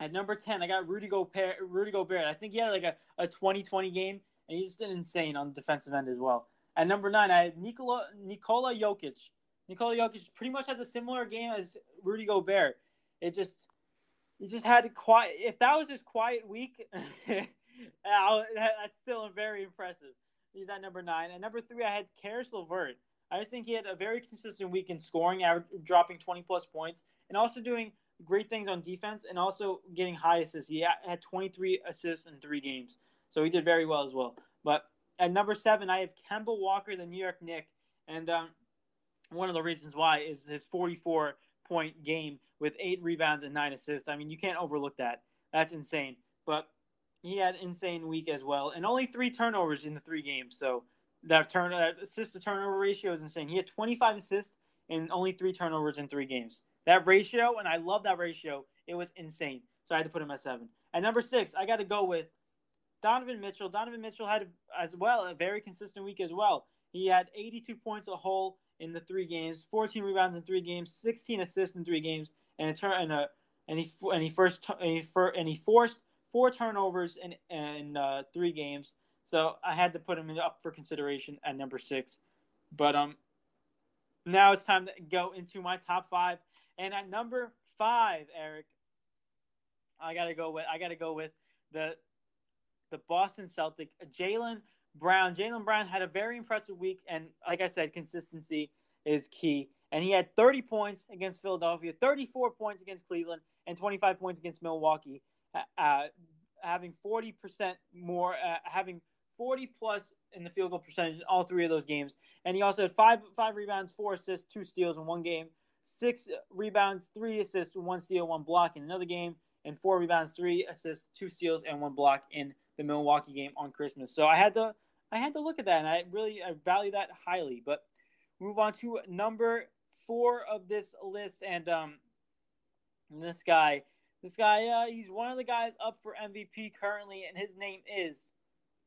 at number ten, I got Rudy Gobert. Rudy Gobert. I think he had like a, a 20-20 game, and he's just insane on the defensive end as well. At number nine, I had Nikola Nikola Jokic. Nikola Jokic pretty much had a similar game as Rudy Gobert. It just he just had quiet. If that was his quiet week. that's still very impressive. He's at number nine. And number three, I had Caris LeVert. I just think he had a very consistent week in scoring, dropping 20 plus points, and also doing great things on defense and also getting high assists. He had 23 assists in three games, so he did very well as well. But at number seven, I have Kemba Walker, the New York Knick, and um, one of the reasons why is his 44 point game with eight rebounds and nine assists. I mean, you can't overlook that. That's insane. But he had insane week as well, and only three turnovers in the three games. So that turn that assist to turnover ratio is insane. He had 25 assists and only three turnovers in three games. That ratio, and I love that ratio. It was insane. So I had to put him at seven. At number six, I got to go with Donovan Mitchell. Donovan Mitchell had as well a very consistent week as well. He had 82 points a whole in the three games, 14 rebounds in three games, 16 assists in three games, and and a and he and he first and he, for, and he forced four turnovers in in uh, three games. So I had to put him up for consideration at number six. But um, now it's time to go into my top five. And at number five, Eric, I gotta go with I gotta go with the the Boston Celtic, Jaylen Brown. Jaylen Brown had a very impressive week, and like I said, consistency is key. And he had 30 points against Philadelphia, 34 points against Cleveland, and 25 points against Milwaukee, uh, having 40% more, uh, having 40 plus in the field goal percentage in all three of those games. And he also had five five rebounds, four assists, two steals in one game, six rebounds, three assists, one steal, one block in another game, and four rebounds, three assists, two steals, and one block in the Milwaukee game on Christmas. So I had to I had to look at that, and I really I value that highly. But move on to number four of this list, and um, this guy, this guy, uh, he's one of the guys up for MVP currently, and his name is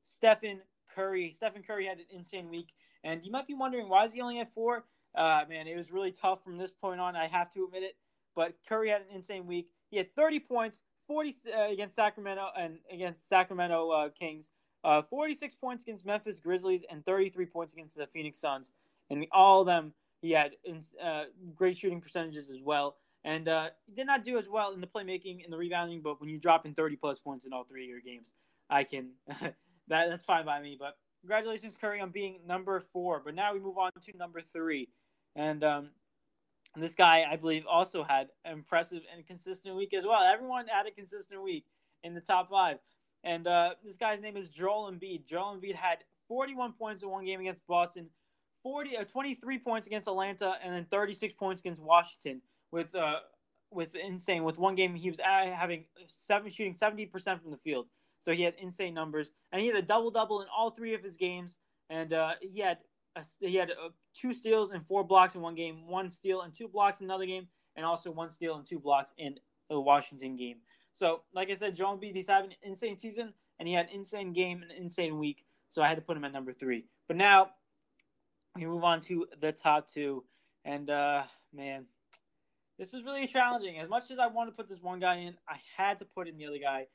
Stephen Curry. Stephen Curry had an insane week, and you might be wondering why is he only at four? Uh, man, it was really tough from this point on. I have to admit it, but Curry had an insane week. He had 30 points, 40 uh, against Sacramento and against Sacramento uh, Kings, uh, 46 points against Memphis Grizzlies, and 33 points against the Phoenix Suns. And all of them, he had uh, great shooting percentages as well. And uh, did not do as well in the playmaking and the rebounding, but when you drop in 30 plus points in all three of your games, I can that that's fine by me. But congratulations, Curry, on being number four. But now we move on to number three, and um, this guy I believe also had an impressive and consistent week as well. Everyone had a consistent week in the top five, and uh, this guy's name is Joel Embiid. Joel Embiid had 41 points in one game against Boston, 40 uh, 23 points against Atlanta, and then 36 points against Washington. With uh, with insane with one game he was having seven shooting 70% from the field. So he had insane numbers, and he had a double double in all three of his games. And uh, he had a, he had a, uh, two steals and four blocks in one game, one steal and two blocks in another game, and also one steal and two blocks in the Washington game. So, like I said, Joel Embiid, he's having an insane season, and he had an insane game, an insane week. So I had to put him at number three. But now we move on to the top two, and uh, man, this was really challenging. As much as I wanted to put this one guy in, I had to put in the other guy.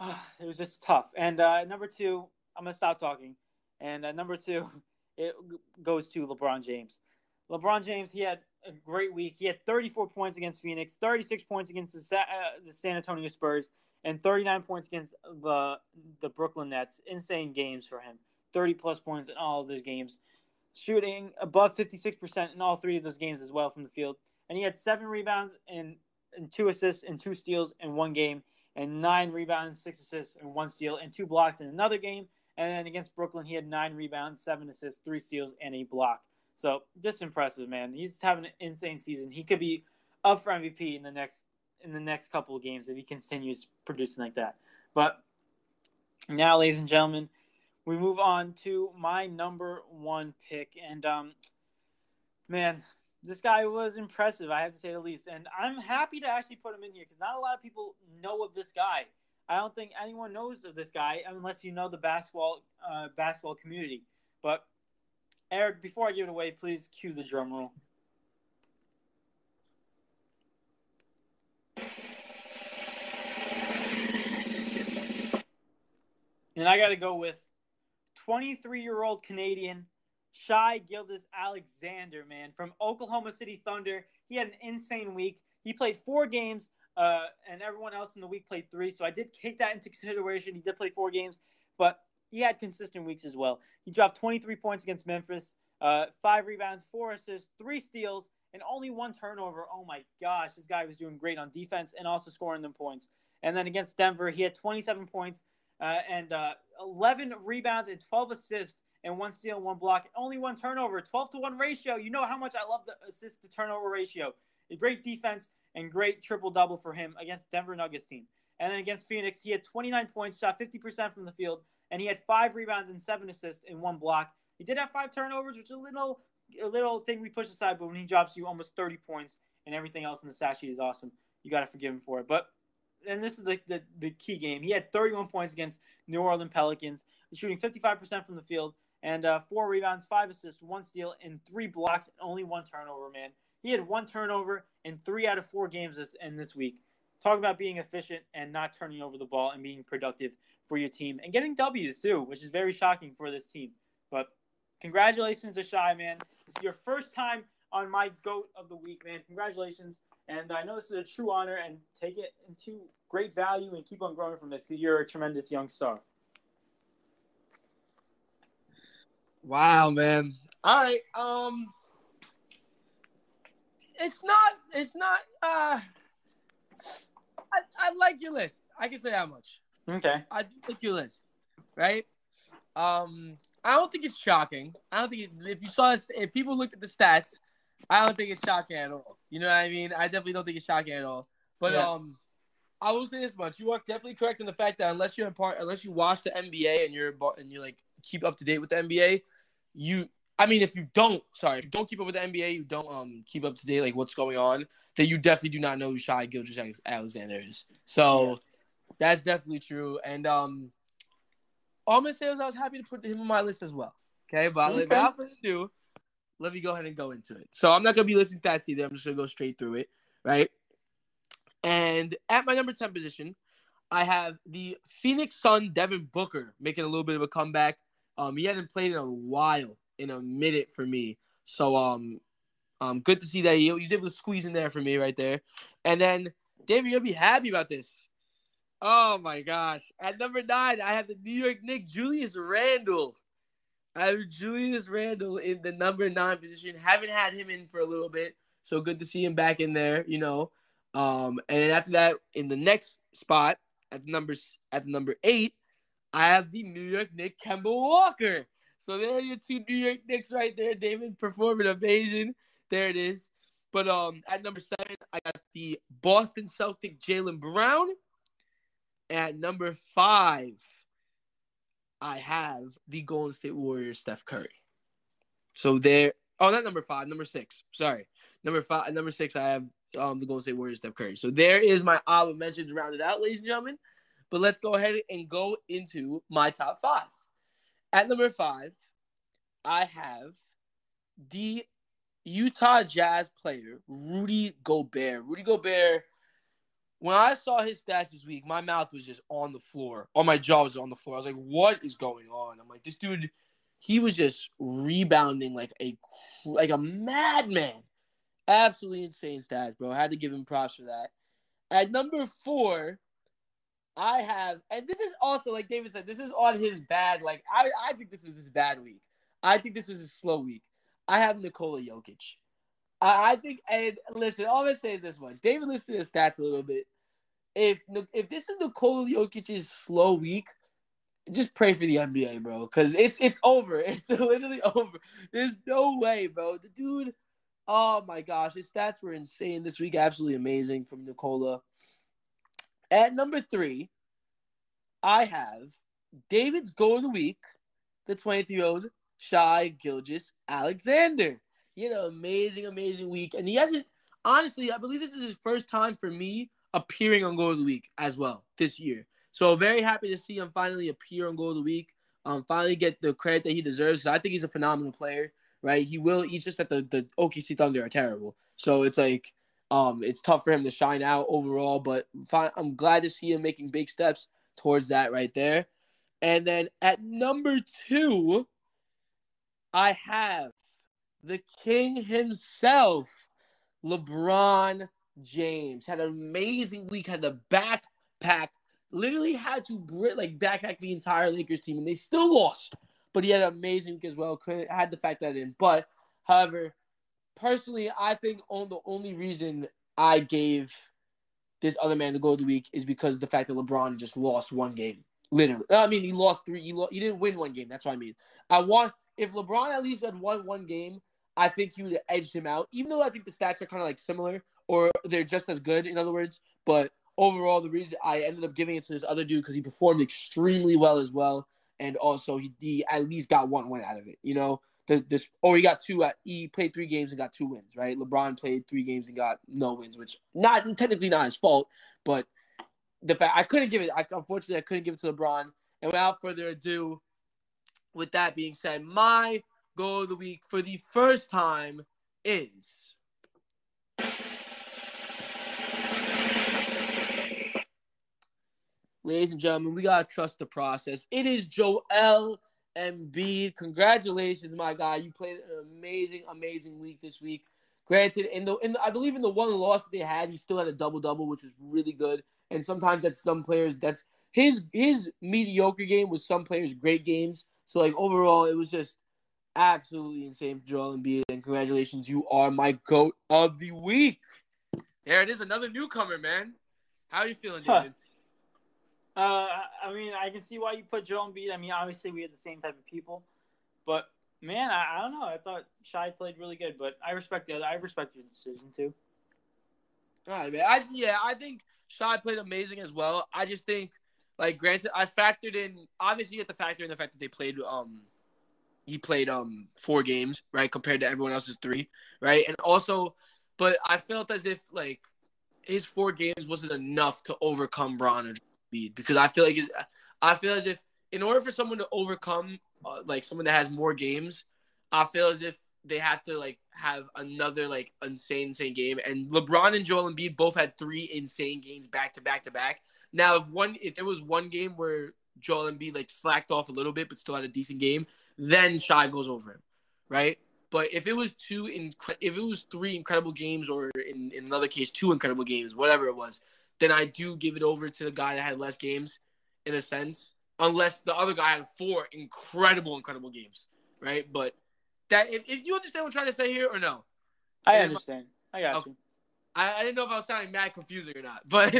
it was just tough. And uh, number two, I'm gonna stop talking. And uh, number two, it goes to LeBron James. LeBron James, he had a great week. He had 34 points against Phoenix, 36 points against the, uh, the San Antonio Spurs, and 39 points against the the Brooklyn Nets. Insane games for him. 30 plus points in all of those games. Shooting above 56% in all three of those games as well from the field. And he had seven rebounds and, and two assists and two steals in one game and nine rebounds, six assists, and one steal, and two blocks in another game. And then against Brooklyn, he had nine rebounds, seven assists, three steals, and a block. So just impressive, man. He's having an insane season. He could be up for MVP in the next in the next couple of games if he continues producing like that. But now, ladies and gentlemen, we move on to my number one pick, and um, man, this guy was impressive, I have to say the least. And I'm happy to actually put him in here because not a lot of people know of this guy. I don't think anyone knows of this guy unless you know the basketball uh, basketball community. But Eric, before I give it away, please cue the drum roll. And I got to go with 23 year old Canadian Shai Gilgeous Alexander, man, from Oklahoma City Thunder. He had an insane week. He played four games, uh, and everyone else in the week played three. So I did take that into consideration. He did play four games, but he had consistent weeks as well. He dropped 23 points against Memphis, uh, five rebounds, four assists, three steals, and only one turnover. Oh my gosh, this guy was doing great on defense and also scoring them points. And then against Denver, he had 27 points uh, and uh, 11 rebounds and 12 assists and one steal, and one block, only one turnover, 12 to 1 ratio. You know how much I love the assist to turnover ratio. A great defense and great triple double for him against Denver Nuggets team. And then against Phoenix, he had 29 points, shot 50% from the field, and he had five rebounds and seven assists and one block. He did have five turnovers, which is a little a little thing we push aside, but when he drops you almost 30 points and everything else in the stat sheet is awesome, you got to forgive him for it. But and this is the, the, the key game. He had 31 points against New Orleans Pelicans, shooting 55% from the field and uh, four rebounds, five assists, one steal, and three blocks, and only one turnover. Man, he had one turnover in three out of four games this in this week. Talk about being efficient and not turning over the ball and being productive for your team and getting W's too, which is very shocking for this team. But congratulations to Shai, man. Is your first time on my GOAT of the week, man. Congratulations. And I know this is a true honor and take it into great value and keep on growing from this because you're a tremendous young star. Wow, man. All right. Um it's not it's not uh I, I like your list. I can say that much. Okay. I do like your list. Right? Um I don't think it's shocking. I don't think it, if you saw this, if people looked at the stats, I don't think it's shocking at all. You know what I mean? I definitely don't think it's shocking at all. But Yeah. um, I will say this much: you are definitely correct in the fact that unless you're in part, unless you watch the NBA and you're and you like keep up to date with the NBA, you. I mean, if you don't, sorry, if you don't keep up with the NBA, you don't um keep up to date like what's going on, then you definitely do not know who Shai Gilgeous Alexander is. So that's definitely true. And um, all I'm gonna say is I was happy to put him on my list as well. Okay, but Okay. without further ado, let me go ahead and go into it. So I'm not gonna be listing stats either. I'm just gonna go straight through it, right? And at my number 10 position, I have the Phoenix Sun Devin Booker making a little bit of a comeback. Um, he hadn't played in a while, in a minute for me. So um, um, good to see that he, was able to squeeze in there for me right there. And then David, you'll be happy about this. Oh my gosh! At number nine, I have the New York Knicks, Julius Randle. I have Julius Randle in the number nine position. Haven't had him in for a little bit, so good to see him back in there. You know, um, and after that, in the next spot at the numbers at the number eight, I have the New York Knicks, Kemba Walker. So there are your two New York Knicks right there. David performing amazing. There it is. But um, at number seven, I got the Boston Celtic, Jaylen Brown. At number five, I have the Golden State Warriors, Steph Curry. So there. Oh, not number five. Number six. Sorry, number five. Number six. I have um the Golden State Warriors, Steph Curry. So there is my honorable mentions rounded out, ladies and gentlemen. But let's go ahead and go into my top five. At number five, I have the Utah Jazz player Rudy Gobert. Rudy Gobert. When I saw his stats this week, my mouth was just on the floor. All my jaw was on the floor. I was like, "What is going on?" I'm like, "This dude, he was just rebounding like a like a madman. Absolutely insane stats, bro. I had to give him props for that." At number four, I have, and this is also like David said, this is on his bad. Like I, I think this was his bad week. I think this was his slow week. I have Nikola Jokic. I, I think, and listen, all I'm is this much. David listed his stats a little bit. If if this is Nikola Jokic's slow week, just pray for the NBA, bro, because it's it's over. It's literally over. There's no way, bro. The dude, oh my gosh, his stats were insane this week. Absolutely amazing from Nikola. At number three, I have David's goal of the week, the 23 year old Shai Gilgeous Alexander. He had an amazing, amazing week. And he hasn't, honestly, I believe this is his first time for me appearing on goal of the week as well this year. So very happy to see him finally appear on goal of the week. Um, finally get the credit that he deserves. I think he's a phenomenal player, right? He will. He's just that the the OKC Thunder are terrible, so it's like um, it's tough for him to shine out overall. But fine, I'm glad to see him making big steps towards that right there. And then at number two, I have the king himself, LeBron James. Had an amazing week, had the backpack, literally had to like backpack the entire Lakers team, and they still lost. But he had an amazing week as well. Couldn't had the fact that in. But however, personally, I think on the only reason I gave this other man the goal of the week is because the fact that LeBron just lost one game. Literally, I mean, he lost three. He, lo- he didn't win one game. That's what I mean. I want if LeBron at least had won one game, I think you edged him out. Even though I think the stats are kind of like similar, or they're just as good. In other words, but overall, the reason I ended up giving it to this other dude because he performed extremely well as well, and also he, he at least got one win out of it. You know, the, this or he got two. At, he played three games and got two wins. Right? LeBron played three games and got no wins, which not technically not his fault, but the fact I couldn't give it. I, unfortunately, I couldn't give it to LeBron. And without further ado, with that being said, my goal of the week for the first time is. Ladies and gentlemen, we gotta trust the process. It is Joel Embiid. Congratulations, my guy. You played an amazing, amazing week this week. Granted, in the in the, I believe in the one loss that they had, he still had a double double, which was really good. And sometimes that's some players. That's his his mediocre game was some players' great games. So like overall, it was just absolutely insane for Joel Embiid. And congratulations, you are my goat of the week. There it is, another newcomer, man. How are you feeling, David? Uh, I mean, I can see why you put Joel Embiid. I mean, obviously we had the same type of people, but man, I, I don't know. I thought Shai played really good, but I respect the other. I respect your decision too. All right, man. I yeah, I think Shai played amazing as well. I just think, like, granted, I factored in. Obviously, you have to factor in the fact that they played. Um, he played um four games, right, compared to everyone else's three, right, and also, but I felt as if like his four games wasn't enough to overcome Bron or Embiid because I feel like his, I feel as if in order for someone to overcome uh, like someone that has more games, I feel as if they have to like have another like insane insane game. And LeBron and Joel Embiid both had three insane games back to back to back. Now, if one if there was one game where Joel Embiid like slacked off a little bit but still had a decent game, then Shai goes over him, right? But if it was two incre- if it was three incredible games, or in, in another case two incredible games, whatever it was, then I do give it over to the guy that had less games, in a sense. Unless the other guy had four incredible, incredible games, right? But that if, if you understand what I'm trying to say here or no, I understand. I got Okay. you. I, I didn't know if I was sounding mad confusing or not, but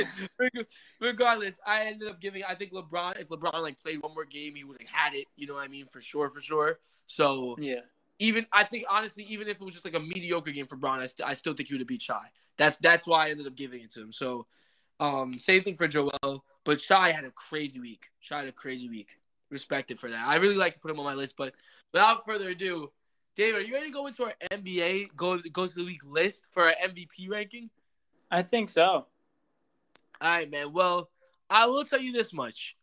regardless, I ended up giving. I think LeBron, if LeBron like played one more game, he would have had it. You know what I mean? For sure, for sure. So Yeah. even I think honestly, even if it was just like a mediocre game for Bron, I, st- I still think he would have beat Shai. That's that's why I ended up giving it to him. So um, same thing for Joel, but Shai had a crazy week. Shai had a crazy week. Respected for that. I really like to put him on my list, but without further ado, David, are you ready to go into our NBA go goes to the week list for our MVP ranking? I think so. All right, man. Well, I will tell you this much.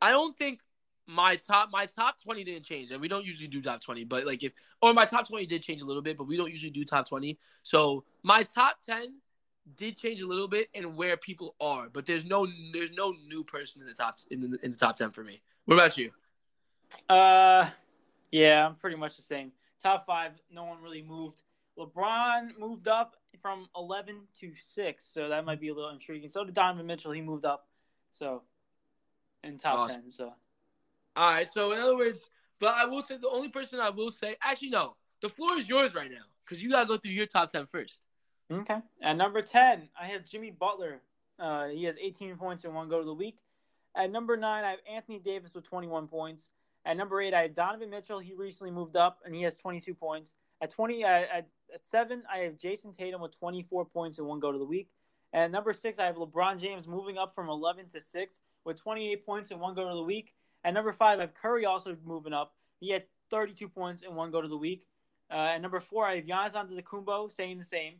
I don't think my top my top 20 didn't change. And we don't usually do top 20, but like if or my top 20 did change a little bit, but we don't usually do top 20. So, my top 10 did change a little bit and where people are, but there's no there's no new person in the top in the, in the top 10 for me. What about you? Uh, yeah, I'm pretty much the same. Top five, no one really moved. LeBron moved up from 11 to 6, so that might be a little intriguing. So did Donovan Mitchell, he moved up. So, in top Awesome. 10. So, All right, so in other words, but I will say the only person I will say, actually no, the floor is yours right now cuz you got to go through your top 10 first. okay. At number 10, I have Jimmy Butler. Uh, he has 18 points in one go to the week. At number 9, I have Anthony Davis with 21 points. At number 8, I have Donovan Mitchell. He recently moved up, and he has 22 points. At 20, uh, at, at 7, I have Jayson Tatum with 24 points in one go to the week. And at number 6, I have LeBron James moving up from 11 to 6 with 28 points in one go to the week. At number 5, I have Curry also moving up. He had 32 points in one go to the week. Uh, at number 4, I have Giannis Antetokounmpo saying the same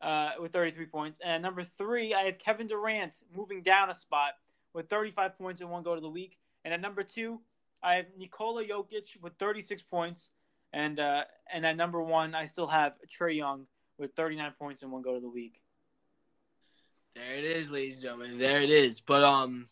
uh, with 33 points. And at number 3, I have Kevin Durant moving down a spot with 35 points in one go to the week. And at number 2, I have Nikola Jokic with 36 points. And uh, and at number 1, I still have Trae Young with 39 points in one go to the week. There it is, ladies and gentlemen. There it is. But um,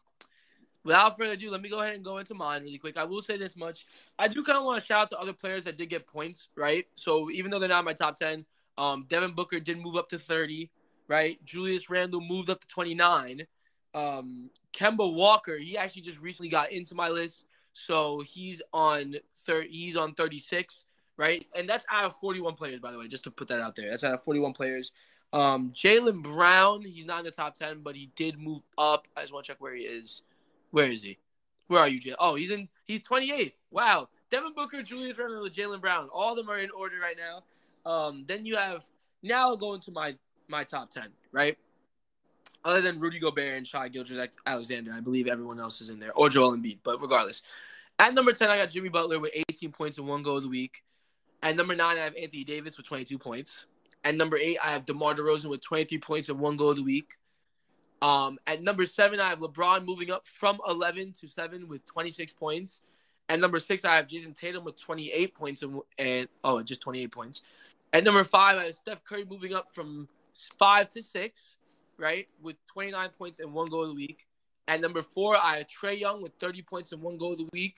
without further ado, let me go ahead and go into mine really quick. I will say this much: I do kind of want to shout out to other players that did get points, right? So even though they're not in my top ten, um, Devin Booker did move up to thirty, right? Julius Randle moved up to twenty nine. Um, Kemba Walker, he actually just recently got into my list, so he's on thirty. He's on thirty six, right? And that's out of forty one players, by the way, just to put that out there. That's out of forty one players. Um, Jaylen Brown, he's not in the top ten, but he did move up. I just want to check where he is. Where is he? Where are you, Jaylen? Oh, he's in. He's twenty eighth. Wow. Devin Booker, Julius Randle, Jaylen Brown. All of them are in order right now. Um, then you have now I'll go into my my top ten, right? Other than Rudy Gobert and Shai Gilgeous Alexander, I believe everyone else is in there, or Joel Embiid. But regardless, at number ten, I got Jimmy Butler with 18 points and one goal of the week. At number nine, I have Anthony Davis with 22 points. At number eight, I have DeMar DeRozan with 23 points and one goal of the week. Um, at number seven, I have LeBron moving up from 11 to seven with 26 points. At number six, I have Jayson Tatum with 28 points and, and oh, just 28 points. At number five, I have Steph Curry moving up from five to six, right, with 29 points and one goal of the week. At number four, I have Trae Young with 30 points and one goal of the week.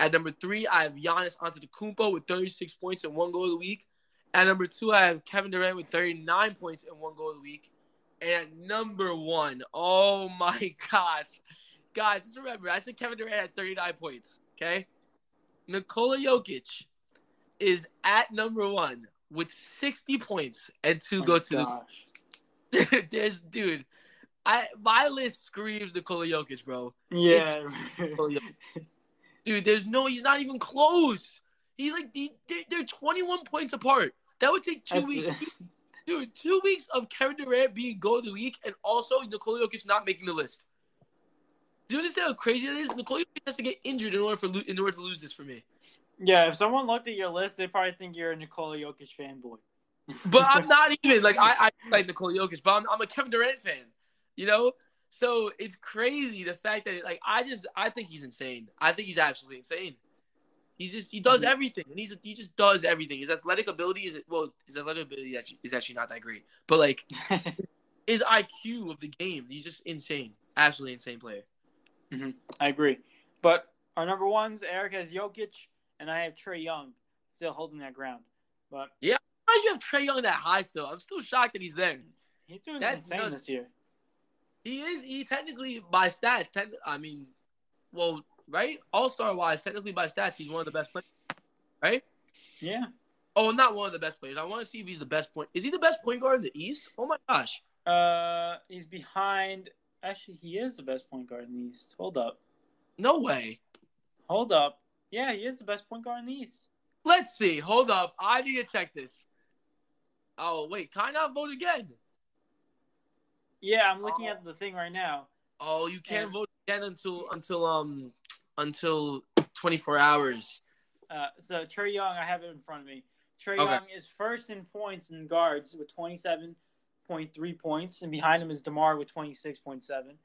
At number three, I have Giannis Antetokounmpo with 36 points and one goal of the week. At number two, I have Kevin Durant with 39 points and one goal of the week. And at number one, oh my gosh. Guys, just remember, I said Kevin Durant had 39 points, okay? Nikola Jokic is at number one with 60 points and two Oh go to the. There's dude. I my list screams Nikola Jokic, bro. Yeah. Dude, there's no he's not even close. He's like the- they're, they're 21 points apart. That would take two That's weeks. it. Dude, two weeks of Kevin Durant being goal of the week and also Nikola Jokic not making the list. Do you understand how crazy that is? Nikola Jokic has to get injured in order for in order to lose this for me. Yeah, if someone looked at your list, they'd probably think you're a Nikola Jokic fanboy. But I'm not even like I, I like Nikola Jokic, but I'm, I'm a Kevin Durant fan. You know, so it's crazy the fact that like I just I think he's insane. I think he's absolutely insane. He's just he does everything, and he's he just does everything. His athletic ability is well, his athletic ability is actually not that great, but like his IQ of the game, he's just insane, absolutely insane player. Mm-hmm. I agree. But our number ones, Eric has Jokic, and I have Trae Young, still holding that ground. But do you have Trae Young that high still? I'm still shocked that he's there. he's doing That's insane nuts. this year. He is he technically by stats, ten, I mean, well, right? All star wise, technically by stats, he's one of the best players, right? Yeah. Oh, not one of the best players. I want to see if he's the best point. Is he the best point guard in the East? Oh my gosh. Uh, he's behind. Actually, he is the best point guard in the East. Hold up. No way. Hold up. Yeah, he is the best point guard in the East. Let's see. Hold up. I need to check this. Oh wait, can I not vote again? Yeah, I'm looking Oh. at the thing right now. Oh, you can't And- vote again until until um until 24 hours. Uh, so Trae Young, I have it in front of me. Trae Okay. Young is first in points in guards with 27.3 points, and behind him is DeMar with 26.7.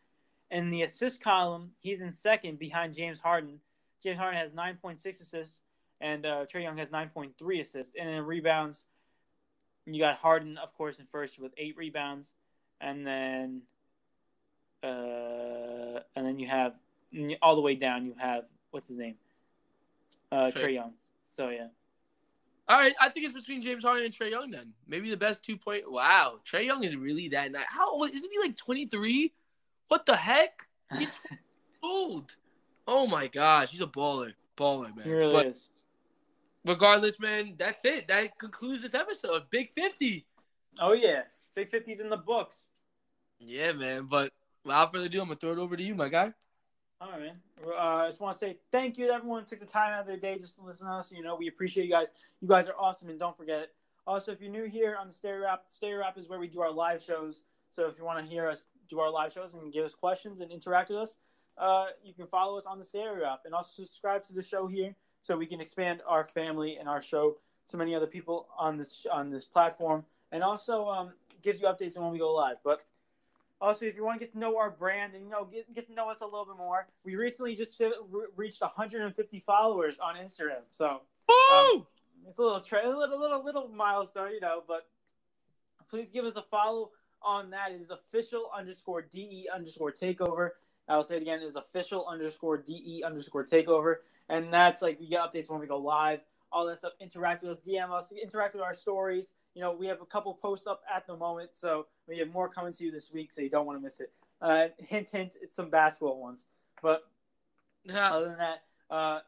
In the assist column, he's in second behind James Harden. James Harden has 9.6 assists, and uh, Trae Young has 9.3 assists. And in rebounds, you got Harden, of course, in first with eight rebounds, and then uh, and then you have all the way down. You have what's his name? Uh, Trae. Trae Young. So yeah. All right, I think it's between James Harden and Trae Young then. Maybe the best two point. Wow, Trae Young is really that nice. How old isn't he? Like 23? What the heck? He's old. Oh my gosh, he's a baller, baller man. He really but is. Regardless, man, that's it. That concludes this episode. Big 50. Oh yeah, Big 50's in the books. Yeah, man. But without further ado, I'm gonna throw it over to you, my guy. All right, man. Uh, I just want to say thank you to everyone who took the time out of their day just to listen to us. You know, we appreciate you guys. You guys are awesome, and don't forget. Also, if you're new here on the Stereo Rap, Stereo Rap is where we do our live shows. So if you want to hear us do our live shows and give us questions and interact with us, uh, you can follow us on the Stereo Rap and also subscribe to the show here so we can expand our family and our show to many other people on this on this platform. And also um, gives you updates on when we go live. But also, if you want to get to know our brand and you know get, get to know us a little bit more, we recently just re- reached 150 followers on Instagram. So Woo! it's a little tra- a little little little milestone, you know. But please give us a follow on that. It is official underscore de underscore takeover. I'll say it again. It is official underscore de underscore takeover, and that's like we get updates when we go live. All that stuff. Interact with us, DM us, interact with our stories. You know, we have a couple posts up at the moment, so we have more coming to you this week, so you don't want to miss it. Uh, hint, hint, it's some basketball ones. But Yeah. other than that, uh,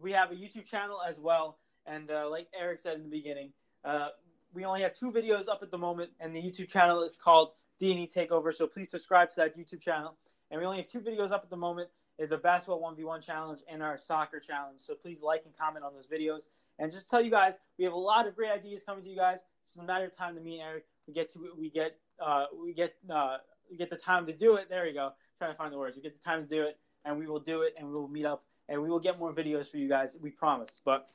we have a YouTube channel as well. And uh, like Eric said in the beginning, uh, we only have two videos up at the moment, and the YouTube channel is called D&E Takeover. So please subscribe to that YouTube channel. And we only have two videos up at the moment: is a basketball one v one challenge and our soccer challenge. So please like and comment on those videos. And just tell you guys, we have a lot of great ideas coming to you guys. It's a matter of time to me and Eric. We get to we get uh, we get uh, we get the time to do it. There we go. trying to find the words. We get the time to do it, and we will do it, and we will meet up, and we will get more videos for you guys. We promise. But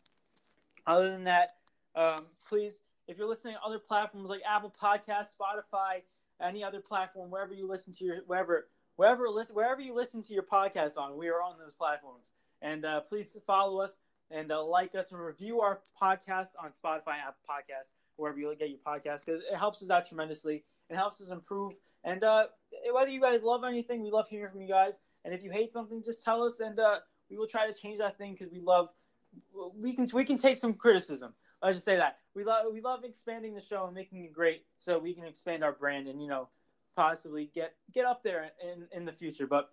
other than that, um, please, if you're listening to other platforms like Apple Podcasts, Spotify, any other platform, wherever you listen to your wherever wherever listen wherever you listen to your podcast on, we are on those platforms. And uh, please follow us and uh, like us and review our podcast on Spotify, Apple Podcasts, wherever you get your podcast, because it helps us out tremendously and helps us improve. And uh, whether you guys love anything, we love hearing from you guys. And if you hate something, just tell us, and uh, we will try to change that thing because we love. We can we can take some criticism. Let's just say that we love we love expanding the show and making it great, so we can expand our brand and you know possibly get get up there in in the future. But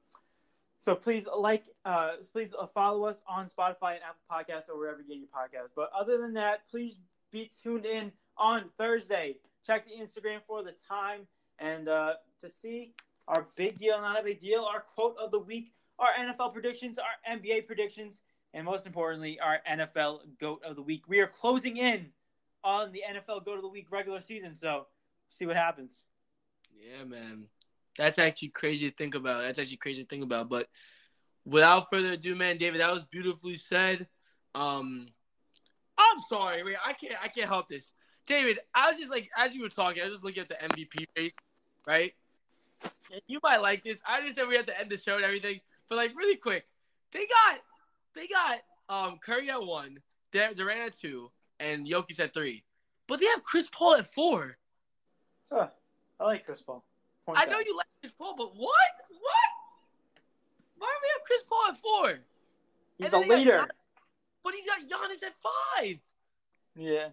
so please like, uh, please follow us on Spotify and Apple Podcasts or wherever you get your podcasts. But other than that, please be tuned in on Thursday. Check the Instagram for the time and uh, to see our big deal, not a big deal, our quote of the week, our NFL predictions, our NBA predictions, and most importantly, our NFL GOAT of the week. We are closing in on the NFL GOAT of the week regular season, so see what happens. Yeah, man. That's actually crazy to think about. That's actually crazy to think about. But without further ado, man, David, that was beautifully said. Um, I'm sorry, wait, I can't, I can't help this. David, I was just like, as you were talking, I was just looking at the MVP race, right? You might like this. I understand we have to end the show and everything, but like really quick, they got, they got um Curry at one, Durant at two, and Jokic at three, but they have Chris Paul at four. Huh. I like Chris Paul. Point I know you like Chris Paul, but what? What? Why do we have Chris Paul at four? He's a leader. but he's got Giannis at five. Yeah.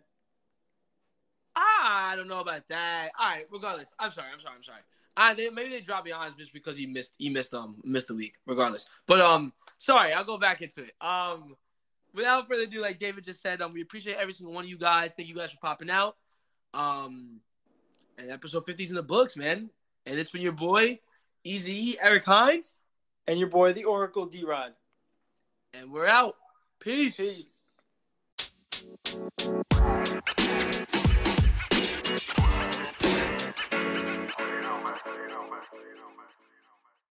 Ah, I don't know about that. All right, regardless. I'm sorry. I'm sorry. I'm sorry. Uh, they, maybe they dropped Giannis just because he missed he missed um missed the week. Regardless, but um, sorry. I'll go back into it. Um, without further ado, like David just said, um, we appreciate every single one of you guys. Thank you guys for popping out. Um, and episode 50's in the books, man. And it's been your boy, Easy Eric Hines. And your boy, the Oracle D Rod. And we're out. Peace. Peace.